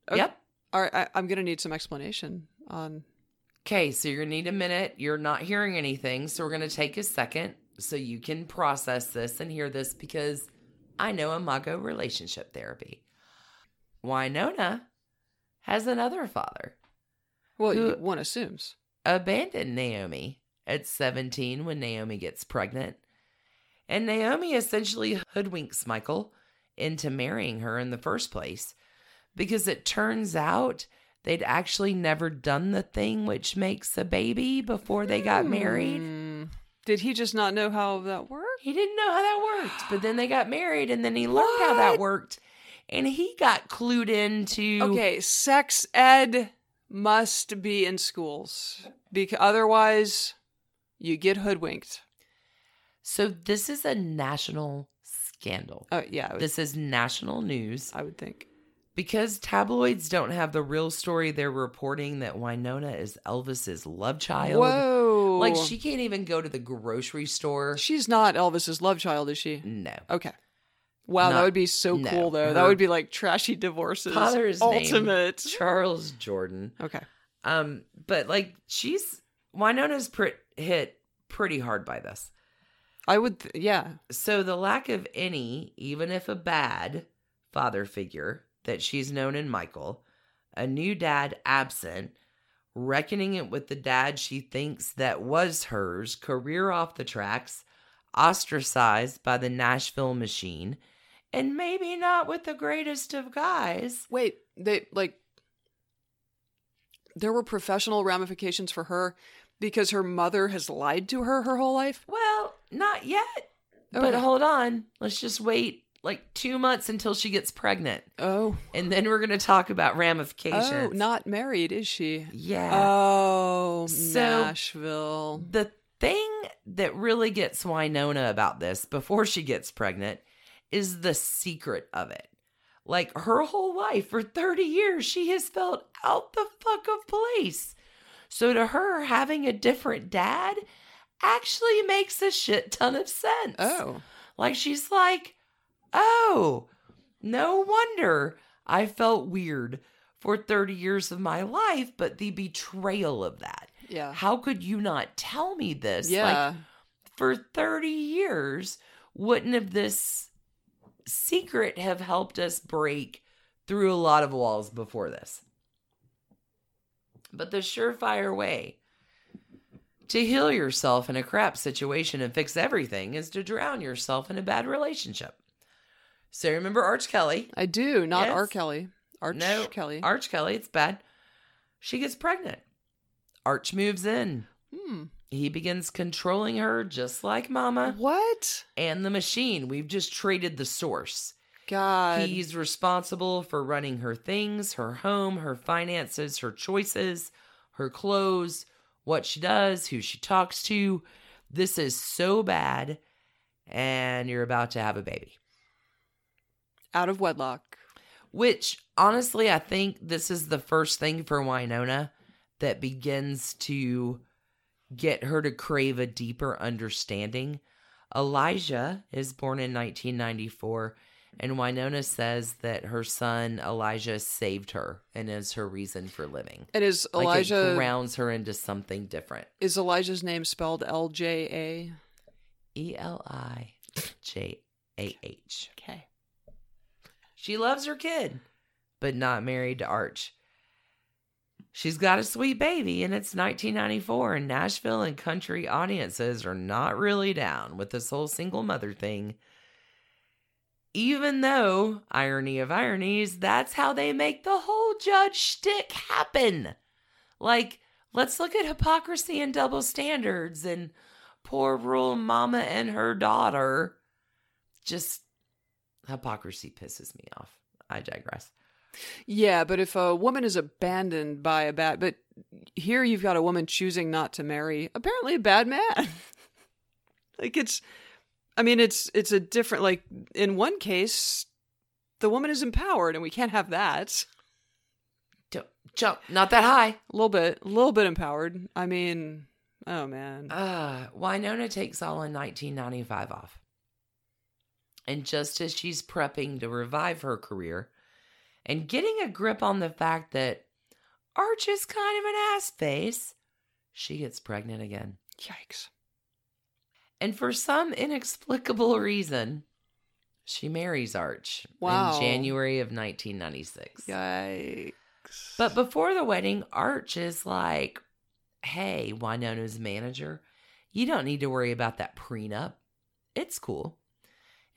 Okay. Yep. All right, I, I'm gonna need some explanation on. Okay, so you're gonna need a minute. You're not hearing anything, so we're gonna take a second so you can process this and hear this because I know Imago relationship therapy. Wynonna has another father. Well, Who- one assumes. abandoned Naomi at 17 when Naomi gets pregnant. And Naomi essentially hoodwinks Michael into marrying her in the first place because it turns out they'd actually never done the thing which makes a baby before they got married. Hmm. Did he just not know how that worked? He didn't know how that worked, but then they got married and then he learned how that worked. And he got clued into Okay, sex ed must be in schools because otherwise you get hoodwinked. So this is a national scandal. Oh yeah, would, This is national news. I would think. Because tabloids don't have the real story, they're reporting that Wynonna is Elvis's love child. Whoa! Like she can't even go to the grocery store. she's not Elvis's love child, is she? No. Okay. Wow, that would be so no, cool though. That would be like trashy divorces. Father's name, ultimate. Charles Jordan. Okay. Um, but like she's Wynonna's pr- hit pretty hard by this. I would. Th- yeah. So the lack of any, even if a bad, father figure that she's known in Michael, a new dad absent, reckoning it with the dad she thinks that was hers, career off the tracks, ostracized by the Nashville machine, and maybe not with the greatest of guys. Wait. They like. There were professional ramifications for her because her mother has lied to her her whole life. Well, not yet. But Okay. hold on. Let's just wait like two months until she gets pregnant. Oh. And then we're going to talk about oh, ramifications. Oh, not married, is she? Yeah. Oh, So- Nashville. the thing that really gets Wynonna about this before she gets pregnant is the secret of it. Like her whole life for 30 years, she has felt out the fuck of place. So to her, having a different dad actually makes a shit ton of sense. Oh. Like she's like, oh, no wonder I felt weird for 30 years of my life, but the betrayal of that. Yeah. How could you not tell me this? Yeah. Like for 30 years, wouldn't have this secret have helped us break through a lot of walls before this? But the surefire way to heal yourself in a crap situation and fix everything is to drown yourself in a bad relationship. So remember Arch Kelly? I do. Not Yes. R. Kelly. Arch no, Kelly. Arch Kelly, it's bad. She gets pregnant. Arch moves in. Hmm. He begins controlling her just like Mama What? and the machine. We've just traded the source. God. He's responsible for running her things, her home, her finances, her choices, her clothes, what she does, who she talks to. This is so bad, and you're about to have a baby. out of wedlock. Which, honestly, I think this is the first thing for Wynonna that begins to get her to crave a deeper understanding. Elijah is born in 1994, and Wynonna says that her son Elijah saved her and is her reason for living. And is Like it Elijah grounds her into something different. is Elijah's name spelled L J A? E L I J A H. Okay. She loves her kid, but not married to Arch. She's got a sweet baby, and it's 1994, and Nashville and country audiences are not really down with this whole single mother thing. Even though, irony of ironies, that's how they make the whole judge shtick happen. Like, let's look at hypocrisy and double standards and poor rural mama and her daughter. Just hypocrisy pisses me off. I digress. Yeah, but if a woman is abandoned by a bad, but here you've got a woman choosing not to marry apparently a bad man. like it's, I mean, it's it's a different. Like in one case, the woman is empowered, and we can't have that. Don't jump, not that high. A little bit, a little bit empowered. I mean, oh man, Uh, Wynonna takes all in 1995 off. And just as she's prepping to revive her career and getting a grip on the fact that Arch is kind of an ass face, she gets pregnant again. yikes! And for some inexplicable reason, she marries Arch Wow. in January of 1996. Yikes! But before the wedding, Arch is like, hey, Wynonna's manager, you don't need to worry about that prenup. It's cool.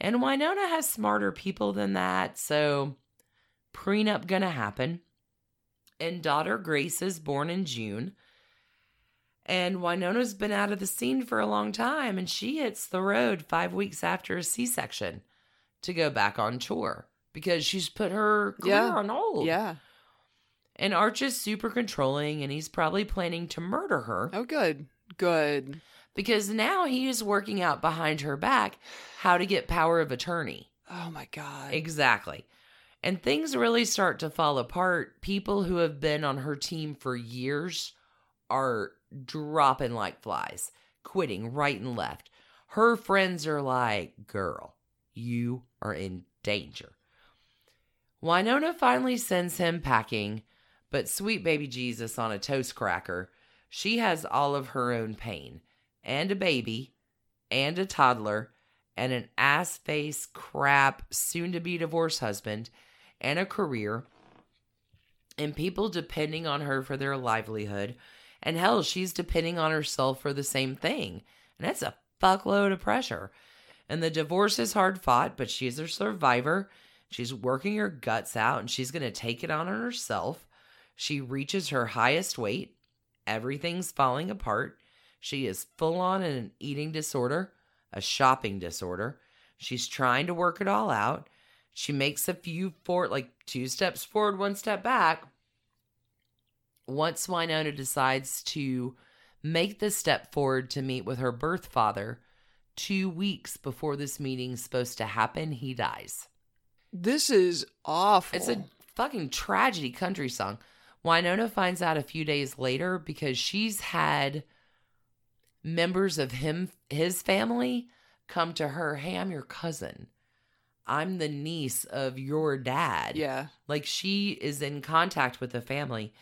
And Wynonna has smarter people than that, so prenup gonna happen. And daughter Grace is born in June. And Wynonna's been out of the scene for a long time, and she hits the road five weeks after a C section to go back on tour because she's put her career Yeah. on hold. yeah. And Arch is super controlling and he's probably planning to murder her Oh, good, good. because now he is working out behind her back how to get power of attorney. Oh my god. Exactly. And things really start to fall apart. People who have been on her team for years are dropping like flies, quitting right and left. Her friends are like, girl, you are in danger. Wynonna finally sends him packing, but sweet baby Jesus on a toast cracker, she has all of her own pain and a baby and a toddler and an ass face crap soon to be divorced husband and a career and people depending on her for their livelihood and hell she's depending on herself for the same thing and that's a fuckload of pressure and the divorce is hard fought but she's a survivor she's working her guts out and she's going to take it on herself she reaches her highest weight everything's falling apart she is full on in an eating disorder a shopping disorder. She's trying to work it all out. She makes a few for like two steps forward, one step back. Once Wynonna decides to make the step forward to meet with her birth father two weeks before this meeting's supposed to happen, he dies. This is awful. It's a fucking tragedy country song. Wynonna finds out a few days later because she's had members of him his family come to her, "Hey, I'm your cousin. I'm the niece of your dad." yeah. Like she is in contact with the family.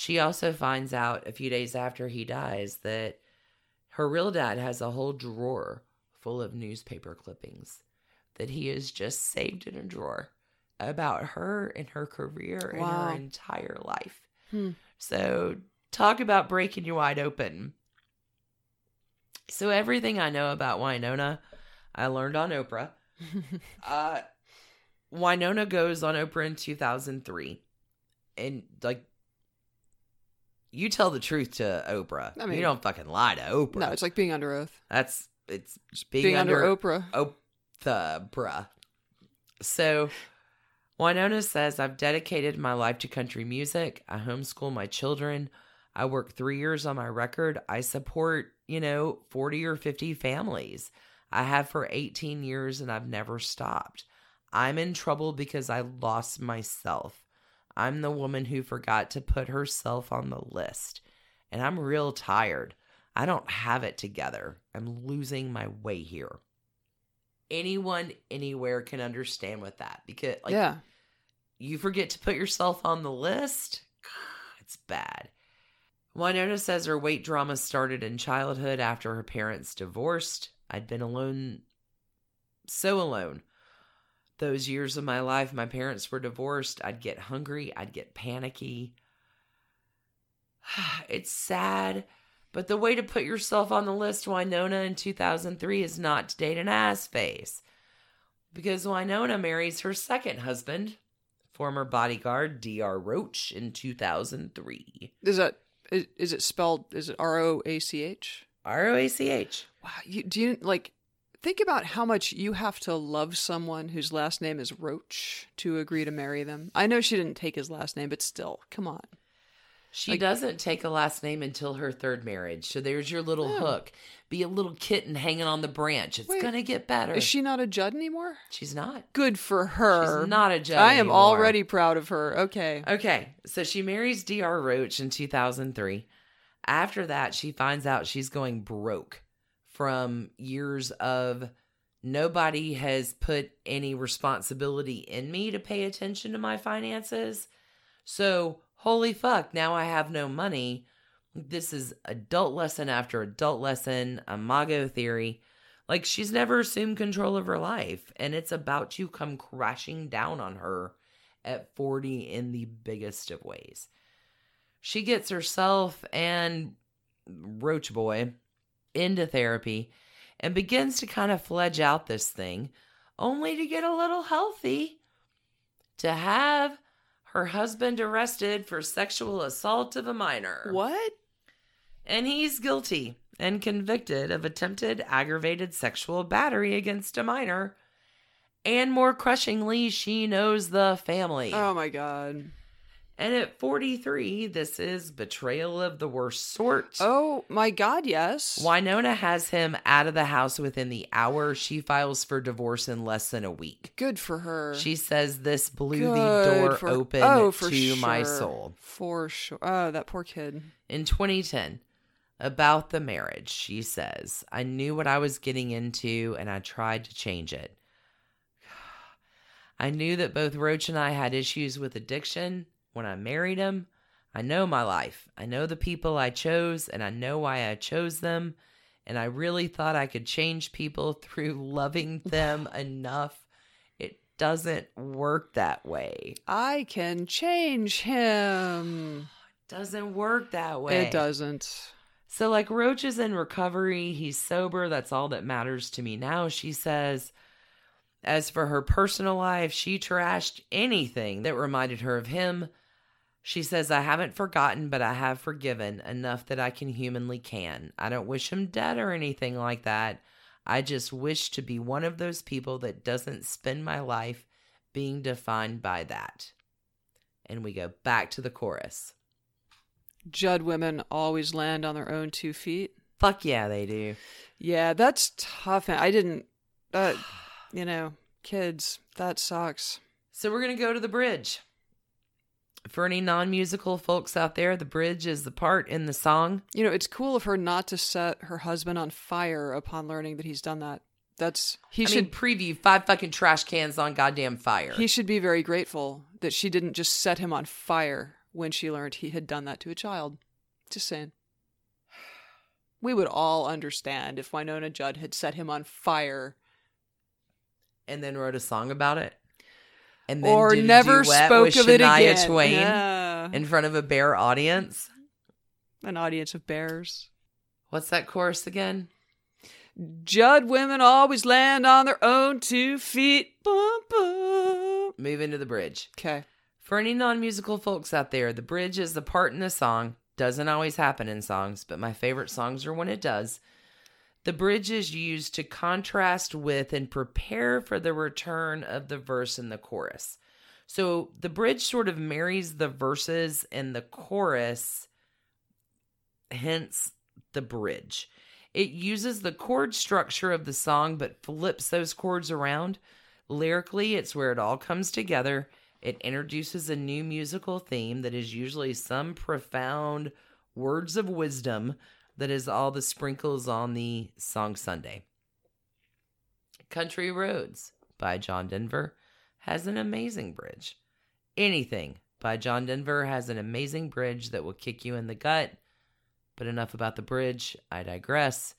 She also finds out a few days after he dies that her real dad has a whole drawer full of newspaper clippings that he has just saved in a drawer about her and her career and her entire life. Hmm. So, talk about breaking you wide open. So, everything I know about Wynonna, I learned on Oprah. uh, Wynonna goes on Oprah in 2003. And, like, you tell the truth to Oprah. I mean- you don't fucking lie to Oprah. No, it's like being under oath. That's, it's Being, being, under, under, Oprah. Oprah. So, Wynonna says, I've dedicated my life to country music. I homeschool my children. I work three years on my record. I support, you know, 40 or 50 families. I have for 18 years and I've never stopped. I'm in trouble because I lost myself. I'm the woman who forgot to put herself on the list. And I'm real tired. I don't have it together. I'm losing my way here. Anyone anywhere can understand with that because like yeah. you forget to put yourself on the list, it's bad. Wynonna says her weight drama started in childhood after her parents divorced. I'd been alone, so alone. Those years of my life, my parents were divorced. I'd get hungry, I'd get panicky. It's sad, but the way to put yourself on the list, Wynonna, in 2003 is not to date an ass face. Because Wynonna marries her second husband, former bodyguard D.R. Roach, in 2003. Is that is, is it spelled? Is it R O A C H? R O A C H. Wow. You, do you like think about how much you have to love someone whose last name is Roach to agree to marry them? I know she didn't take his last name, but still, come on. She Like- doesn't take a last name until her third marriage. So there's your little Oh. hook. Be a little kitten hanging on the branch. It's Wait, to get better. Is she not a Judd anymore? She's not. Good for her. She's not a Judd I am anymore. already proud of her. Okay. Okay, so she marries D.R. Roach in 2003. After that, she finds out she's going broke from years of nobody has put any responsibility in me to pay attention to my finances. So, holy fuck, now I have no money. This is adult lesson after adult lesson, a Mago theory. Like, she's never assumed control of her life, and it's about to come crashing down on her at 40 in the biggest of ways. She gets herself and Roach Boy into therapy and begins to kind of fledge out this thing, only to get a little healthy, to have her husband arrested for sexual assault of a minor. What? And he's guilty and convicted of attempted aggravated sexual battery against a minor. And more crushingly, she knows the family. Oh my god. And at 43, this is betrayal of the worst sort. Oh my god, yes. Wynonna has him out of the house within the hour. She files for divorce in less than a week. Good for her. She says this blew Good the door for- open oh, for to my sure. soul. For sure. Oh, that poor kid. In 2010, about the marriage, she says, I knew what I was getting into and I tried to change it. I knew that both Roach and I had issues with addiction when I married him. I know my life. I know the people I chose and I know why I chose them. And I really thought I could change people through loving them enough. It doesn't work that way. I can change him. It Doesn't work that way. It doesn't. So, like, Roach is in recovery. He's sober. That's all that matters to me now, she says. As for her personal life, she trashed anything that reminded her of him. She says, I haven't forgotten, but I have forgiven enough that I can humanly can. I don't wish him dead or anything like that. I just wish to be one of those people that doesn't spend my life being defined by that. And we go back to the chorus. Judd women always land on their own two feet. Fuck yeah, they do. Yeah, that's tough. I didn't. Uh, you know, kids. That sucks. So we're going to go to the bridge. For any non musical folks out there, the bridge is the part in the song. You know, it's cool of her not to set her husband on fire upon learning that he's done that. That's he I should mean, preview five fucking trash cans on goddamn fire. he should be very grateful that she didn't just set him on fire when she learned he had done that to a child. Just saying. We would all understand if Wynonna Judd had set him on fire and then wrote a song about it. And then or never spoke of it again. Twain Yeah. in front of a bare audience. An audience of bears. What's that chorus again? Judd women always land on their own two feet. Bum, bum. Move into the bridge. Okay. For any non musical folks out there, the bridge is the part in the song. Doesn't always happen in songs, but my favorite songs are when it does. The bridge is used to contrast with and prepare for the return of the verse in the chorus. So the bridge sort of marries the verses and the chorus, hence the bridge. It uses the chord structure of the song but flips those chords around. Lyrically, it's where it all comes together. It introduces a new musical theme that is usually some profound words of wisdom that is all the sprinkles on the song sundae. Country Roads by John Denver has an amazing bridge. Anything by John Denver has an amazing bridge that will kick you in the gut. But enough about the bridge. I digress.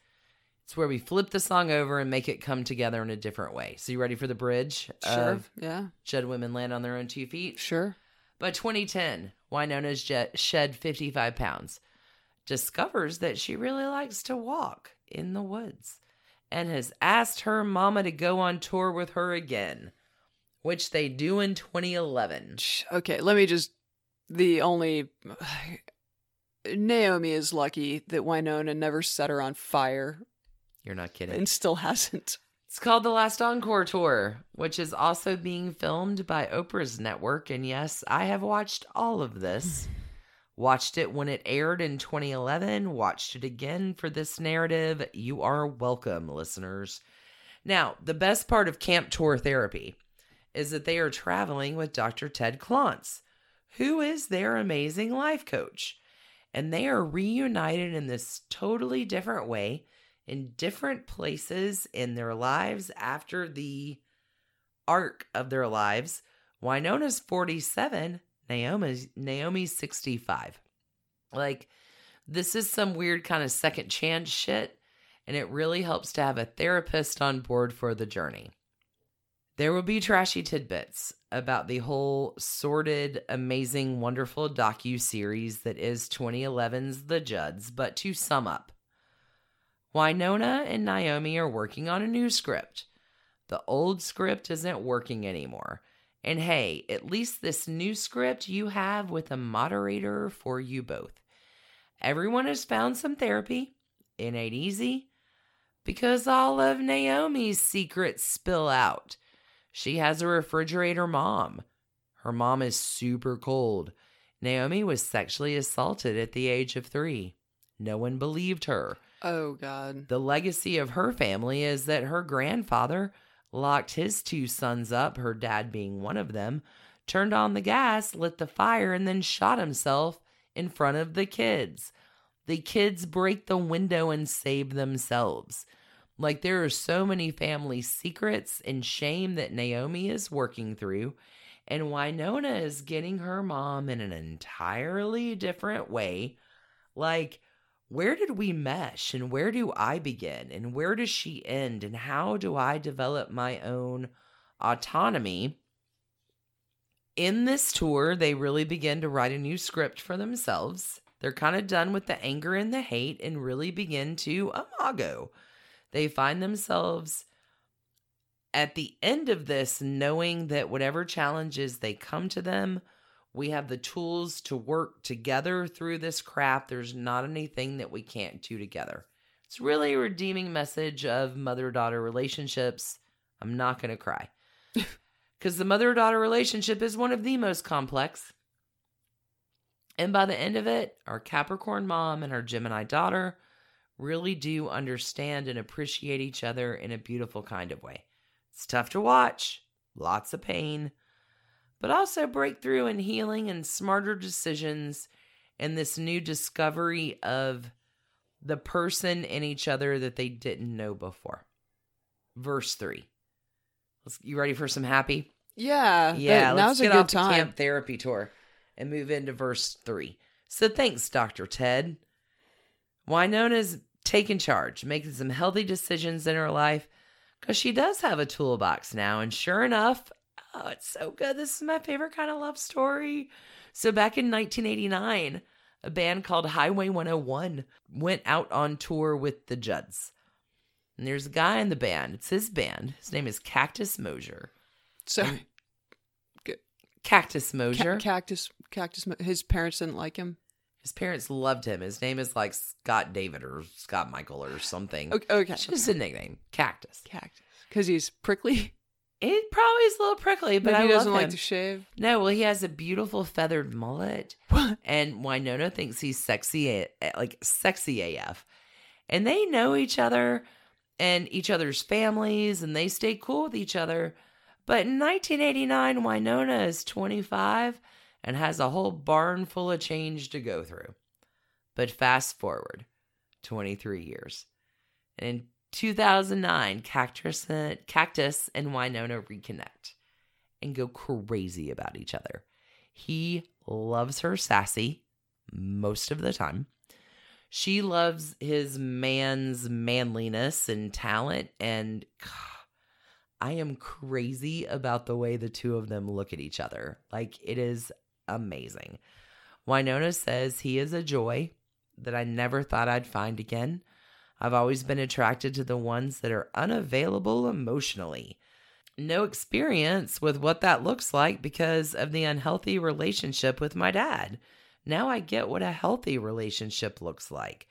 It's where we flip the song over and make it come together in a different way. So, you ready for the bridge Sure. of yeah. Judd Women Land on Their Own Two Feet? Sure. By 2010, Wynonna's jet shed 55 pounds, discovers that she really likes to walk in the woods, and has asked her mama to go on tour with her again, which they do in 2011. Okay, let me just. The only. Naomi is lucky that Wynonna never set her on fire You're not kidding. and still hasn't. It's called The Last Encore Tour, which is also being filmed by Oprah's network. And yes, I have watched all of this. Watched it when it aired in 2011, watched it again for this narrative. You are welcome, listeners. Now, the best part of Camp Tour Therapy is that they are traveling with Dr. Ted Klontz, who is their amazing life coach. And they are reunited in this totally different way in different places in their lives after the arc of their lives. Wynonna's 47, Naomi's Naomi's 65. Like this is some weird kind of second chance shit and it really helps to have a therapist on board for the journey. There will be trashy tidbits about the whole sordid, amazing, wonderful docu series that is 2011's The Judds, but to sum up, Wynonna and Naomi are working on a new script. The old script isn't working anymore. And hey, at least this new script you have with a moderator for you both. Everyone has found some therapy. It ain't easy because all of Naomi's secrets spill out. She has a refrigerator mom. Her mom is super cold. Naomi was sexually assaulted at the age of three. No one believed her. Oh, God. The legacy of her family is that her grandfather locked his two sons up, her dad being one of them, turned on the gas, lit the fire, and then shot himself in front of the kids. The kids break the window and save themselves. Like there are so many family secrets and shame that Naomi is working through, and Wynonna is getting her mom in an entirely different way. Like, where did we mesh and where do I begin and where does she end and how do I develop my own autonomy? In this tour, they really begin to write a new script for themselves. They're kind of done with the anger and the hate and really begin to imago. They find themselves at the end of this knowing that whatever challenges they come to them, we have the tools to work together through this crap. There's not anything that we can't do together. It's really a redeeming message of mother daughter relationships. I'm not going to cry because the mother daughter relationship is one of the most complex. And by the end of it, our Capricorn mom and our Gemini daughter really do understand and appreciate each other in a beautiful kind of way. It's tough to watch, lots of pain, but also breakthrough and healing and smarter decisions and this new discovery of the person in each other that they didn't know before. Verse 3. Let's, you ready for some happy? Yeah. Yeah, that- let's now's get a good off time. the camp therapy tour and move into verse three. So thanks, Dr. Ted. Wynonna's taking charge, making some healthy decisions in her life because she does have a toolbox now. And sure enough, oh, it's so good. This is my favorite kind of love story. So back in 1989, a band called Highway 101 went out on tour with the Judds. And there's a guy in the band. It's his band. His name is Cactus Moser. So Cactus ca- Moser. cactus, cactus. His parents didn't like him. His parents loved him. His name is like Scott David or Scott Michael or something. Okay, okay. It's just a nickname. Cactus. cactus because he's prickly. It probably is a little prickly, but Maybe I he doesn't love like him. to shave. no, well, he has a beautiful feathered mullet, What? and Wynonna thinks he's sexy, a- like sexy AF. And they know each other and each other's families, and they stay cool with each other. But in 1989, Wynonna is 25 and has a whole barn full of change to go through. But fast forward 23 years. And in 2009, Cactus and, Wynonna reconnect and go crazy about each other. He loves her sassy most of the time. She loves his man's manliness and talent. And I am crazy about the way the two of them look at each other. Like, it is amazing. Wynonna says he is a joy that I never thought I'd find again. I've always been attracted to the ones that are unavailable emotionally. No experience with what that looks like because of the unhealthy relationship with my dad. Now I get what a healthy relationship looks like.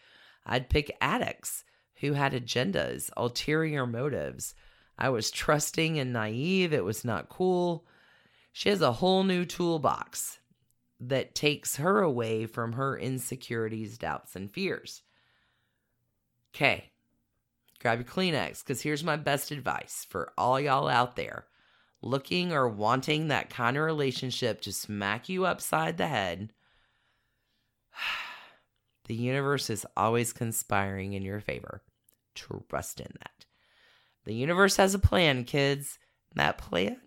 I'd pick addicts who had agendas, ulterior motives. I was trusting and naive. It was not cool. She has a whole new toolbox that takes her away from her insecurities, doubts, and fears. Okay, grab your Kleenex because here's my best advice for all y'all out there looking or wanting that kind of relationship to smack you upside the head. The universe is always conspiring in your favor. Trust in that. The universe has a plan, kids. That plan,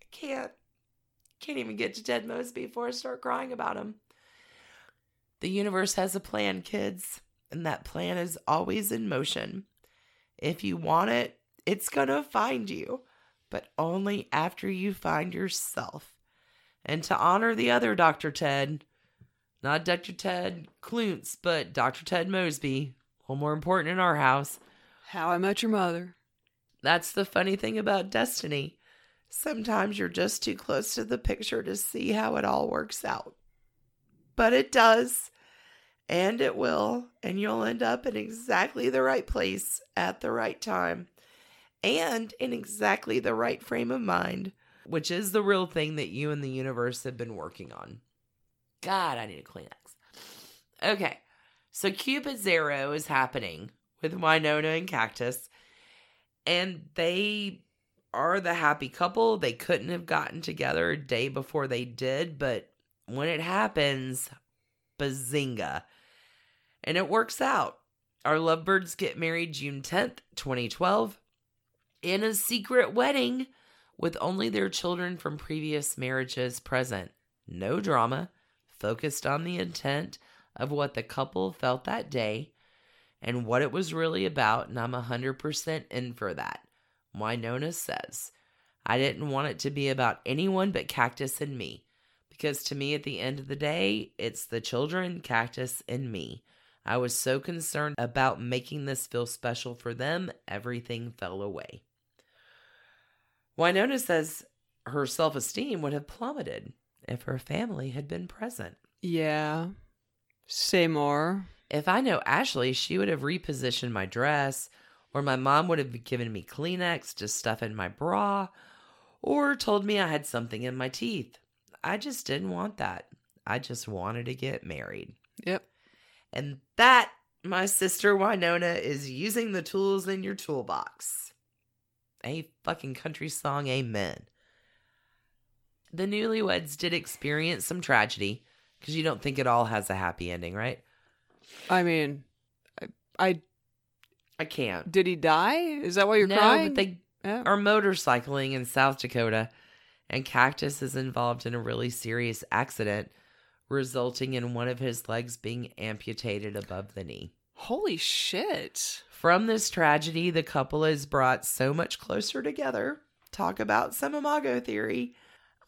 I can't, can't even get to Ted Mosby before I start crying about him. The universe has a plan, kids, and that plan is always in motion. If you want it, it's gonna find you, but only after you find yourself. And to honor the other Dr. Ted, not Dr. Ted Klontz, but Dr. Ted Mosby, a little more important in our house. How I Met Your Mother. That's the funny thing about destiny. Sometimes you're just too close to the picture to see how it all works out. But it does, and it will, and you'll end up in exactly the right place at the right time and in exactly the right frame of mind, which is the real thing that you and the universe have been working on. God, I need a Kleenex. Okay, so Cupid Zero is happening with Wynonna and Cactus and they are the happy couple. They couldn't have gotten together a day before they did, but when it happens, bazinga. And it works out. Our lovebirds get married June 10th, 2012, in a secret wedding with only their children from previous marriages present. No drama, focused on the intent of what the couple felt that day and what it was really about, and I'm 100% in for that. Wynonna says, I didn't want it to be about anyone but Cactus and me, because to me, at the end of the day, it's the children, Cactus, and me. I was so concerned about making this feel special for them, everything fell away. Wynonna says her self esteem would have plummeted if her family had been present. Yeah. Say more. If I know Ashley, she would have repositioned my dress, or my mom would have given me Kleenex to stuff in my bra, or told me I had something in my teeth. I just didn't want that. I just wanted to get married. Yep. And that, My sister Wynonna is using the tools in your toolbox. A fucking country song, amen. The newlyweds did experience some tragedy because you don't think it all has a happy ending, right? I mean, I, I I can't. did he die? Is that why you're no, crying? but they Yeah. are motorcycling in South Dakota, and Cactus is involved in a really serious accident, resulting in one of his legs being amputated above the knee. Holy shit! From this tragedy, the couple is brought so much closer together. Talk about some imago theory.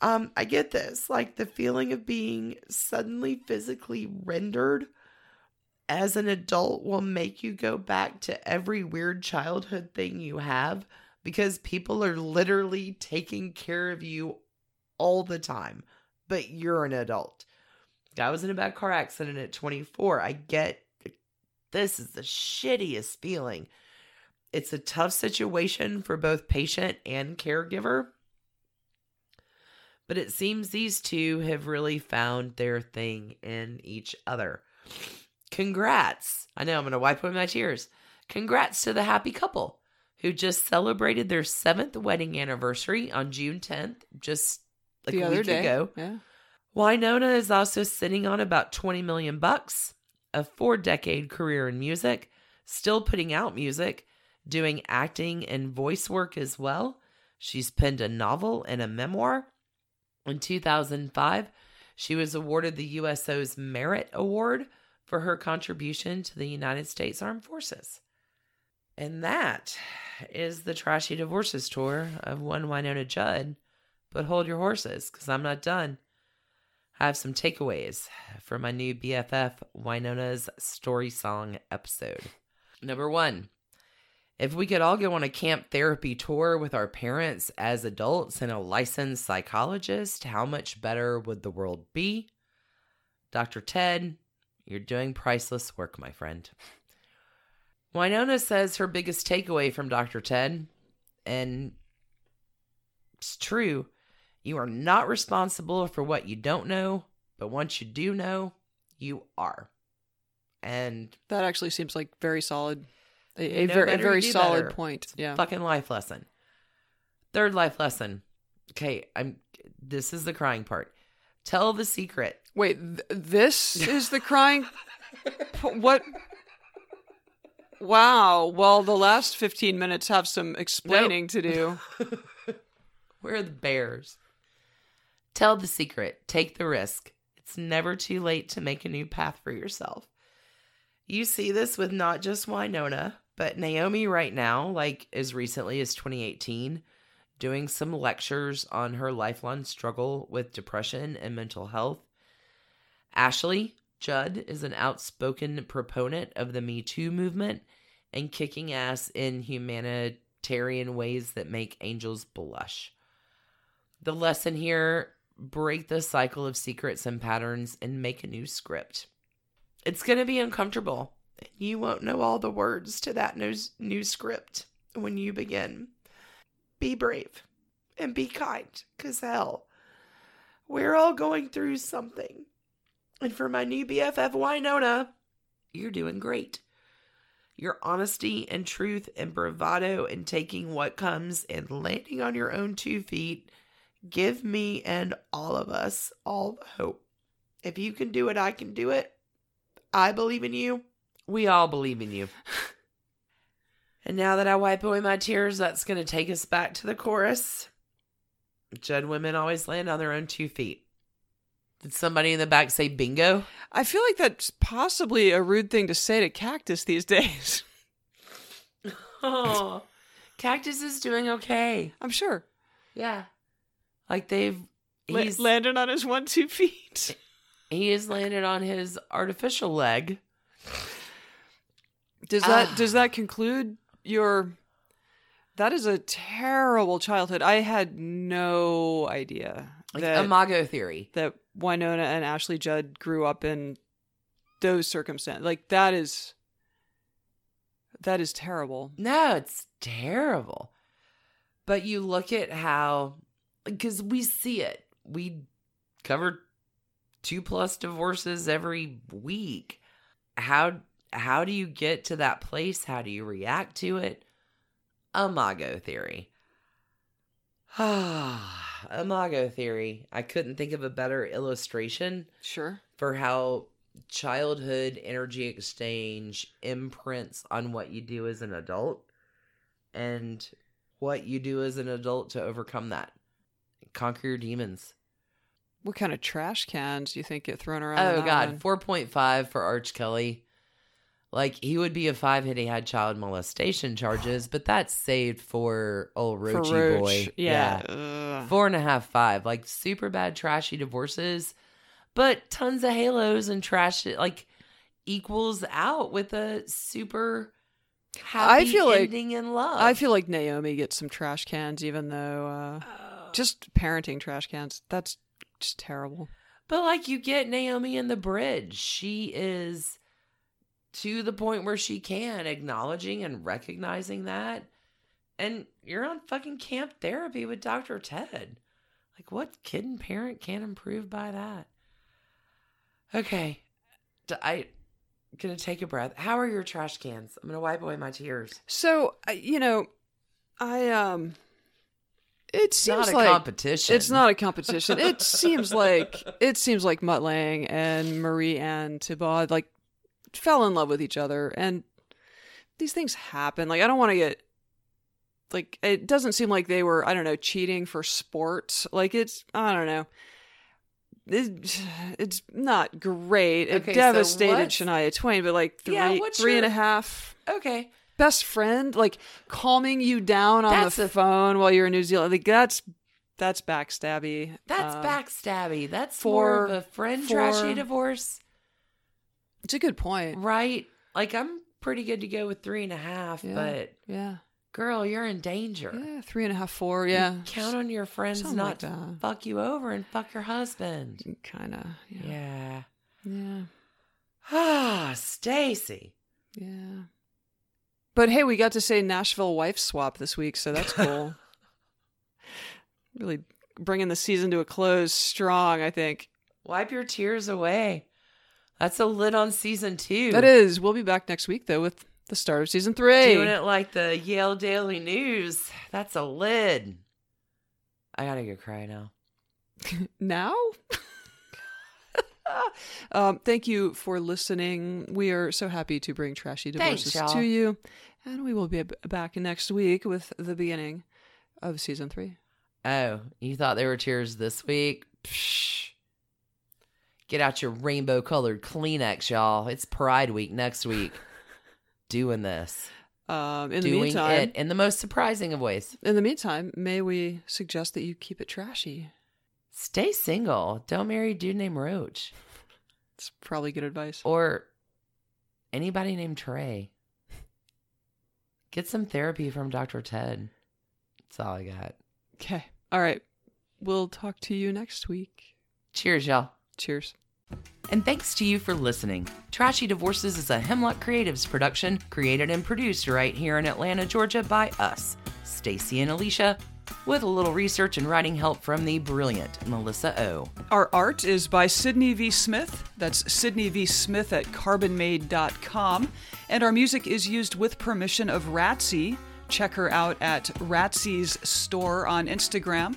Um, I get this, like the feeling of being suddenly physically rendered as an adult will make you go back to every weird childhood thing you have because people are literally taking care of you all the time, but you're an adult. I was in a bad car accident at 24. I get this is the shittiest feeling. It's a tough situation for both patient and caregiver. But it seems these two have really found their thing in each other. Congrats. I know I'm going to wipe away my tears. Congrats to the happy couple who just celebrated their seventh wedding anniversary on June 10th, just like the a week day. ago. Yeah. Wynonna is also sitting on about 20 million bucks, a four-decade career in music, still putting out music, doing acting and voice work as well. She's penned a novel and a memoir. In 2005, she was awarded the USO's Merit Award for her contribution to the United States Armed Forces. And that is the Trashy Divorces tour of one Wynonna Judd. But hold your horses, because I'm not done. I have some takeaways for my new BFF Wynonna's Story Song episode. Number one, if we could all go on a camp therapy tour with our parents as adults and a licensed psychologist, how much better would the world be? Dr. Ted, you're doing priceless work, my friend. Wynonna says her biggest takeaway from Dr. Ted, and it's true, you are not responsible for what you don't know, but once you do know, you are. And That actually seems like very solid. A, a very, a very solid better. point. Yeah. fucking life lesson. Third life lesson. Okay, I'm this is the crying part. Tell the secret. Wait, th- this is the crying. What? Wow. Well, the last 15 minutes have some explaining to do. Where are the bears? Tell the secret. Take the risk. It's never too late to make a new path for yourself. You see this with not just Wynonna, but Naomi right now, like as recently as 2018, doing some lectures on her lifelong struggle with depression and mental health. Ashley Judd is an outspoken proponent of the Me Too movement and kicking ass in humanitarian ways that make angels blush. The lesson here break the cycle of secrets and patterns and make a new script. It's going to be uncomfortable. You won't know all the words to that new, new script when you begin. Be brave and be kind, because hell, we're all going through something. And for my new BFF Wynonna, you're doing great. Your honesty and truth and bravado and taking what comes and landing on your own two feet give me and all of us all the hope. If you can do it, I can do it. I believe in you. We all believe in you. and now that I wipe away my tears, that's going to take us back to the chorus. Judd women always land on their own two feet. Did somebody in the back say bingo? I feel like that's possibly a rude thing to say to Cactus these days. Oh, Cactus is doing okay. I'm sure. Yeah. Like they've La- landed on his one, two feet. he has landed on his artificial leg. Does that Ah. does that conclude your? That is a terrible childhood. I had no idea Like that imago theory. that Wynonna and Ashley Judd grew up in those circumstances. Like that is that is terrible. No, it's terrible. But you look at how because we see it. We cover two plus divorces every week. How how do you get to that place? How do you react to it? Imago theory. Ah, imago theory. I couldn't think of a better illustration Sure. for how childhood energy exchange imprints on what you do as an adult and what you do as an adult to overcome that. Conquer your demons. What kind of trash cans do you think get thrown around? Oh God, four point five for Arch Kelley. Like he would be a five had he had child molestation charges, but that's saved for old For Roachy Roach. boy. Yeah. Ugh. four and a half, five. Like super bad, trashy divorces, but tons of halos and trash. Like equals out with a super happy I feel like- ending in love. I feel like Naomi gets some trash cans, even though uh, Oh. Just parenting trash cans. That's just terrible. But like you get Naomi in the bridge. She is to the point where she can, acknowledging and recognizing that. And you're on fucking camp therapy with Dr. Ted. Like what kid and parent can't improve by that? Okay. I gonna take a breath. How are your trash cans? I'm gonna wipe away my tears. So you know, I um, it It's seems not a like competition. it's not a competition. it seems like it seems like Mutt Lange and Marie Anne Thibault like fell in love with each other, and these things happen. Like I don't want to get like it doesn't seem like they were I don't know cheating for sport. Like it's I don't know. It, it's not great. It Okay, devastated what's- Shania Twain, but like three, Yeah, three and a half Okay. Best friend, like calming you down on That's the a- phone while you're in New Zealand. Like that's that's backstabby. That's Um, backstabby. That's for- more of a friend for- trashy divorce. It's a good point. Right. Like I'm pretty good to go with three and a half, Yeah. but Yeah, girl, you're in danger. yeah, three and a half, four. You Yeah, Count on your friends Something not like to fuck you over and fuck your husband. kind of. Yeah, Yeah. yeah, Ah, Stacy. yeah. But hey, we got to say Nashville wife swap this week, so that's cool. really bringing the season to a close strong. I think Wipe your tears away. That's a lid on season two. that is. We'll be back next week though with the start of season three. Doing it like the Yale Daily News. That's a lid. I gotta go cry now. now? um, thank you for listening. We are so happy to bring Trashy Divorces y'all. to you. And we will be back next week with the beginning of season three. Oh, you thought there were tears this week? Psh. Get out your rainbow colored Kleenex, y'all. It's Pride Week next week. Doing this. Um, in the meantime, it in the most surprising of ways. in the meantime, may we suggest that you keep it trashy? Stay single. Don't marry a dude named Roach. It's probably good advice. Or anybody named Trey. Get some therapy from Dr. Ted. That's all I got. Okay. All right. We'll talk to you next week. Cheers, y'all. Cheers. And thanks to you for listening. Trashy Divorces is a Hemlock Creatives production, created and produced right here in Atlanta, Georgia by us, Stacy and Alicia, with a little research and writing help from the brilliant Melissa O. Our art is by Sydney V. Smith. That's Sydney V. Smith at carbonmade.com. And our music is used with permission of Ratsy. Check her out at Ratsy's store on Instagram.